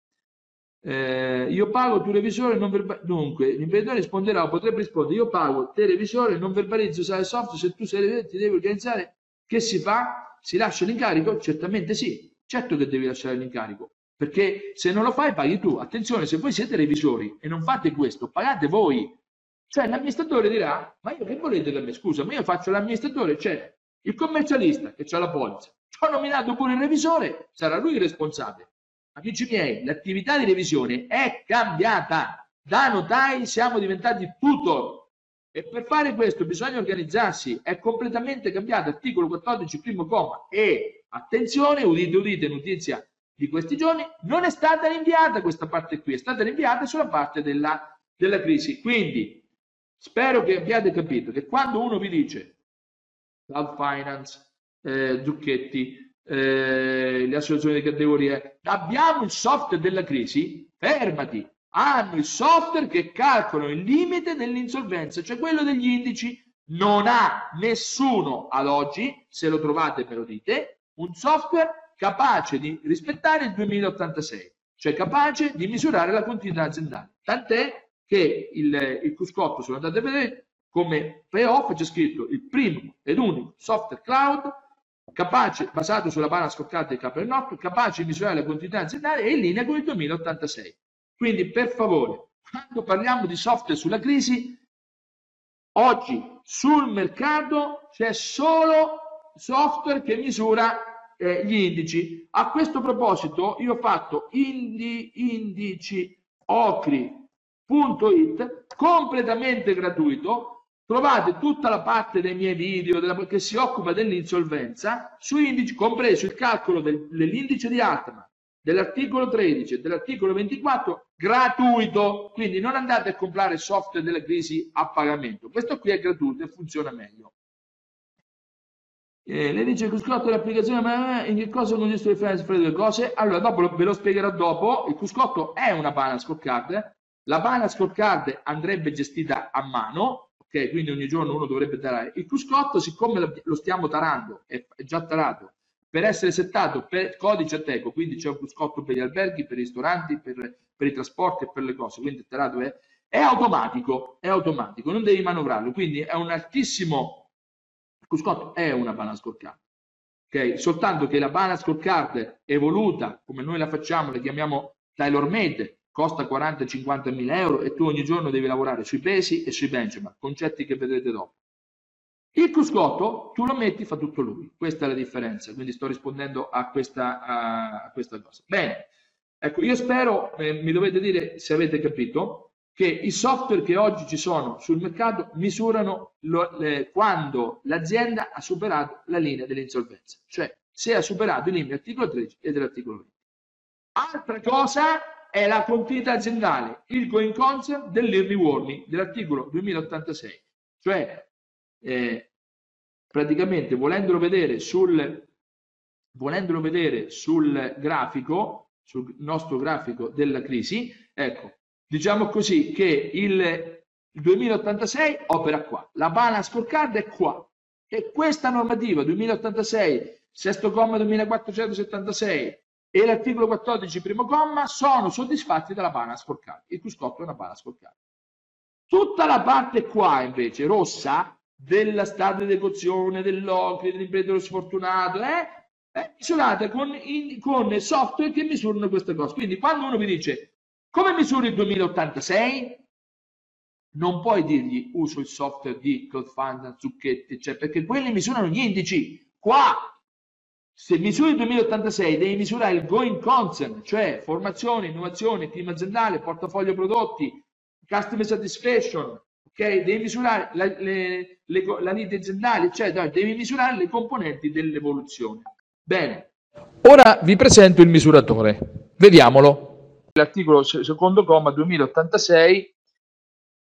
Eh, io pago, tu revisore, non verbalizzo. Dunque, l'imprenditore risponderà o potrebbe rispondere: Io pago, te revisore, non verbalizzo usare il software. Se tu sei revisore, ti devi organizzare. Che si fa? Si lascia l'incarico? Certamente sì. Certo che devi lasciare l'incarico. Perché se non lo fai, paghi tu. Attenzione, se voi siete revisori e non fate questo, pagate voi. Cioè, l'amministratore dirà: Ma io che volete da me? Scusa, ma io faccio l'amministratore, cioè il commercialista che ha la polizza. Ci ho nominato pure il revisore, sarà lui il responsabile. Amici miei, l'attività di revisione è cambiata. Da notai siamo diventati tutor e per fare questo bisogna organizzarsi. È completamente cambiato. Articolo 14, primo comma. E attenzione, udite, udite, notizia di questi giorni, non è stata rinviata questa parte qui, è stata rinviata sulla parte della, della crisi. Quindi spero che abbiate capito che quando uno vi dice Cloud Finance, eh, Zucchetti, eh, le associazioni di categorie, abbiamo il software della crisi, fermati, hanno il software che calcolano il limite dell'insolvenza, cioè quello degli indici. Non ha nessuno ad oggi, se lo trovate me lo dite, un software capace di rispettare il 2086, cioè capace di misurare la continuità aziendale. Tant'è che il, il Cuscotto, se lo andate a vedere, come payoff c'è scritto il primo ed unico software cloud capace, basato sulla base scoccata del Capernotto, capace di misurare la continuità aziendale e in linea con il 2086. Quindi, per favore, quando parliamo di software sulla crisi, oggi sul mercato c'è solo software che misura eh, gli indici. A questo proposito, io ho fatto indi, indici ocri.it completamente gratuito trovate tutta la parte dei miei video della, che si occupa dell'insolvenza su indici, compreso il calcolo del, dell'indice di Altman, dell'articolo 13 e dell'articolo 24 gratuito. Quindi non andate a comprare software della crisi a pagamento. Questo qui è gratuito e funziona meglio. Eh, lei dice che scotto l'applicazione, ma in che cosa consiste il fra le due cose? Allora, dopo ve lo spiegherò dopo. Il Cuscotto è una Bana Scorecard. La Bana Scorecard andrebbe gestita a mano, ok? Quindi ogni giorno uno dovrebbe tarare. Il cruscotto, siccome lo stiamo tarando, è già tarato, per essere settato per codice Ateco, quindi c'è un cruscotto per gli alberghi, per i ristoranti, per, per i trasporti e per le cose, quindi il tarato è, è automatico, è automatico, non devi manovrarlo, quindi è un altissimo, il cruscotto è una balance scorecard. Okay? Soltanto che la balance scorecard evoluta, come noi la facciamo, la chiamiamo tailor made, costa 40-50 mila euro e tu ogni giorno devi lavorare sui pesi e sui benchmark, concetti che vedrete dopo. Il cruscotto tu lo metti, fa tutto lui. Questa è la differenza, quindi sto rispondendo a questa, a questa cosa. Bene, ecco, io spero, eh, mi dovete dire se avete capito, che i software che oggi ci sono sul mercato misurano lo, le, quando l'azienda ha superato la linea dell'insolvenza, cioè se ha superato i limiti dell'articolo 13 e dell'articolo 20. Altra cosa è la continuità aziendale, il going concern dell'early warning dell'articolo 2086. Cioè, eh, praticamente volendolo vedere sul volendolo vedere sul grafico, sul nostro grafico della crisi, ecco, diciamo così che il 2086 opera qua, la balance scorecard è qua e questa normativa 2086, sesto comma 2476 e l'articolo 14, primo comma, sono soddisfatti dalla bana sporcata. Il cruscotto è una bana sporcata. Tutta la parte qua, invece, rossa, della stato di esecuzione, dell'occhio, dell'imprenditore sfortunato, eh? è misurata con, in, con software che misurano queste cose. Quindi quando uno mi dice come misuri il 2086? Non puoi dirgli uso il software di CloudFund, Zucchetti, cioè, perché quelli misurano gli indici. Qua, se misuri il 2086, devi misurare il going concern, cioè formazione, innovazione, clima aziendale, portafoglio prodotti, customer satisfaction, ok? Devi misurare la, le, le, la lead aziendale, eccetera, devi misurare le componenti dell'evoluzione. Bene. Ora vi presento il misuratore. Vediamolo. L'articolo secondo comma 2086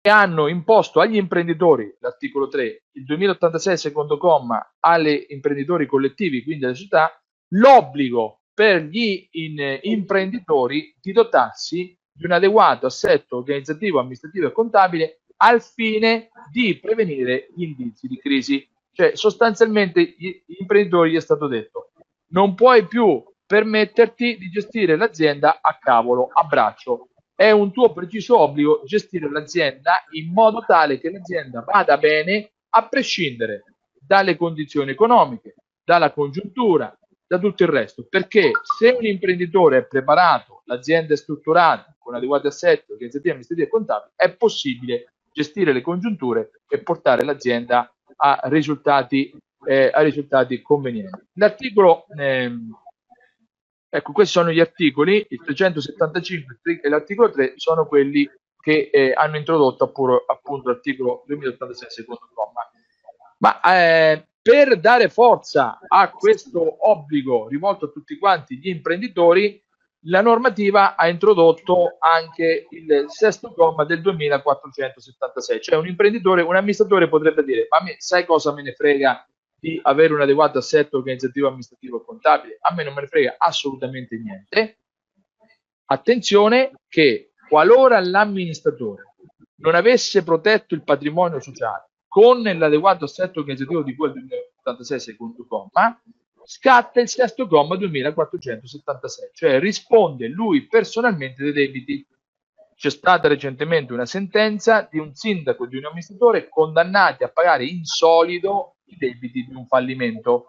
hanno imposto agli imprenditori, l'articolo 3, il 2086 secondo comma, agli imprenditori collettivi, quindi alle società, l'obbligo per gli in, imprenditori di dotarsi di un adeguato assetto organizzativo, amministrativo e contabile al fine di prevenire gli indizi di crisi. Cioè, sostanzialmente, gli imprenditori gli è stato detto non puoi più permetterti di gestire l'azienda a cavolo, a braccio. È un tuo preciso obbligo gestire l'azienda in modo tale che l'azienda vada bene a prescindere dalle condizioni economiche, dalla congiuntura, da tutto il resto. Perché se un imprenditore è preparato, l'azienda è strutturata con adeguati assetti, organizzativi, amministrativi e contabili, è possibile gestire le congiunture e portare l'azienda a risultati eh, a risultati convenienti. L'articolo, ehm, ecco, questi sono gli articoli, il 375 e l'articolo 3 sono quelli che eh, hanno introdotto appunto, appunto l'articolo 2086 secondo comma. Ma eh, per dare forza a questo obbligo rivolto a tutti quanti gli imprenditori, la normativa ha introdotto anche il sesto comma del 2476, cioè un imprenditore, un amministratore potrebbe dire, ma me, sai cosa me ne frega di avere un adeguato assetto organizzativo, amministrativo e contabile. A me non me ne frega assolutamente niente. Attenzione che qualora l'amministratore non avesse protetto il patrimonio sociale con l'adeguato assetto organizzativo di cui al 2086 secondo comma, scatta il sesto comma 2476, cioè risponde lui personalmente dei debiti. C'è stata recentemente una sentenza di un sindaco di un amministratore condannati a pagare in solido i debiti di un fallimento.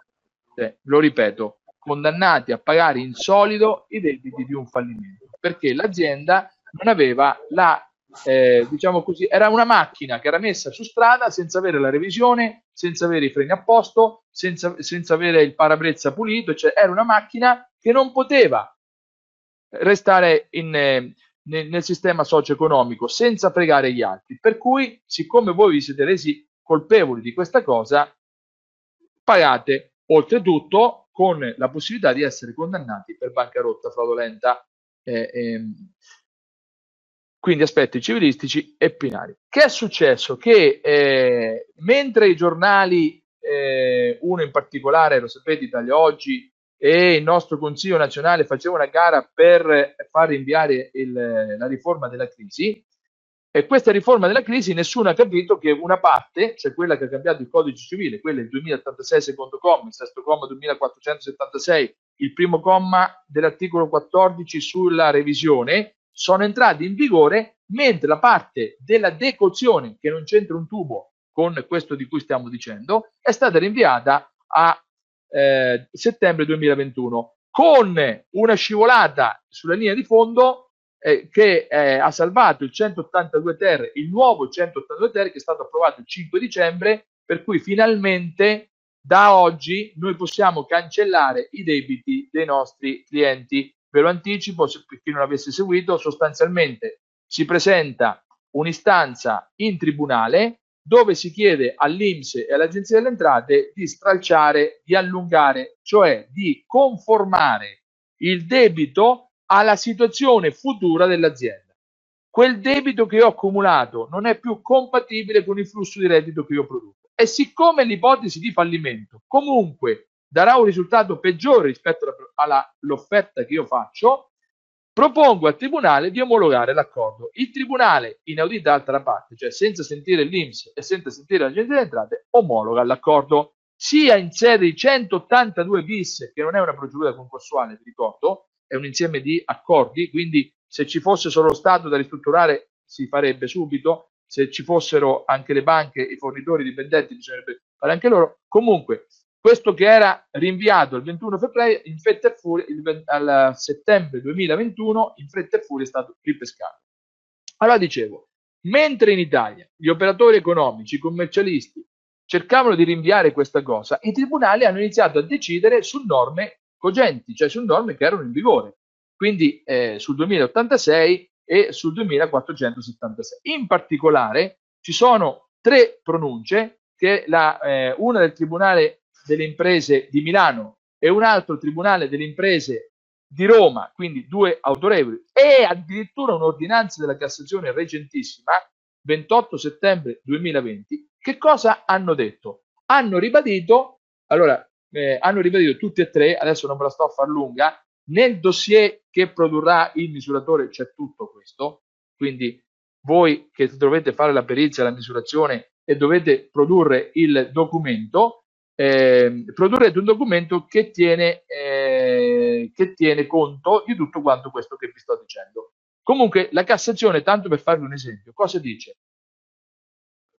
Eh, lo ripeto, condannati a pagare in solido i debiti di un fallimento, perché l'azienda non aveva la, eh, diciamo così, era una macchina che era messa su strada senza avere la revisione, senza avere i freni a posto, senza, senza avere il parabrezza pulito, cioè era una macchina che non poteva restare in, eh, nel, nel sistema socio-economico senza fregare gli altri. Per cui, siccome voi vi siete resi colpevoli di questa cosa, pagate oltretutto con la possibilità di essere condannati per bancarotta fraudolenta. Eh, ehm, quindi aspetti civilistici e penali. Che è successo? Che eh, mentre i giornali, eh, uno in particolare, lo sapete, Italia Oggi e il nostro Consiglio nazionale facevano una gara per far rinviare il, la riforma della crisi, e questa riforma della crisi nessuno ha capito che una parte, cioè quella che ha cambiato il codice civile, quella del 2086 secondo comma, il sesto comma 2476, il primo comma dell'articolo 14 sulla revisione, sono entrati in vigore mentre la parte della decozione, che non c'entra un tubo con questo di cui stiamo dicendo, è stata rinviata a eh, settembre 2021 con una scivolata sulla linea di fondo eh, che eh, ha salvato il 182 ter, il nuovo 182 ter che è stato approvato il 5 dicembre, per cui finalmente da oggi noi possiamo cancellare i debiti dei nostri clienti. Ve lo anticipo, per chi non avesse seguito, sostanzialmente si presenta un'istanza in tribunale dove si chiede all'Inps e all'Agenzia delle Entrate di stralciare, di allungare, cioè di conformare il debito alla situazione futura dell'azienda. Quel debito che ho accumulato non è più compatibile con il flusso di reddito che io produco. E siccome l'ipotesi di fallimento comunque darà un risultato peggiore rispetto all'offerta che io faccio, propongo al Tribunale di omologare l'accordo. Il Tribunale, inaudita altra parte, cioè senza sentire l'Inps e senza sentire l'Agenzia delle Entrate, omologa l'accordo sia in sede di 182 bis, che non è una procedura concorsuale, vi ricordo, è un insieme di accordi, quindi se ci fosse solo lo Stato da ristrutturare si farebbe subito, se ci fossero anche le banche, i fornitori dipendenti, bisognerebbe fare anche loro. Comunque, questo che era rinviato il 21 febbraio, in fretta e furia, il, al settembre 2021, in fretta e furia è stato ripescato. Allora dicevo, mentre in Italia gli operatori economici, i commercialisti cercavano di rinviare questa cosa, i tribunali hanno iniziato a decidere su norme cogenti, cioè su norme che erano in vigore, quindi eh, sul 2086 e sul 2476. In particolare ci sono tre pronunce la, eh, una del Tribunale delle Imprese di Milano e un altro Tribunale delle Imprese di Roma, quindi due autorevoli, e addirittura un'ordinanza della Cassazione recentissima, 28 settembre 2020, che cosa hanno detto? Hanno ribadito, allora, eh, hanno ribadito tutti e tre, adesso non me la sto a far lunga, nel dossier che produrrà il misuratore c'è tutto questo, quindi voi che dovete fare la perizia, la misurazione e dovete produrre il documento, eh, produrrete un documento che tiene, eh, che tiene conto di tutto quanto questo che vi sto dicendo. Comunque la Cassazione, tanto per farvi un esempio, cosa dice?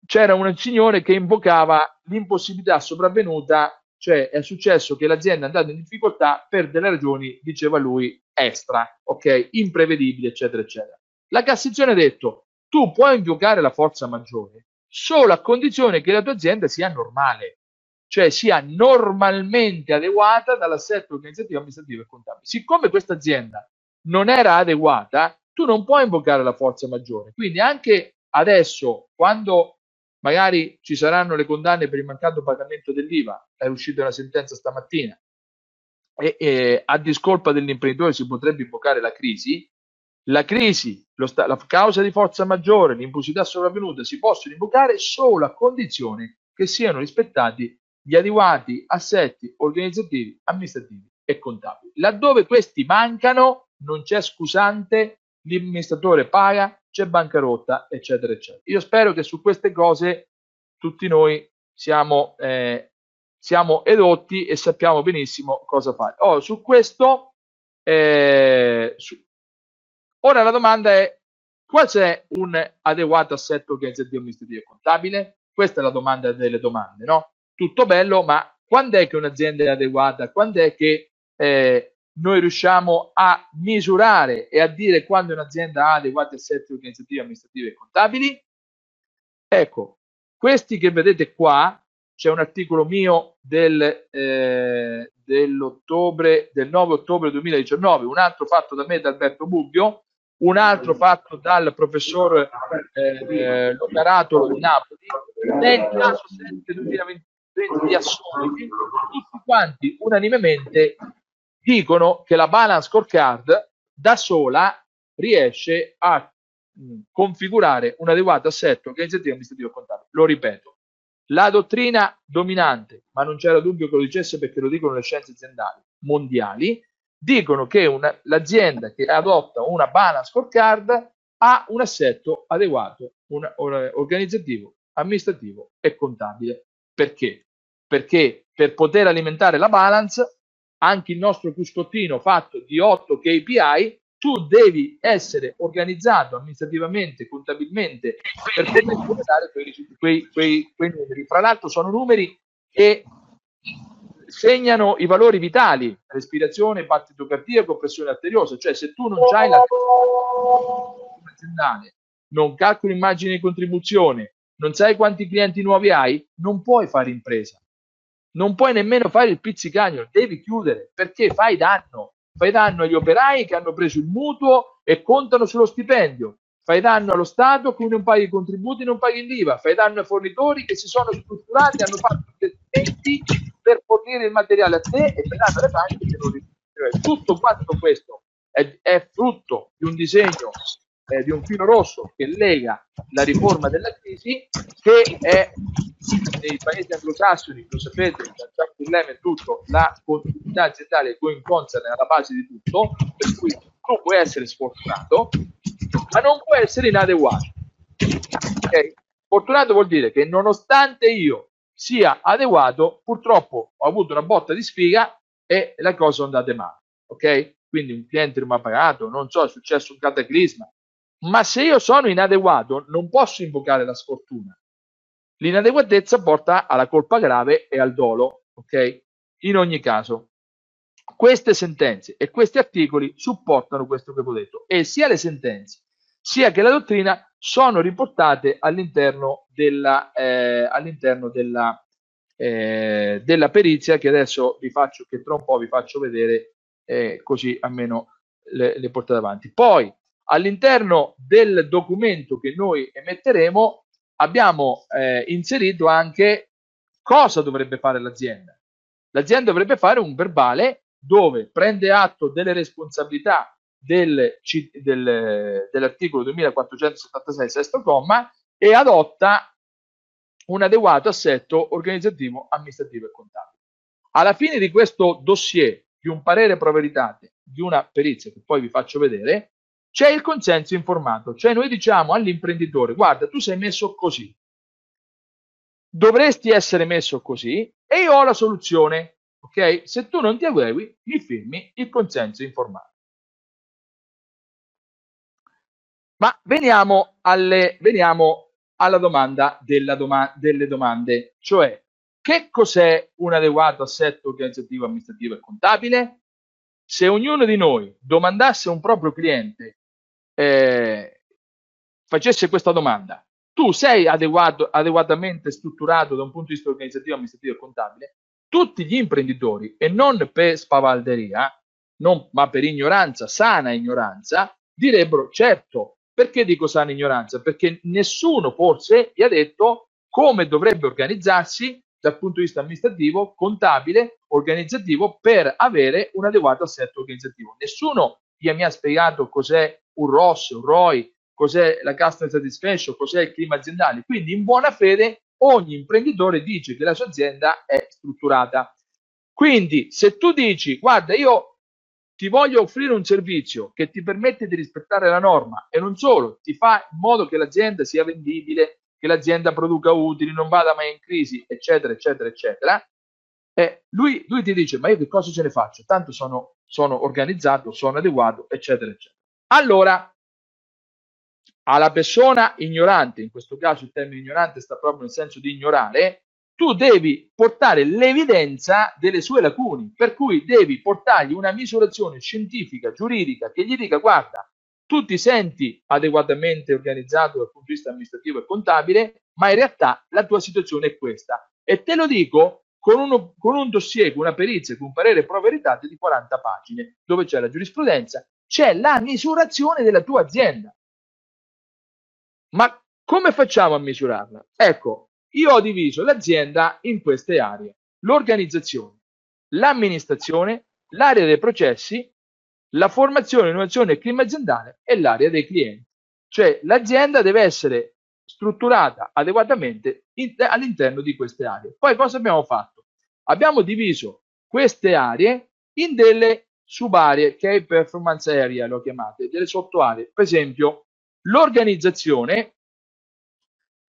C'era un signore che invocava l'impossibilità sopravvenuta, cioè è successo che l'azienda andata in difficoltà per delle ragioni, diceva lui, extra, ok, imprevedibili, eccetera, eccetera. La Cassazione ha detto, tu puoi invocare la forza maggiore solo a condizione che la tua azienda sia normale, cioè sia normalmente adeguata dall'assetto organizzativo, amministrativo e contabile. Siccome questa azienda non era adeguata, tu non puoi invocare la forza maggiore. Quindi anche adesso, quando magari ci saranno le condanne per il mancato pagamento dell'IVA, è uscita una sentenza stamattina, e, e a discolpa dell'imprenditore si potrebbe invocare la crisi, la crisi, sta- la causa di forza maggiore, l'impossibilità sopravvenuta si possono invocare solo a condizione che siano rispettati gli adeguati assetti organizzativi, amministrativi e contabili. Laddove questi mancano, non c'è scusante, l'amministratore paga, c'è bancarotta, eccetera, eccetera. Io spero che su queste cose tutti noi siamo, eh, siamo edotti e sappiamo benissimo cosa fare. Oh, su questo, eh, su... ora la domanda è qual è un adeguato assetto organizzativo, amministrativo e contabile? Questa è la domanda delle domande, no? tutto bello, ma quando è che un'azienda è adeguata? Quando è che eh, noi riusciamo a misurare e a dire quando un'azienda ha adeguati assetti organizzativi, amministrativi e contabili? Ecco, questi che vedete qua, c'è un articolo mio del, eh, dell'ottobre, del 9 ottobre 2019, un altro fatto da me da Alberto Bubbio, un altro fatto dal professor eh, eh Locarato di Napoli, nel caso 7 2020 di assoluti, tutti quanti unanimemente dicono che la balance scorecard da sola riesce a mh, configurare un adeguato assetto organizzativo amministrativo e contabile. Lo ripeto, la dottrina dominante, ma non c'era dubbio che lo dicesse perché lo dicono le scienze aziendali mondiali, dicono che una, l'azienda che adotta una balance scorecard ha un assetto adeguato, un, un, organizzativo, amministrativo e contabile. Perché? perché per poter alimentare la balance, anche il nostro cruscottino fatto di 8 KPI, tu devi essere organizzato amministrativamente, contabilmente, per poter completare quei, quei, quei, quei numeri. Fra l'altro sono numeri che segnano i valori vitali, respirazione, battito cardiaco, pressione arteriosa, cioè se tu non hai la aziendale, non calcoli immagini di contribuzione, non sai quanti clienti nuovi hai, non puoi fare impresa non puoi nemmeno fare il pizzicagnolo, devi chiudere perché fai danno. Fai danno agli operai che hanno preso il mutuo e contano sullo stipendio. Fai danno allo Stato che non paghi i contributi, non paghi l'IVA. Fai danno ai fornitori che si sono strutturati, hanno fatto investimenti per fornire il materiale a te e che non ricevono. Tutto quanto questo è, è frutto di un disegno eh, di un filo rosso che lega la riforma della crisi che è nei paesi anglosassoni, lo sapete, Jacques Lem e tutto, la continuità aziendale è going concern alla base di tutto, per cui tu puoi essere sfortunato, ma non puoi essere inadeguato. Okay? Fortunato vuol dire che nonostante io sia adeguato, purtroppo ho avuto una botta di sfiga e le cose sono andate male. Ok? Quindi un cliente non mi ha pagato, non so, è successo un cataclisma, Ma se io sono inadeguato, non posso invocare la sfortuna. L'inadeguatezza porta alla colpa grave e al dolo, ok? In ogni caso, queste sentenze e questi articoli supportano questo che ho detto e sia le sentenze sia che la dottrina sono riportate all'interno della, eh, all'interno della, eh, della perizia che adesso vi faccio, che tra un po' vi faccio vedere eh, così almeno le, le portate avanti. Poi all'interno del documento che noi emetteremo abbiamo eh, inserito anche cosa dovrebbe fare l'azienda. L'azienda dovrebbe fare un verbale dove prende atto delle responsabilità del, del, dell'articolo 2476 sesto comma e adotta un adeguato assetto organizzativo, amministrativo e contabile. Alla fine di questo dossier di un parere pro veritate, di una perizia che poi vi faccio vedere, c'è il consenso informato, cioè noi diciamo all'imprenditore guarda tu sei messo così, dovresti essere messo così e io ho la soluzione, ok? Se tu non ti adegui mi firmi il consenso informato. Ma veniamo, alle, veniamo alla domanda, doma, delle domande, cioè che cos'è un adeguato assetto organizzativo, amministrativo e contabile? Se ognuno di noi domandasse a un proprio cliente eh, facesse questa domanda, tu sei adeguato, adeguatamente strutturato da un punto di vista organizzativo, amministrativo e contabile, tutti gli imprenditori, e non per spavalderia, non, ma per ignoranza, sana ignoranza, direbbero certo. Perché dico sana ignoranza? Perché nessuno forse gli ha detto come dovrebbe organizzarsi dal punto di vista amministrativo, contabile, organizzativo per avere un adeguato assetto organizzativo. Nessuno gli mi ha spiegato cos'è un ROS, un ROI, cos'è la customer satisfaction, cos'è il clima aziendale. Quindi in buona fede ogni imprenditore dice che la sua azienda è strutturata. Quindi se tu dici guarda io ti voglio offrire un servizio che ti permette di rispettare la norma e non solo, ti fa in modo che l'azienda sia vendibile, che l'azienda produca utili, non vada mai in crisi, eccetera, eccetera, eccetera, eh, lui, lui, ti dice ma io che cosa ce ne faccio? Tanto sono, sono organizzato, sono adeguato, eccetera, eccetera. Allora, alla persona ignorante, in questo caso il termine ignorante sta proprio nel senso di ignorare, tu devi portare l'evidenza delle sue lacune, per cui devi portargli una misurazione scientifica, giuridica, che gli dica guarda, tu ti senti adeguatamente organizzato dal punto di vista amministrativo e contabile, ma in realtà la tua situazione è questa. E te lo dico con, uno, con un dossier, con una perizia, con un parere pro veritate di 40 pagine, dove c'è la giurisprudenza, c'è la misurazione della tua azienda. Ma come facciamo a misurarla? Ecco, io ho diviso l'azienda in queste aree. L'organizzazione, l'amministrazione, l'area dei processi, la formazione, innovazione e clima aziendale e l'area dei clienti. Cioè l'azienda deve essere strutturata adeguatamente all'interno di queste aree. Poi cosa abbiamo fatto? Abbiamo diviso queste aree in delle subaree, che è performance area, lo chiamate, delle sottoaree. Per esempio, l'organizzazione,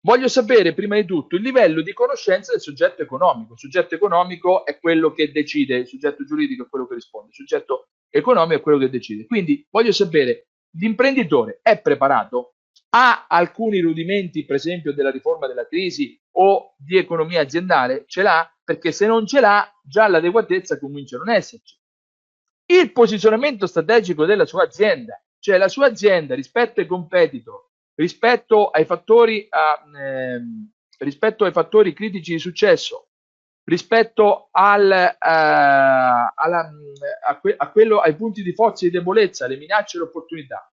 voglio sapere prima di tutto il livello di conoscenza del soggetto economico. Il soggetto economico è quello che decide, il soggetto giuridico è quello che risponde, il soggetto economico è quello che decide. Quindi voglio sapere, l'imprenditore è preparato? Ha alcuni rudimenti, per esempio, della riforma della crisi o di economia aziendale? Ce l'ha? Perché se non ce l'ha, già l'adeguatezza comincia a non esserci il posizionamento strategico della sua azienda, cioè la sua azienda rispetto ai competitor, rispetto ai fattori, a, ehm, rispetto ai fattori critici di successo, rispetto al, eh, alla, a, que, a quello, ai punti di forza e di debolezza, le minacce e le opportunità,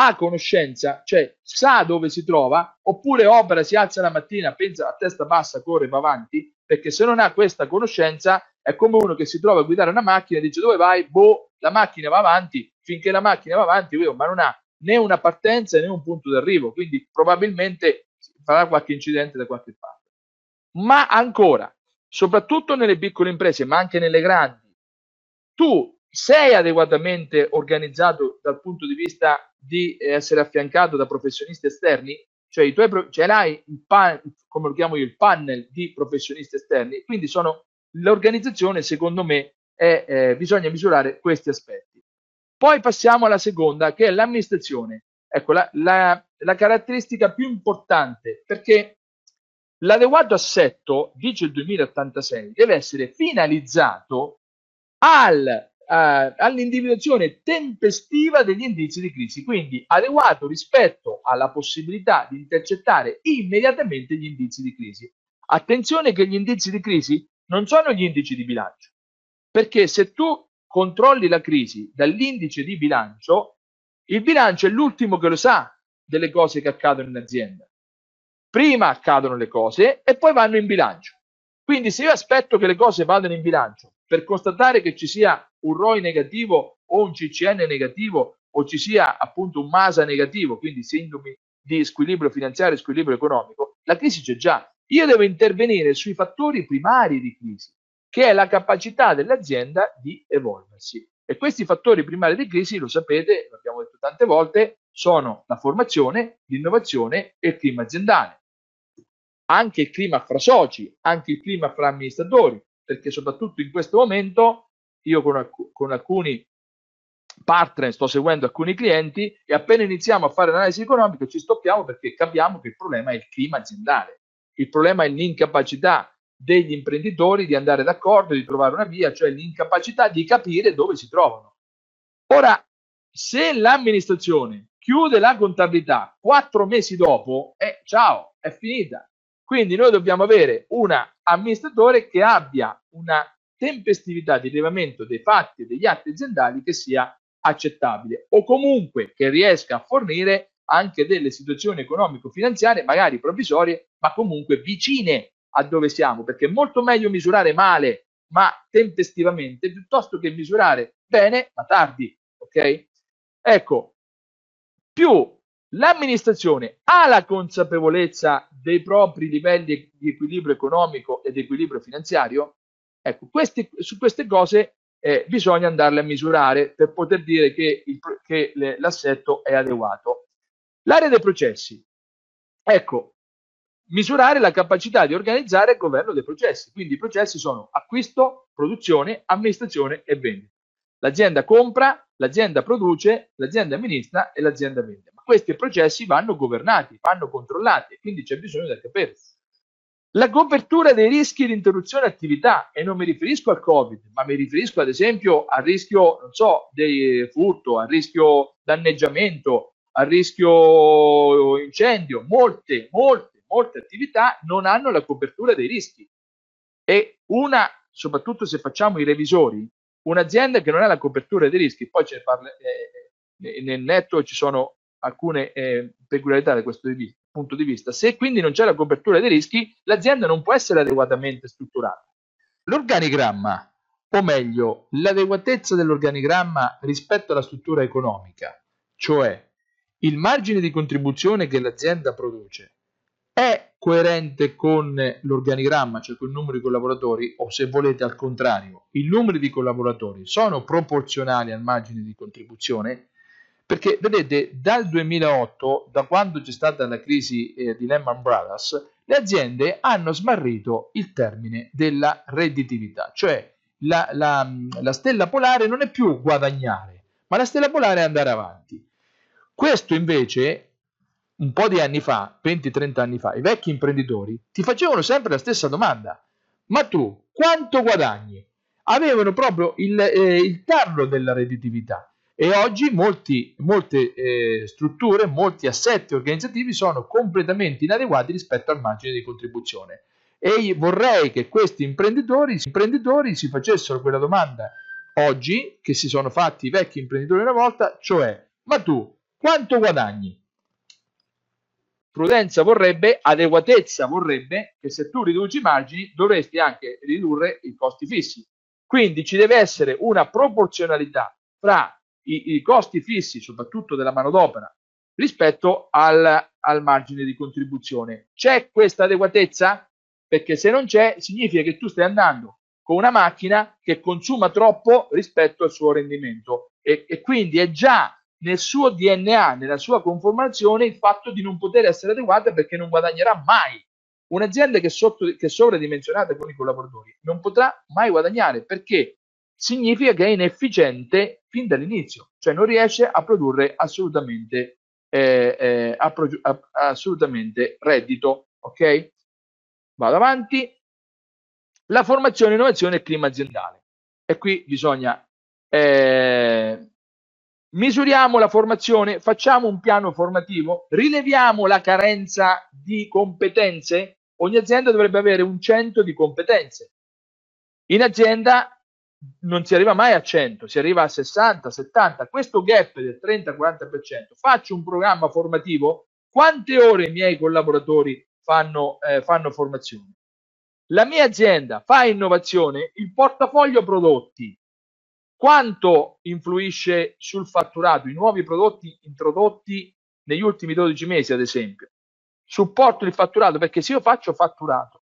ha conoscenza, cioè sa dove si trova, oppure opera, si alza la mattina, pensa a testa bassa, corre, va avanti, perché se non ha questa conoscenza è come uno che si trova a guidare una macchina e dice dove vai? Boh, la macchina va avanti, finché la macchina va avanti, ma non ha né una partenza né un punto d'arrivo, quindi probabilmente farà qualche incidente da qualche parte. Ma ancora, soprattutto nelle piccole imprese, ma anche nelle grandi, tu sei adeguatamente organizzato dal punto di vista di essere affiancato da professionisti esterni? Cioè, i tuoi, ce l'hai il pan, come lo chiamo io, il panel di professionisti esterni, quindi sono l'organizzazione, secondo me, è, eh, bisogna misurare questi aspetti. Poi passiamo alla seconda, che è l'amministrazione. Ecco, la, la, la caratteristica più importante, perché l'adeguato assetto, dice il 2086, deve essere finalizzato al, uh, all'individuazione tempestiva degli indizi di crisi, quindi adeguato rispetto alla possibilità di intercettare immediatamente gli indizi di crisi. Attenzione che gli indizi di crisi non sono gli indici di bilancio, perché se tu controlli la crisi dall'indice di bilancio, il bilancio è l'ultimo che lo sa delle cose che accadono in azienda. Prima accadono le cose e poi vanno in bilancio. Quindi se io aspetto che le cose vadano in bilancio per constatare che ci sia un ROI negativo o un CCN negativo o ci sia appunto un MASA negativo, quindi sintomi di squilibrio finanziario e squilibrio economico, la crisi c'è già. Io devo intervenire sui fattori primari di crisi, che è la capacità dell'azienda di evolversi. E questi fattori primari di crisi, lo sapete, l'abbiamo detto tante volte, sono la formazione, l'innovazione e il clima aziendale. Anche il clima fra soci, anche il clima fra amministratori, perché soprattutto in questo momento io con, alc- con alcuni partner sto seguendo alcuni clienti e appena iniziamo a fare l'analisi economica ci stoppiamo perché capiamo che il problema è il clima aziendale. Il problema è l'incapacità degli imprenditori di andare d'accordo, di trovare una via, cioè l'incapacità di capire dove si trovano. Ora, se l'amministrazione chiude la contabilità quattro mesi dopo, eh, ciao, è finita. Quindi noi dobbiamo avere un amministratore che abbia una tempestività di rilevamento dei fatti e degli atti aziendali che sia accettabile o comunque che riesca a fornire anche delle situazioni economico-finanziarie, magari provvisorie, ma comunque vicine a dove siamo, perché è molto meglio misurare male ma tempestivamente piuttosto che misurare bene ma tardi, ok? Ecco, più l'amministrazione ha la consapevolezza dei propri livelli di equilibrio economico e di equilibrio finanziario, ecco, questi, su queste cose eh, bisogna andarle a misurare per poter dire che, il, che le, l'assetto è adeguato. L'area dei processi. Ecco, misurare la capacità di organizzare il governo dei processi. Quindi i processi sono acquisto, produzione, amministrazione e vendita. L'azienda compra, l'azienda produce, l'azienda amministra e l'azienda vende. Questi processi vanno governati, vanno controllati e quindi c'è bisogno del capire. La copertura dei rischi di interruzione attività, e non mi riferisco al Covid, ma mi riferisco ad esempio al rischio, non so, di furto, al rischio danneggiamento, al rischio incendio, molte, molte molte attività non hanno la copertura dei rischi e una, soprattutto se facciamo i revisori, un'azienda che non ha la copertura dei rischi, poi ce ne parla, eh, eh nel netto ci sono alcune eh, peculiarità da questo di punto di vista, se quindi non c'è la copertura dei rischi, l'azienda non può essere adeguatamente strutturata. L'organigramma, o meglio, l'adeguatezza dell'organigramma rispetto alla struttura economica, cioè il margine di contribuzione che l'azienda produce è coerente con l'organigramma, cioè con il numero di collaboratori, o se volete al contrario, i numeri di collaboratori sono proporzionali al margine di contribuzione? Perché vedete, dal 2008, da quando c'è stata la crisi eh, di Lehman Brothers, le aziende hanno smarrito il termine della redditività, cioè la, la, la stella polare non è più guadagnare, ma la stella polare è andare avanti. Questo invece un po' di anni fa, 20-30 anni fa, i vecchi imprenditori ti facevano sempre la stessa domanda. Ma tu quanto guadagni? Avevano proprio il, eh, il tarlo della redditività. E oggi molti, molte eh, strutture, molti assetti organizzativi sono completamente inadeguati rispetto al margine di contribuzione. E vorrei che questi imprenditori, imprenditori si facessero quella domanda oggi che si sono fatti i vecchi imprenditori una volta, cioè, ma tu quanto guadagni? prudenza vorrebbe, adeguatezza vorrebbe che se tu riduci i margini dovresti anche ridurre i costi fissi. Quindi ci deve essere una proporzionalità fra i, i costi fissi, soprattutto della manodopera, rispetto al, al margine di contribuzione. C'è questa adeguatezza? Perché se non c'è, significa che tu stai andando con una macchina che consuma troppo rispetto al suo rendimento e, e quindi è già nel suo DNA, nella sua conformazione, il fatto di non poter essere adeguata perché non guadagnerà mai. Un'azienda che sotto, che è sovradimensionata con i collaboratori non potrà mai guadagnare perché significa che è inefficiente fin dall'inizio, cioè non riesce a produrre assolutamente eh, eh, assolutamente reddito. Ok? Vado avanti. La formazione, innovazione e clima aziendale. E qui bisogna eh, misuriamo la formazione, facciamo un piano formativo, rileviamo la carenza di competenze. Ogni azienda dovrebbe avere un 100 di competenze. In azienda non si arriva mai a 100, si arriva a 60, 70. Questo gap del 30-40%, faccio un programma formativo, quante ore i miei collaboratori fanno, eh, fanno formazione? La mia azienda fa innovazione, il portafoglio prodotti, quanto influisce sul fatturato? I nuovi prodotti introdotti negli ultimi 12 mesi, ad esempio. Supporto il fatturato perché se io faccio fatturato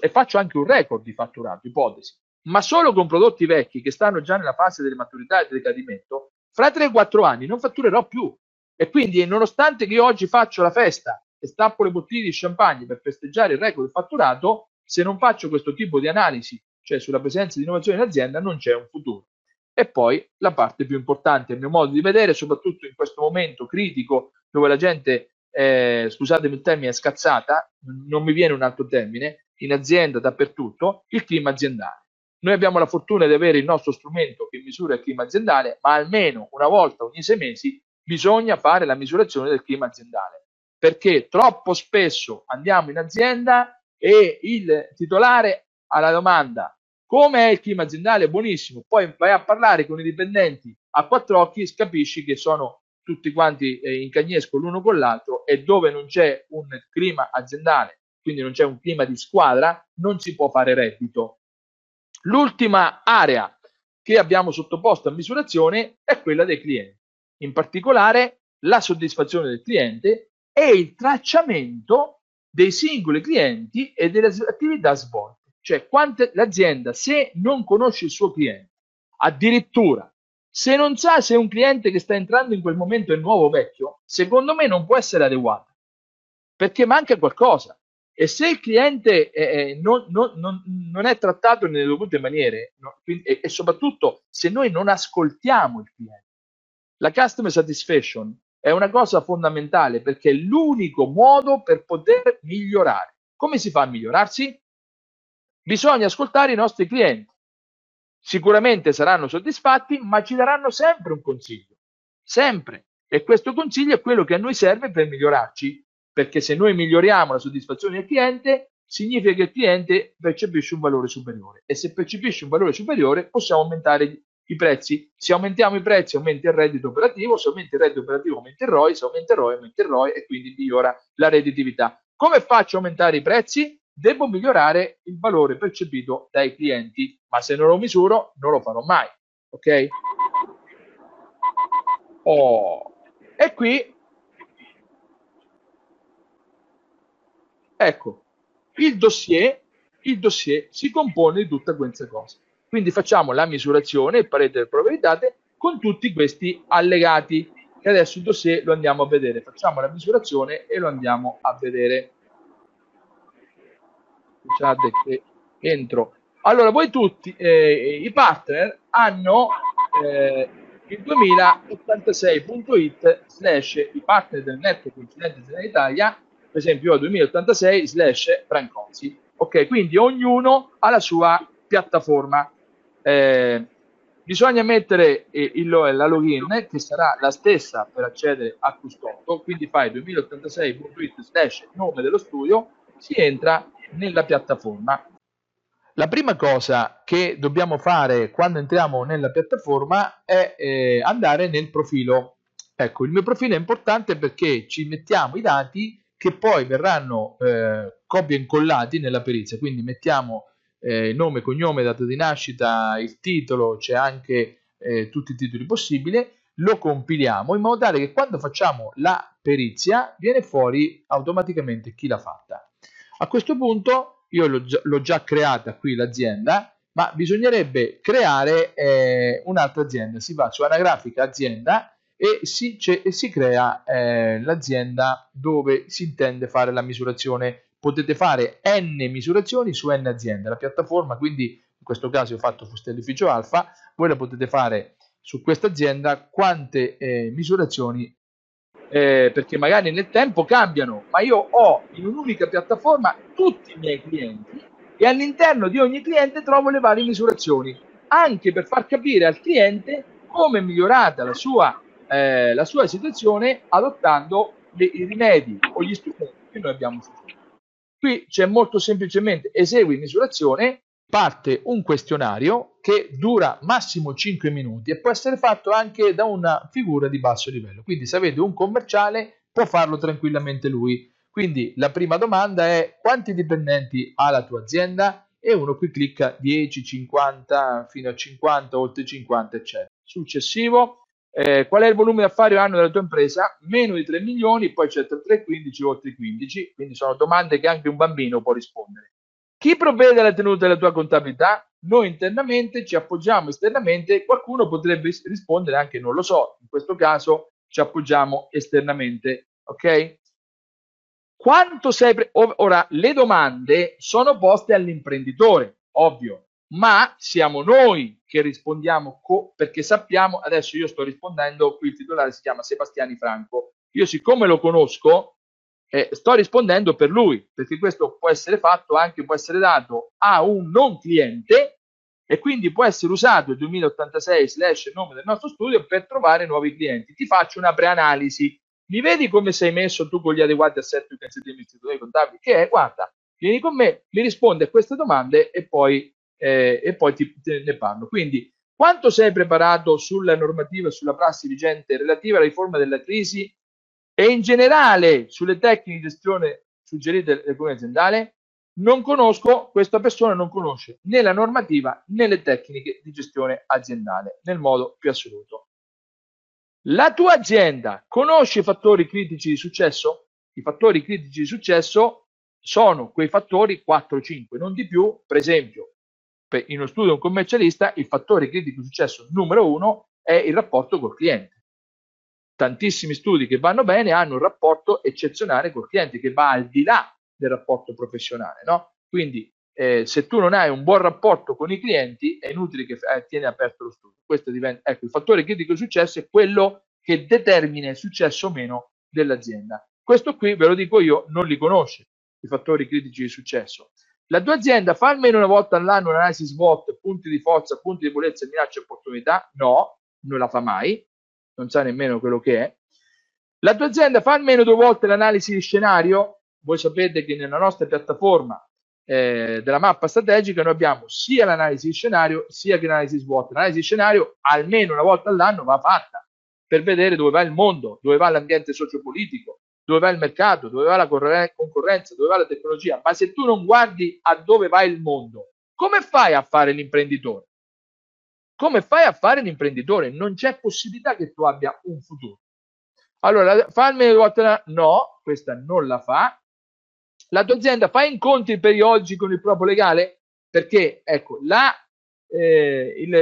e faccio anche un record di fatturato, ipotesi, ma solo con prodotti vecchi che stanno già nella fase delle maturità e del decadimento, fra 3-4 anni non fatturerò più. E quindi, nonostante che io oggi faccio la festa e stappo le bottiglie di champagne per festeggiare il record fatturato, se non faccio questo tipo di analisi, cioè sulla presenza di innovazione in azienda, non c'è un futuro. E poi la parte più importante, a mio modo di vedere, soprattutto in questo momento critico dove la gente, eh, scusatemi il termine, è scazzata, non mi viene un altro termine, in azienda, dappertutto, il clima aziendale. Noi abbiamo la fortuna di avere il nostro strumento che misura il clima aziendale, ma almeno una volta ogni sei mesi bisogna fare la misurazione del clima aziendale, perché troppo spesso andiamo in azienda e il titolare alla domanda come è il clima aziendale? Buonissimo, poi vai a parlare con i dipendenti a quattro occhi e capisci che sono tutti quanti eh, in cagnesco l'uno con l'altro e dove non c'è un clima aziendale, quindi non c'è un clima di squadra, non si può fare reddito. L'ultima area che abbiamo sottoposto a misurazione è quella dei clienti, in particolare la soddisfazione del cliente e il tracciamento dei singoli clienti e delle attività svolte. Cioè, quante, l'azienda, se non conosce il suo cliente, addirittura se non sa se un cliente che sta entrando in quel momento è nuovo o vecchio, secondo me non può essere adeguata, perché manca qualcosa. E se il cliente eh, non, non, non, non, è trattato nelle dovute maniere, quindi, e, e soprattutto se noi non ascoltiamo il cliente, la customer satisfaction è una cosa fondamentale perché è l'unico modo per poter migliorare. Come si fa a migliorarsi? Bisogna ascoltare i nostri clienti. Sicuramente saranno soddisfatti, ma ci daranno sempre un consiglio. Sempre. E questo consiglio è quello che a noi serve per migliorarci perché se noi miglioriamo la soddisfazione del cliente, significa che il cliente percepisce un valore superiore e se percepisce un valore superiore possiamo aumentare i prezzi. Se aumentiamo i prezzi aumenta il reddito operativo, se aumenta il reddito operativo aumenta il ROI, se aumenta il ROI aumenta il ROI e quindi migliora la redditività. Come faccio a aumentare i prezzi? Devo migliorare il valore percepito dai clienti, ma se non lo misuro non lo farò mai. Ok? Oh. E qui Ecco, il dossier, il dossier si compone di tutte queste cose. Quindi facciamo la misurazione, il parete delle probabilitate con tutti questi allegati e adesso il dossier lo andiamo a vedere. Facciamo la misurazione e lo andiamo a vedere. Scusate che entro. Allora, voi tutti, eh, i partner, hanno eh, il 2086.it slash i partner del network incidente in Italia per esempio io ho 2086 slash Brancozzi. Ok, quindi ognuno ha la sua piattaforma. Eh, bisogna mettere eh, il, la login che sarà la stessa per accedere a Custotto, quindi fai 2086.it slash nome dello studio, si entra nella piattaforma. La prima cosa che dobbiamo fare quando entriamo nella piattaforma è eh, andare nel profilo. Ecco, il mio profilo è importante perché ci mettiamo i dati che poi verranno eh, copia e incollati nella perizia, quindi mettiamo eh, nome, cognome, data di nascita, il titolo, c'è anche eh, tutti i titoli possibili, lo compiliamo in modo tale che quando facciamo la perizia viene fuori automaticamente chi l'ha fatta. A questo punto io l'ho già, l'ho già creata qui l'azienda, ma bisognerebbe creare eh, un'altra azienda. Si va su anagrafica azienda e si, si crea eh, l'azienda dove si intende fare la misurazione. Potete fare n misurazioni su n aziende. La piattaforma, quindi in questo caso ho fatto Fustellificio Alfa, voi la potete fare su questa azienda quante eh, misurazioni eh, perché magari nel tempo cambiano, ma io ho in un'unica piattaforma tutti i miei clienti e all'interno di ogni cliente trovo le varie misurazioni, anche per far capire al cliente come è migliorata la sua, eh, la sua situazione adottando le, i rimedi o gli strumenti che noi abbiamo suggerito. Qui c'è molto semplicemente esegui misurazione, parte un questionario che dura massimo 5 minuti e può essere fatto anche da una figura di basso livello. Quindi se avete un commerciale può farlo tranquillamente lui. Quindi la prima domanda è quanti dipendenti ha la tua azienda? E uno qui clicca 10, 50, fino a 50, oltre 50, eccetera. Successivo, eh, qual è il volume d'affari anno della tua impresa? Meno di 3 milioni, poi c'è tra 3 e 15, oltre 15, quindi sono domande che anche un bambino può rispondere. Chi provvede alla tenuta della tua contabilità? Noi internamente ci appoggiamo esternamente, qualcuno potrebbe rispondere anche non lo so, in questo caso ci appoggiamo esternamente, ok? Quanto sei pre- ora le domande sono poste all'imprenditore, ovvio, ma siamo noi che rispondiamo perché sappiamo, adesso io sto rispondendo, qui il titolare si chiama Sebastiani Franco, io siccome lo conosco, eh, sto rispondendo per lui, perché questo può essere fatto anche, può essere dato a un non cliente e quindi può essere usato il 2086 slash nome del nostro studio per trovare nuovi clienti. Ti faccio una preanalisi. Mi vedi come sei messo tu con gli adeguati assetti utensili dei contabili? Che è, guarda, vieni con me, mi rispondi a queste domande e poi eh, e poi ti, te ne parlo. Quindi, quanto sei preparato sulla normativa e sulla prassi vigente relativa alla riforma della crisi e in generale sulle tecniche di gestione suggerite dall'economia aziendale? Non conosco, questa persona non conosce né la normativa né le tecniche di gestione aziendale nel modo più assoluto. La tua azienda conosce i fattori critici di successo? I fattori critici di successo sono quei fattori 4-5, non di più, per esempio, in uno studio di un commercialista il fattore critico di successo numero uno è il rapporto col cliente. Tantissimi studi che vanno bene hanno un rapporto eccezionale col cliente che va al di là del rapporto professionale. No? Quindi eh, se tu non hai un buon rapporto con i clienti è inutile che eh, tieni aperto lo studio. Questo diventa, ecco, il fattore critico di successo è quello che determina il successo o meno dell'azienda. Questo qui, ve lo dico io, non li conosce i fattori critici di successo. La tua azienda fa almeno una volta all'anno un'analisi SWOT, punti di forza, punti di debolezza, minacce e opportunità? No, non la fa mai, non sa nemmeno quello che è. La tua azienda fa almeno due volte l'analisi di scenario? Voi sapete che nella nostra piattaforma eh, della mappa strategica noi abbiamo sia l'analisi di scenario sia che l'analisi SWOT. L'analisi di scenario almeno una volta all'anno va fatta per vedere dove va il mondo, dove va l'ambiente sociopolitico, dove va il mercato, dove va la concorrenza, dove va la tecnologia, ma se tu non guardi a dove va il mondo, come fai a fare l'imprenditore? Come fai a fare l'imprenditore? Non c'è possibilità che tu abbia un futuro. Allora, farmi no, questa non la fa. La tua azienda fa incontri periodici con il proprio legale? Perché, ecco, la, eh, il,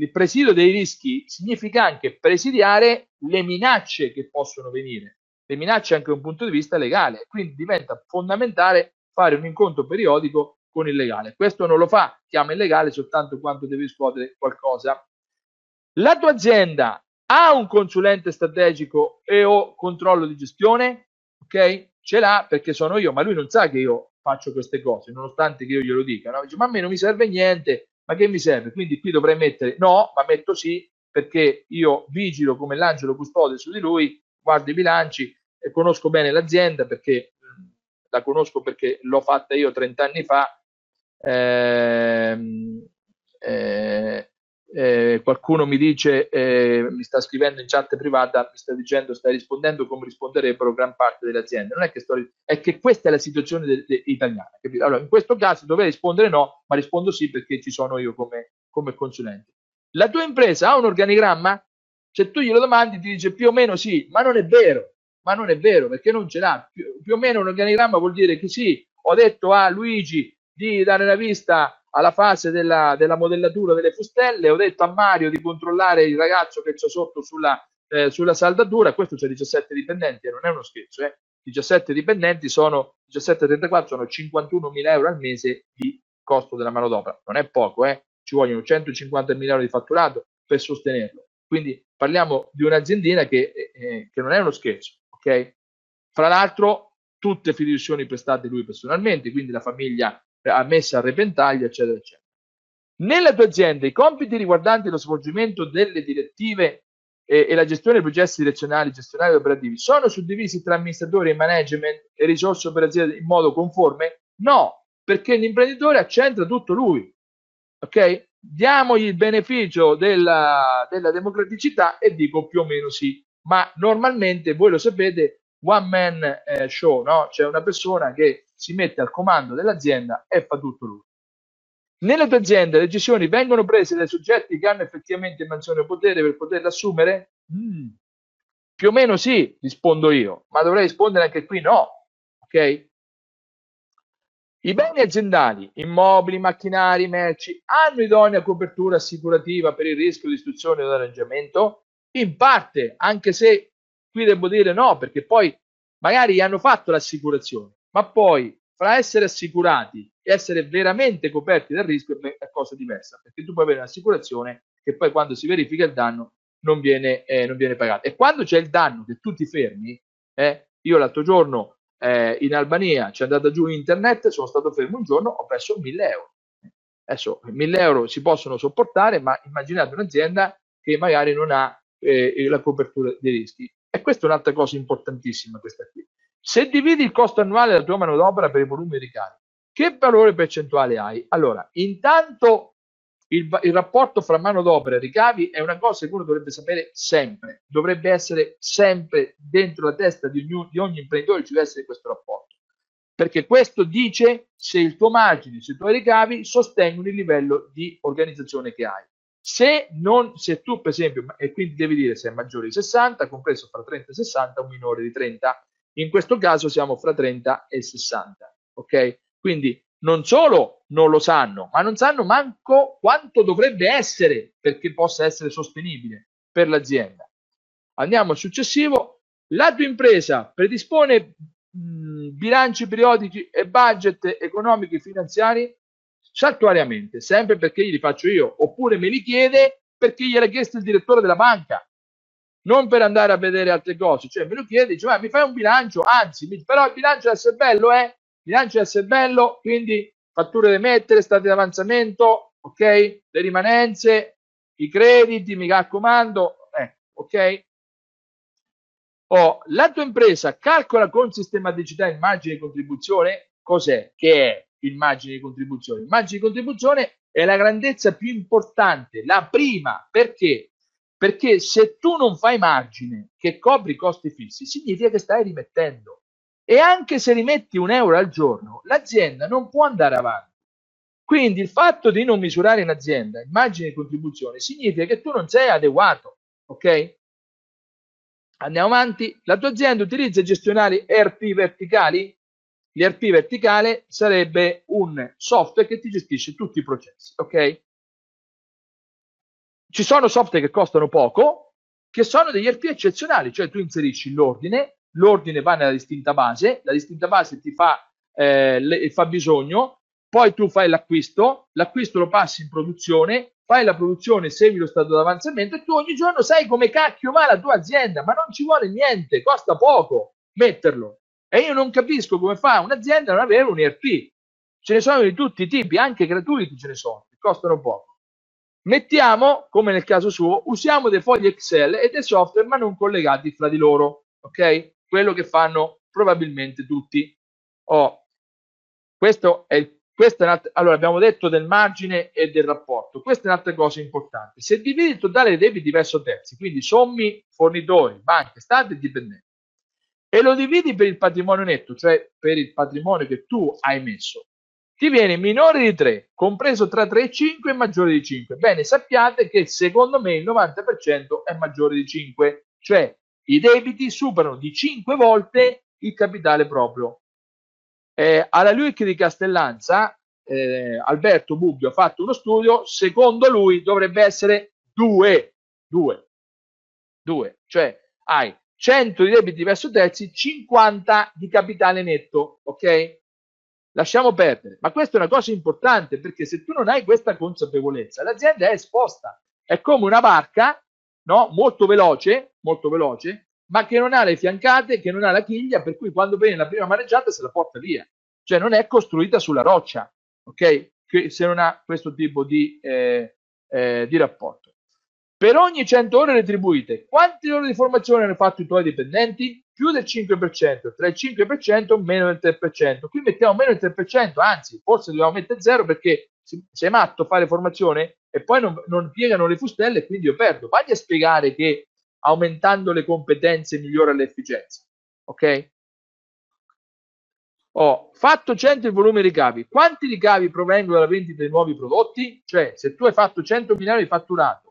il presidio dei rischi significa anche presidiare le minacce che possono venire le minacce anche da un punto di vista legale, quindi diventa fondamentale fare un incontro periodico con il legale. Questo non lo fa, chiama il legale soltanto quando deve riscuotere qualcosa. La tua azienda ha un consulente strategico e o controllo di gestione? Ok? Ce l'ha perché sono io, ma lui non sa che io faccio queste cose, nonostante che io glielo dica. No? Dice, ma a me non mi serve niente, ma che mi serve? Quindi qui dovrei mettere no, ma metto sì, perché io vigilo come l'angelo custode su di lui, guardo i bilanci conosco bene l'azienda perché la conosco perché l'ho fatta io 30 anni fa. Eh, eh, eh, qualcuno mi dice, eh, mi sta scrivendo in chat privata, mi sta dicendo, stai rispondendo come risponderebbero gran parte delle aziende. Non è che sto, è che questa è la situazione de, de, italiana. Capito? Allora, in questo caso dovrei rispondere no, ma rispondo sì perché ci sono io come, come consulente. La tua impresa ha un organigramma? Se tu glielo domandi, ti dice più o meno sì, ma non è vero ma non è vero perché non ce l'ha. Più, più o meno un organigramma vuol dire che sì, ho detto a Luigi di dare la vista alla fase della, della modellatura delle fustelle, ho detto a Mario di controllare il ragazzo che c'è sotto sulla, eh, sulla saldatura, questo c'è 17 dipendenti e non è uno scherzo, eh. 17 dipendenti sono 17,34 sono 51 mila euro al mese di costo della manodopera, non è poco, eh. ci vogliono 150 mila euro di fatturato per sostenerlo. Quindi parliamo di un'aziendina che, eh, che non è uno scherzo ok? Fra l'altro, tutte fideiussioni prestate lui personalmente, quindi la famiglia ha messa a repentaglio, eccetera, eccetera. Nella tua azienda i compiti riguardanti lo svolgimento delle direttive e, e la gestione dei processi direzionali, gestionali e operativi sono suddivisi tra amministratori e management e risorse operative in modo conforme? No, perché l'imprenditore accentra tutto lui. Ok? Diamogli il beneficio della, della democraticità e dico più o meno sì, ma normalmente voi lo sapete, one man eh, show, no? C'è una persona che si mette al comando dell'azienda e fa tutto lui. Nelle tue aziende le decisioni vengono prese dai soggetti che hanno effettivamente mansione o potere per poterle assumere? Mm. Più o meno sì, rispondo io, ma dovrei rispondere anche qui no. Ok? I beni aziendali, immobili, macchinari, merci, hanno idonea copertura assicurativa per il rischio di istruzione o arrangiamento? In parte, anche se qui devo dire no, perché poi magari hanno fatto l'assicurazione, ma poi fra essere assicurati e essere veramente coperti dal rischio è cosa diversa, perché tu puoi avere un'assicurazione che poi quando si verifica il danno non viene, eh, non viene pagato. E quando c'è il danno che tu ti fermi, eh, io l'altro giorno eh, in Albania c'è andata giù internet, sono stato fermo un giorno, ho perso 1000 euro. Adesso 1000 euro si possono sopportare, ma immaginate un'azienda che magari non ha eh, la copertura dei rischi. E questa è un'altra cosa importantissima, questa qui. Se dividi il costo annuale della tua manodopera per i volumi di ricarica, che valore percentuale hai? Allora, intanto il, il, rapporto fra manodopera e ricavi è una cosa che uno dovrebbe sapere sempre, dovrebbe essere sempre dentro la testa di ogni, di ogni imprenditore, ci deve essere questo rapporto, perché questo dice se il tuo margine, se i tuoi ricavi sostengono il livello di organizzazione che hai. Se, non, se tu, per esempio, e quindi devi dire se è maggiore di 60, compreso fra 30 e 60, o minore di 30, in questo caso siamo fra 30 e 60, ok? Quindi non solo non lo sanno, ma non sanno manco quanto dovrebbe essere perché possa essere sostenibile per l'azienda. Andiamo al successivo. La tua impresa predispone mh, bilanci periodici e budget economici e finanziari saltuariamente, sempre perché li faccio io, oppure me li chiede perché gliel'ha chiesto il direttore della banca, non per andare a vedere altre cose, cioè me lo chiede, dice ma mi fai un bilancio, anzi, però il bilancio deve essere bello, eh? bilancio deve essere bello, quindi fatture da mettere, stati di avanzamento, ok? Le rimanenze, i crediti, mi raccomando, eh, ok? Oh, la tua impresa calcola con sistematicità il margine di contribuzione, cos'è? Che è il margine di contribuzione? Il margine di contribuzione è la grandezza più importante, la prima, perché? Perché se tu non fai margine che copri i costi fissi, significa che stai rimettendo e anche se rimetti un euro al giorno, l'azienda non può andare avanti. Quindi il fatto di non misurare in azienda il margine di contribuzione significa che tu non sei adeguato, ok? Andiamo avanti. La tua azienda utilizza gestionali ERP verticali? L'ERP verticale sarebbe un software che ti gestisce tutti i processi, ok? Ci sono software che costano poco, che sono degli ERP eccezionali, cioè tu inserisci l'ordine, l'ordine va nella distinta base, la distinta base ti fa eh, il fabbisogno, poi tu fai l'acquisto, l'acquisto lo passi in produzione, fai la produzione, segui lo stato di avanzamento e tu ogni giorno sai come cacchio va la tua azienda, ma non ci vuole niente, costa poco metterlo. E io non capisco come fa un'azienda a non avere un ERP. Ce ne sono di tutti i tipi, anche gratuiti ce ne sono, che costano poco. Mettiamo, come nel caso suo, usiamo dei fogli Excel e dei software ma non collegati fra di loro, ok? quello che fanno probabilmente tutti. Oh, questo è il questo è allora abbiamo detto del margine e del rapporto. Questa è un'altra cosa importante. Se dividi il totale dei debiti verso terzi, quindi sommi fornitori, banche, Stato e dipendenti, e lo dividi per il patrimonio netto, cioè per il patrimonio che tu hai messo, ti viene minore di 3, compreso tra 3 e 5 e maggiore di 5. Bene, sappiate che secondo me il 90% è maggiore di 5, cioè i debiti superano di 5 volte il capitale proprio. Eh, alla LUIC di Castellanza, eh, Alberto Bubbio ha fatto uno studio, secondo lui dovrebbe essere 2, 2, 2, cioè hai 100 di debiti verso terzi, 50 di capitale netto, ok? Lasciamo perdere, ma questa è una cosa importante perché se tu non hai questa consapevolezza, l'azienda è esposta, è come una barca no? molto veloce, molto veloce, ma che non ha le fiancate, che non ha la chiglia, per cui quando viene la prima mareggiata se la porta via. Cioè non è costruita sulla roccia, ok? Che se non ha questo tipo di, eh, eh, di rapporto. Per ogni 100 ore retribuite, quante ore di formazione hanno fatto i tuoi dipendenti? Più del 5%, tra il 5% e meno del 3%. Qui mettiamo meno del 3%, anzi, forse dobbiamo mettere zero perché se è matto fare formazione e poi non, non piegano le fustelle e quindi io perdo. Vagli a spiegare che aumentando le competenze migliora l'efficienza. Ok? Ho fatto 100 il volume ricavi. Quanti ricavi provengono dalla vendita dei nuovi prodotti? Cioè, se tu hai fatto 100 milioni di fatturato,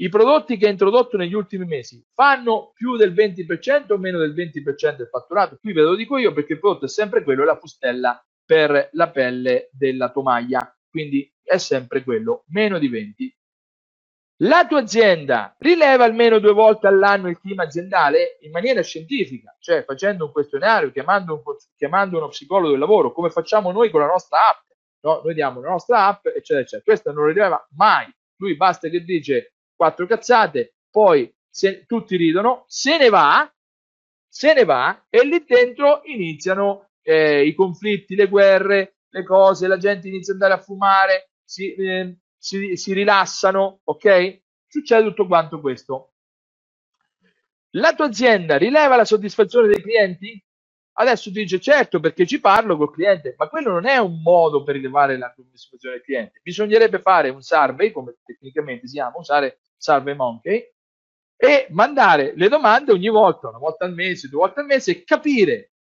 i prodotti che hai introdotto negli ultimi mesi fanno più del 20% o meno del 20% del fatturato? Qui ve lo dico io perché il prodotto è sempre quello, è la fustella per la pelle della tovaglia, quindi è sempre quello, meno di 20 la tua azienda rileva almeno due volte all'anno il clima aziendale in maniera scientifica, cioè facendo un questionario, chiamando, un, chiamando uno psicologo del lavoro, come facciamo noi con la nostra app. No? Noi diamo la nostra app, eccetera, eccetera. Questa non rileva mai. Lui basta che dice quattro cazzate, poi se, tutti ridono, se ne va, se ne va e lì dentro iniziano eh, i conflitti, le guerre, le cose, la gente inizia ad andare a fumare, si, eh, si, si rilassano, ok? Succede tutto quanto questo. La tua azienda rileva la soddisfazione dei clienti? Adesso dice certo perché ci parlo col cliente, ma quello non è un modo per rilevare la soddisfazione del cliente. Bisognerebbe fare un survey, come tecnicamente si chiama, usare Survey Monkey e mandare le domande ogni volta, una volta al mese, due volte al mese e capire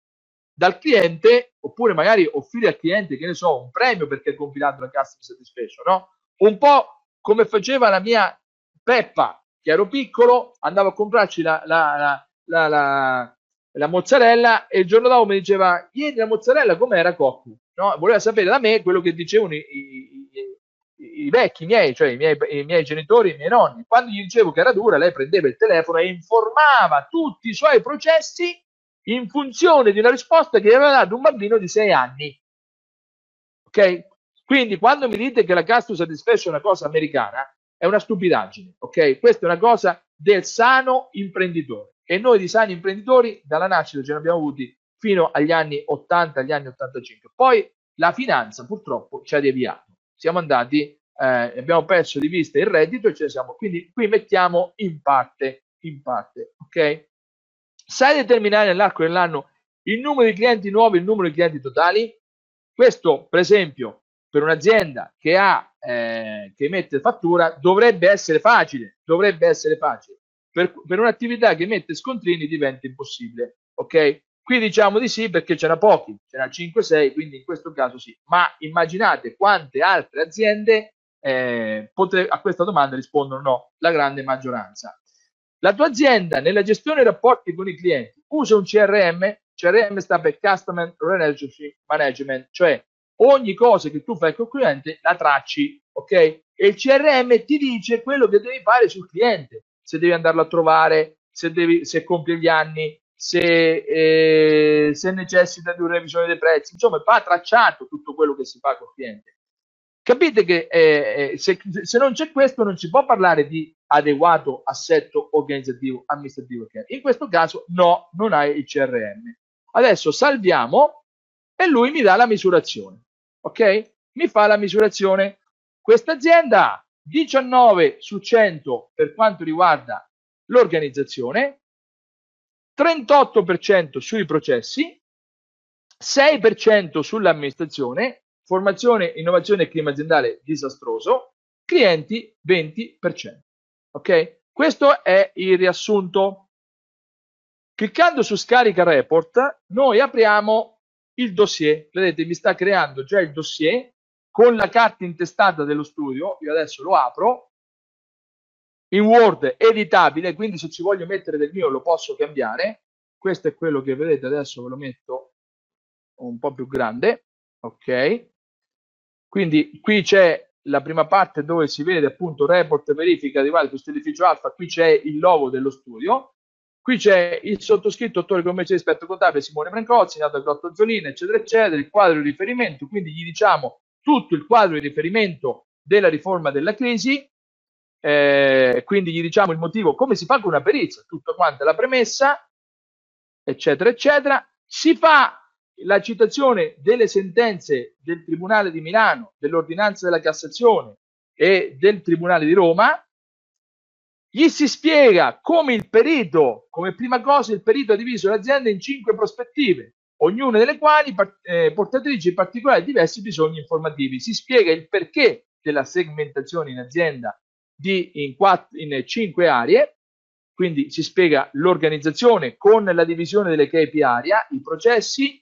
dal cliente, oppure magari offrire al cliente, che ne so, un premio perché è compilato la customer satisfaction, no? un po' come faceva la mia Peppa, che ero piccolo, andavo a comprarci la, la, la, la mozzarella e il giorno dopo mi diceva, ieri la mozzarella com'era Cocco? No? Voleva sapere da me quello che dicevano i, i, i, vecchi miei, cioè i miei, i miei genitori, i miei nonni. Quando gli dicevo che era dura, lei prendeva il telefono e informava tutti i suoi processi in funzione di una risposta che aveva dato un bambino di 6 anni. Ok? Quindi quando mi dite che la customer satisfaction è una cosa americana, è una stupidaggine, ok? Questa è una cosa del sano imprenditore. E noi di sani imprenditori dalla nascita ce ne abbiamo avuti fino agli anni 80, agli anni 85. Poi la finanza purtroppo ci ha deviato. Siamo andati, eh, abbiamo perso di vista il reddito e ce ne siamo. Quindi qui mettiamo in parte, in parte, ok? Sai determinare nell'arco dell'anno il numero di clienti nuovi, il numero di clienti totali? Questo, per esempio, per un'azienda che, ha, eh, che emette fattura dovrebbe essere facile, dovrebbe essere facile. Per, per un'attività che emette scontrini diventa impossibile, ok? Qui diciamo di sì perché c'era pochi, c'era 5-6, quindi in questo caso sì. Ma immaginate quante altre aziende eh, potre, a questa domanda rispondono no, la grande maggioranza. La tua azienda nella gestione dei rapporti con i clienti usa un CRM, CRM sta per Customer Relationship Management, cioè ogni cosa che tu fai col cliente la tracci, ok? E il CRM ti dice quello che devi fare sul cliente, se devi andarlo a trovare, se, devi, se compie gli anni, se, eh, se necessita di una revisione dei prezzi, insomma va tracciato tutto quello che si fa col cliente. Capite che eh, eh se, se, non c'è questo non si può parlare di adeguato assetto organizzativo amministrativo. In questo caso no, non hai il CRM. Adesso salviamo e lui mi dà la misurazione ok? Mi fa la misurazione. Questa azienda ha 19 su 100 per quanto riguarda l'organizzazione, 38% sui processi, 6% sull'amministrazione, formazione, innovazione e clima aziendale disastroso, clienti 20%. Ok? Questo è il riassunto. Cliccando su scarica report, noi apriamo il dossier, vedete mi sta creando già il dossier con la carta intestata dello studio, io adesso lo apro, in Word editabile, quindi se ci voglio mettere del mio lo posso cambiare, questo è quello che vedete, adesso ve lo metto un po' più grande, ok? Quindi qui c'è la prima parte dove si vede appunto report verifica di vale questo edificio alfa, qui c'è il logo dello studio, Qui c'è il sottoscritto attore commerciale esperto contabile Simone Brancozzi, nato a Grotto Zolina, eccetera, eccetera, il quadro di riferimento, quindi gli diciamo tutto il quadro di riferimento della riforma della crisi, eh, quindi gli diciamo il motivo, come si fa con una perizia, tutta quanta la premessa, eccetera, eccetera. Si fa la citazione delle sentenze del Tribunale di Milano, dell'ordinanza della Cassazione e del Tribunale di Roma, gli si spiega come il perito, come prima cosa il perito ha diviso l'azienda in cinque prospettive, ognuna delle quali eh, portatrice di particolari diversi bisogni informativi. Si spiega il perché della segmentazione in azienda di, in, quattro, in cinque aree, quindi si spiega l'organizzazione con la divisione delle KPI area, i processi,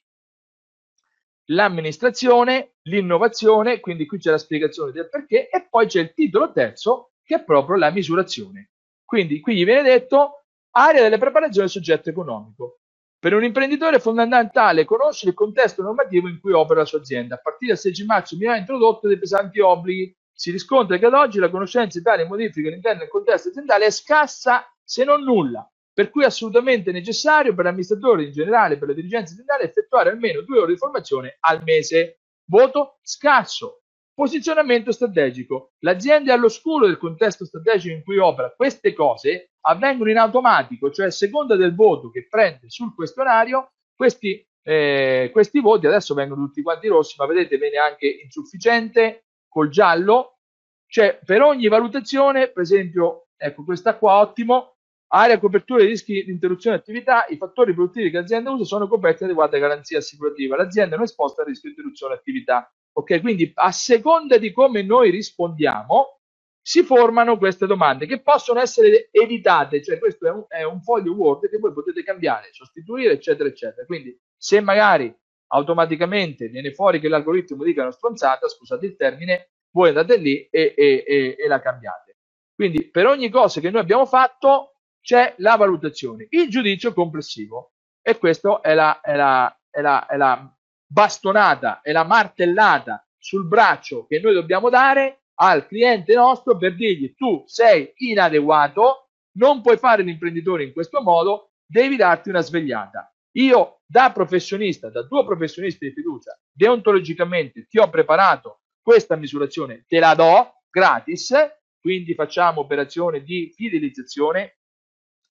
l'amministrazione, l'innovazione, quindi qui c'è la spiegazione del perché e poi c'è il titolo terzo che è proprio la misurazione. Quindi qui gli viene detto area delle preparazioni del soggetto economico. Per un imprenditore è fondamentale conoscere il contesto normativo in cui opera la sua azienda. A partire dal 16 marzo mi ha introdotto dei pesanti obblighi. Si riscontra che ad oggi la conoscenza di tali modifiche all'interno del contesto aziendale è scarsa se non nulla, per cui è assolutamente necessario per l'amministratore in generale, per la dirigenza aziendale, effettuare almeno due ore di formazione al mese. Voto scarso. Posizionamento strategico. L'azienda è all'oscuro del contesto strategico in cui opera. Queste cose avvengono in automatico, cioè a seconda del voto che prende sul questionario, questi, eh, questi voti adesso vengono tutti quanti rossi, ma vedete viene anche insufficiente col giallo. Cioè per ogni valutazione, per esempio, ecco questa qua ottimo, area copertura dei rischi di interruzione attività, i fattori produttivi che l'azienda usa sono coperti da adeguata garanzia assicurativa. L'azienda non è esposta al rischio di interruzione attività. Ok, quindi a seconda di come noi rispondiamo, si formano queste domande che possono essere editate, cioè questo è un, è un foglio Word che voi potete cambiare, sostituire, eccetera, eccetera. Quindi se magari automaticamente viene fuori che l'algoritmo dica una stronzata, scusate il termine, voi andate lì e, e, e, e la cambiate. Quindi per ogni cosa che noi abbiamo fatto c'è la valutazione, il giudizio complessivo e questa è la, è la, è la, è la bastonata e la martellata sul braccio che noi dobbiamo dare al cliente nostro per dirgli tu sei inadeguato, non puoi fare l'imprenditore in questo modo, devi darti una svegliata. Io da professionista, da tuo professionista di fiducia, deontologicamente ti ho preparato questa misurazione, te la do gratis, quindi facciamo operazione di fidelizzazione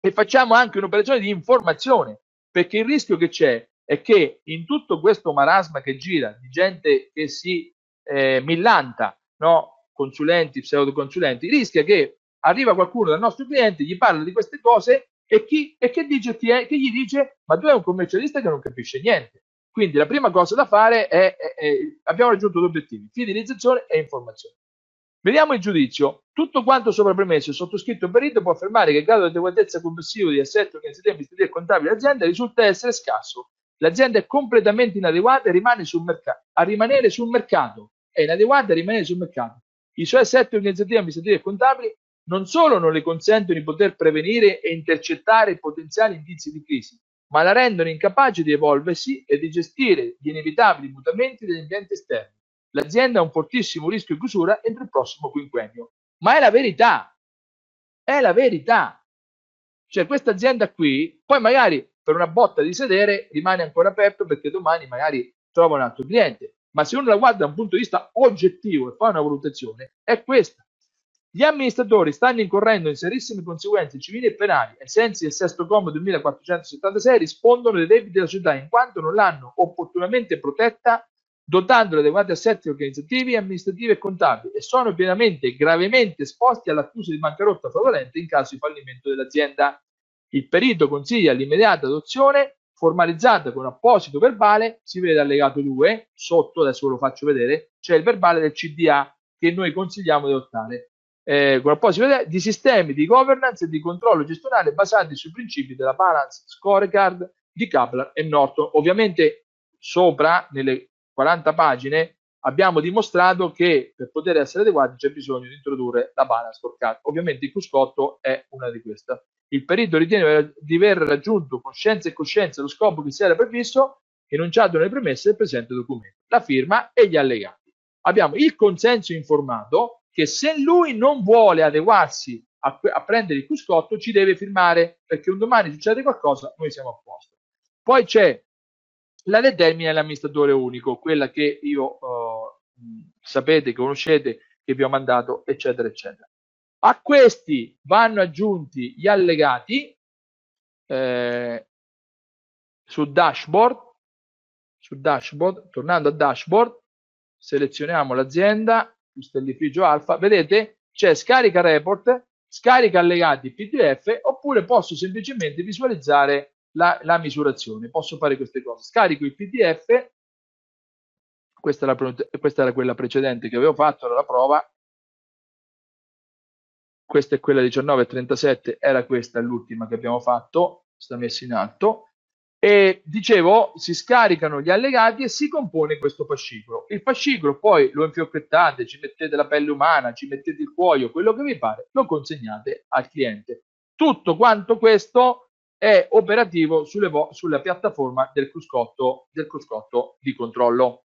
e facciamo anche un'operazione di informazione, perché il rischio che c'è è che in tutto questo marasma che gira di gente che si eh, millanta, no? consulenti, pseudoconsulenti, rischia che arriva qualcuno dal nostro cliente, gli parla di queste cose e, chi, e che, dice, che gli dice ma tu sei un commercialista che non capisce niente. Quindi la prima cosa da fare è, è, è abbiamo raggiunto due obiettivi, fidelizzazione e informazione. Vediamo il giudizio. Tutto quanto sopra premesso il sottoscritto perito può affermare che il grado di adeguatezza complessivo di assetto organizzativo, amministrativo e contabile dell'azienda risulta essere scarso L'azienda è completamente inadeguata e mercato, a rimanere sul mercato. È inadeguata a rimanere sul mercato. I suoi assetti organizzativi, amministrativi e contabili non solo non le consentono di poter prevenire e intercettare potenziali indizi di crisi, ma la rendono incapace di evolversi e di gestire gli inevitabili mutamenti degli ambienti esterni. L'azienda ha un fortissimo rischio di chiusura entro il prossimo quinquennio. Ma è la verità. È la verità. Cioè questa azienda qui, poi magari per una botta di sedere rimane ancora aperto perché domani magari trova un altro cliente. Ma se uno la guarda da un punto di vista oggettivo e fa una valutazione, è questa. Gli amministratori stanno incorrendo in serissime conseguenze civili e penali ai sensi del sesto comma 2476 rispondono dei debiti della società in quanto non l'hanno opportunamente protetta dotando di adeguati assetti organizzativi, amministrativi e contabili e sono pienamente e gravemente esposti all'accusa di bancarotta fraudolenta in caso di fallimento dell'azienda. Il perito consiglia l'immediata adozione formalizzata con apposito verbale, si vede allegato 2, sotto, adesso ve lo faccio vedere, c'è il verbale del CDA che noi consigliamo di adottare. Eh, con apposito di sistemi di governance e di controllo gestionale basati sui principi della balance scorecard di Kaplan e Norton. Ovviamente sopra, nelle 40 pagine, abbiamo dimostrato che per poter essere adeguati c'è bisogno di introdurre la balance scorecard. Ovviamente il Cuscotto è una di queste il perito ritiene di aver raggiunto coscienza e coscienza lo scopo che si era previsto, enunciato nelle premesse del presente documento, la firma e gli allegati. Abbiamo il consenso informato che se lui non vuole adeguarsi a, a prendere il cuscotto ci deve firmare perché un domani succede qualcosa, noi siamo a posto. Poi c'è la determina dell'amministratore unico, quella che io uh, sapete, conoscete, che vi ho mandato, eccetera, eccetera. A questi vanno aggiunti gli allegati, eh, su dashboard, su dashboard, tornando a dashboard, selezioniamo l'azienda, stellificio alfa, vedete? C'è scarica report, scarica allegati PDF oppure posso semplicemente visualizzare la, la misurazione, posso fare queste cose, scarico il PDF, questa era, questa era quella precedente che avevo fatto, era la prova, questa è quella 1937, era questa l'ultima che abbiamo fatto, sta messa in alto, e dicevo si scaricano gli allegati e si compone questo fascicolo. Il fascicolo poi lo infiocchettate, ci mettete la pelle umana, ci mettete il cuoio, quello che vi pare, lo consegnate al cliente. Tutto quanto questo è operativo sulle sulla piattaforma del cruscotto, del cruscotto di controllo.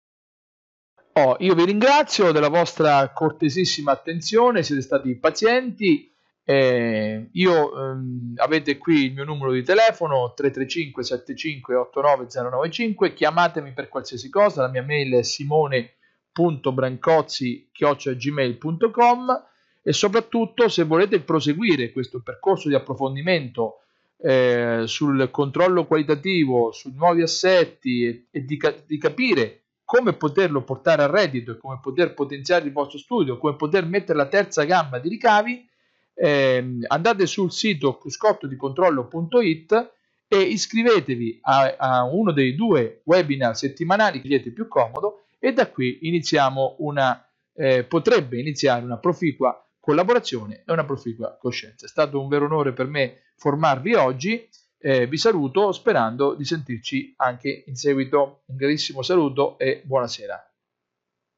Oh, io vi ringrazio della vostra cortesissima attenzione, siete stati pazienti eh, io ehm, avete qui il mio numero di telefono 335 75 89 095 chiamatemi per qualsiasi cosa. La mia mail è simone.brancozzi gmail.com e soprattutto se volete proseguire questo percorso di approfondimento eh, sul controllo qualitativo, sui nuovi assetti e, e di, di capire come poterlo portare a reddito e come poter potenziare il vostro studio, come poter mettere la terza gamma di ricavi, eh, andate sul sito cruscottodicontrollo.it e iscrivetevi a, a, uno dei due webinar settimanali che siete più comodo e da qui iniziamo una, eh, potrebbe iniziare una proficua collaborazione e una proficua coscienza. È stato un vero onore per me formarvi oggi. Eh, vi saluto sperando di sentirci anche in seguito. Un grandissimo saluto e buonasera.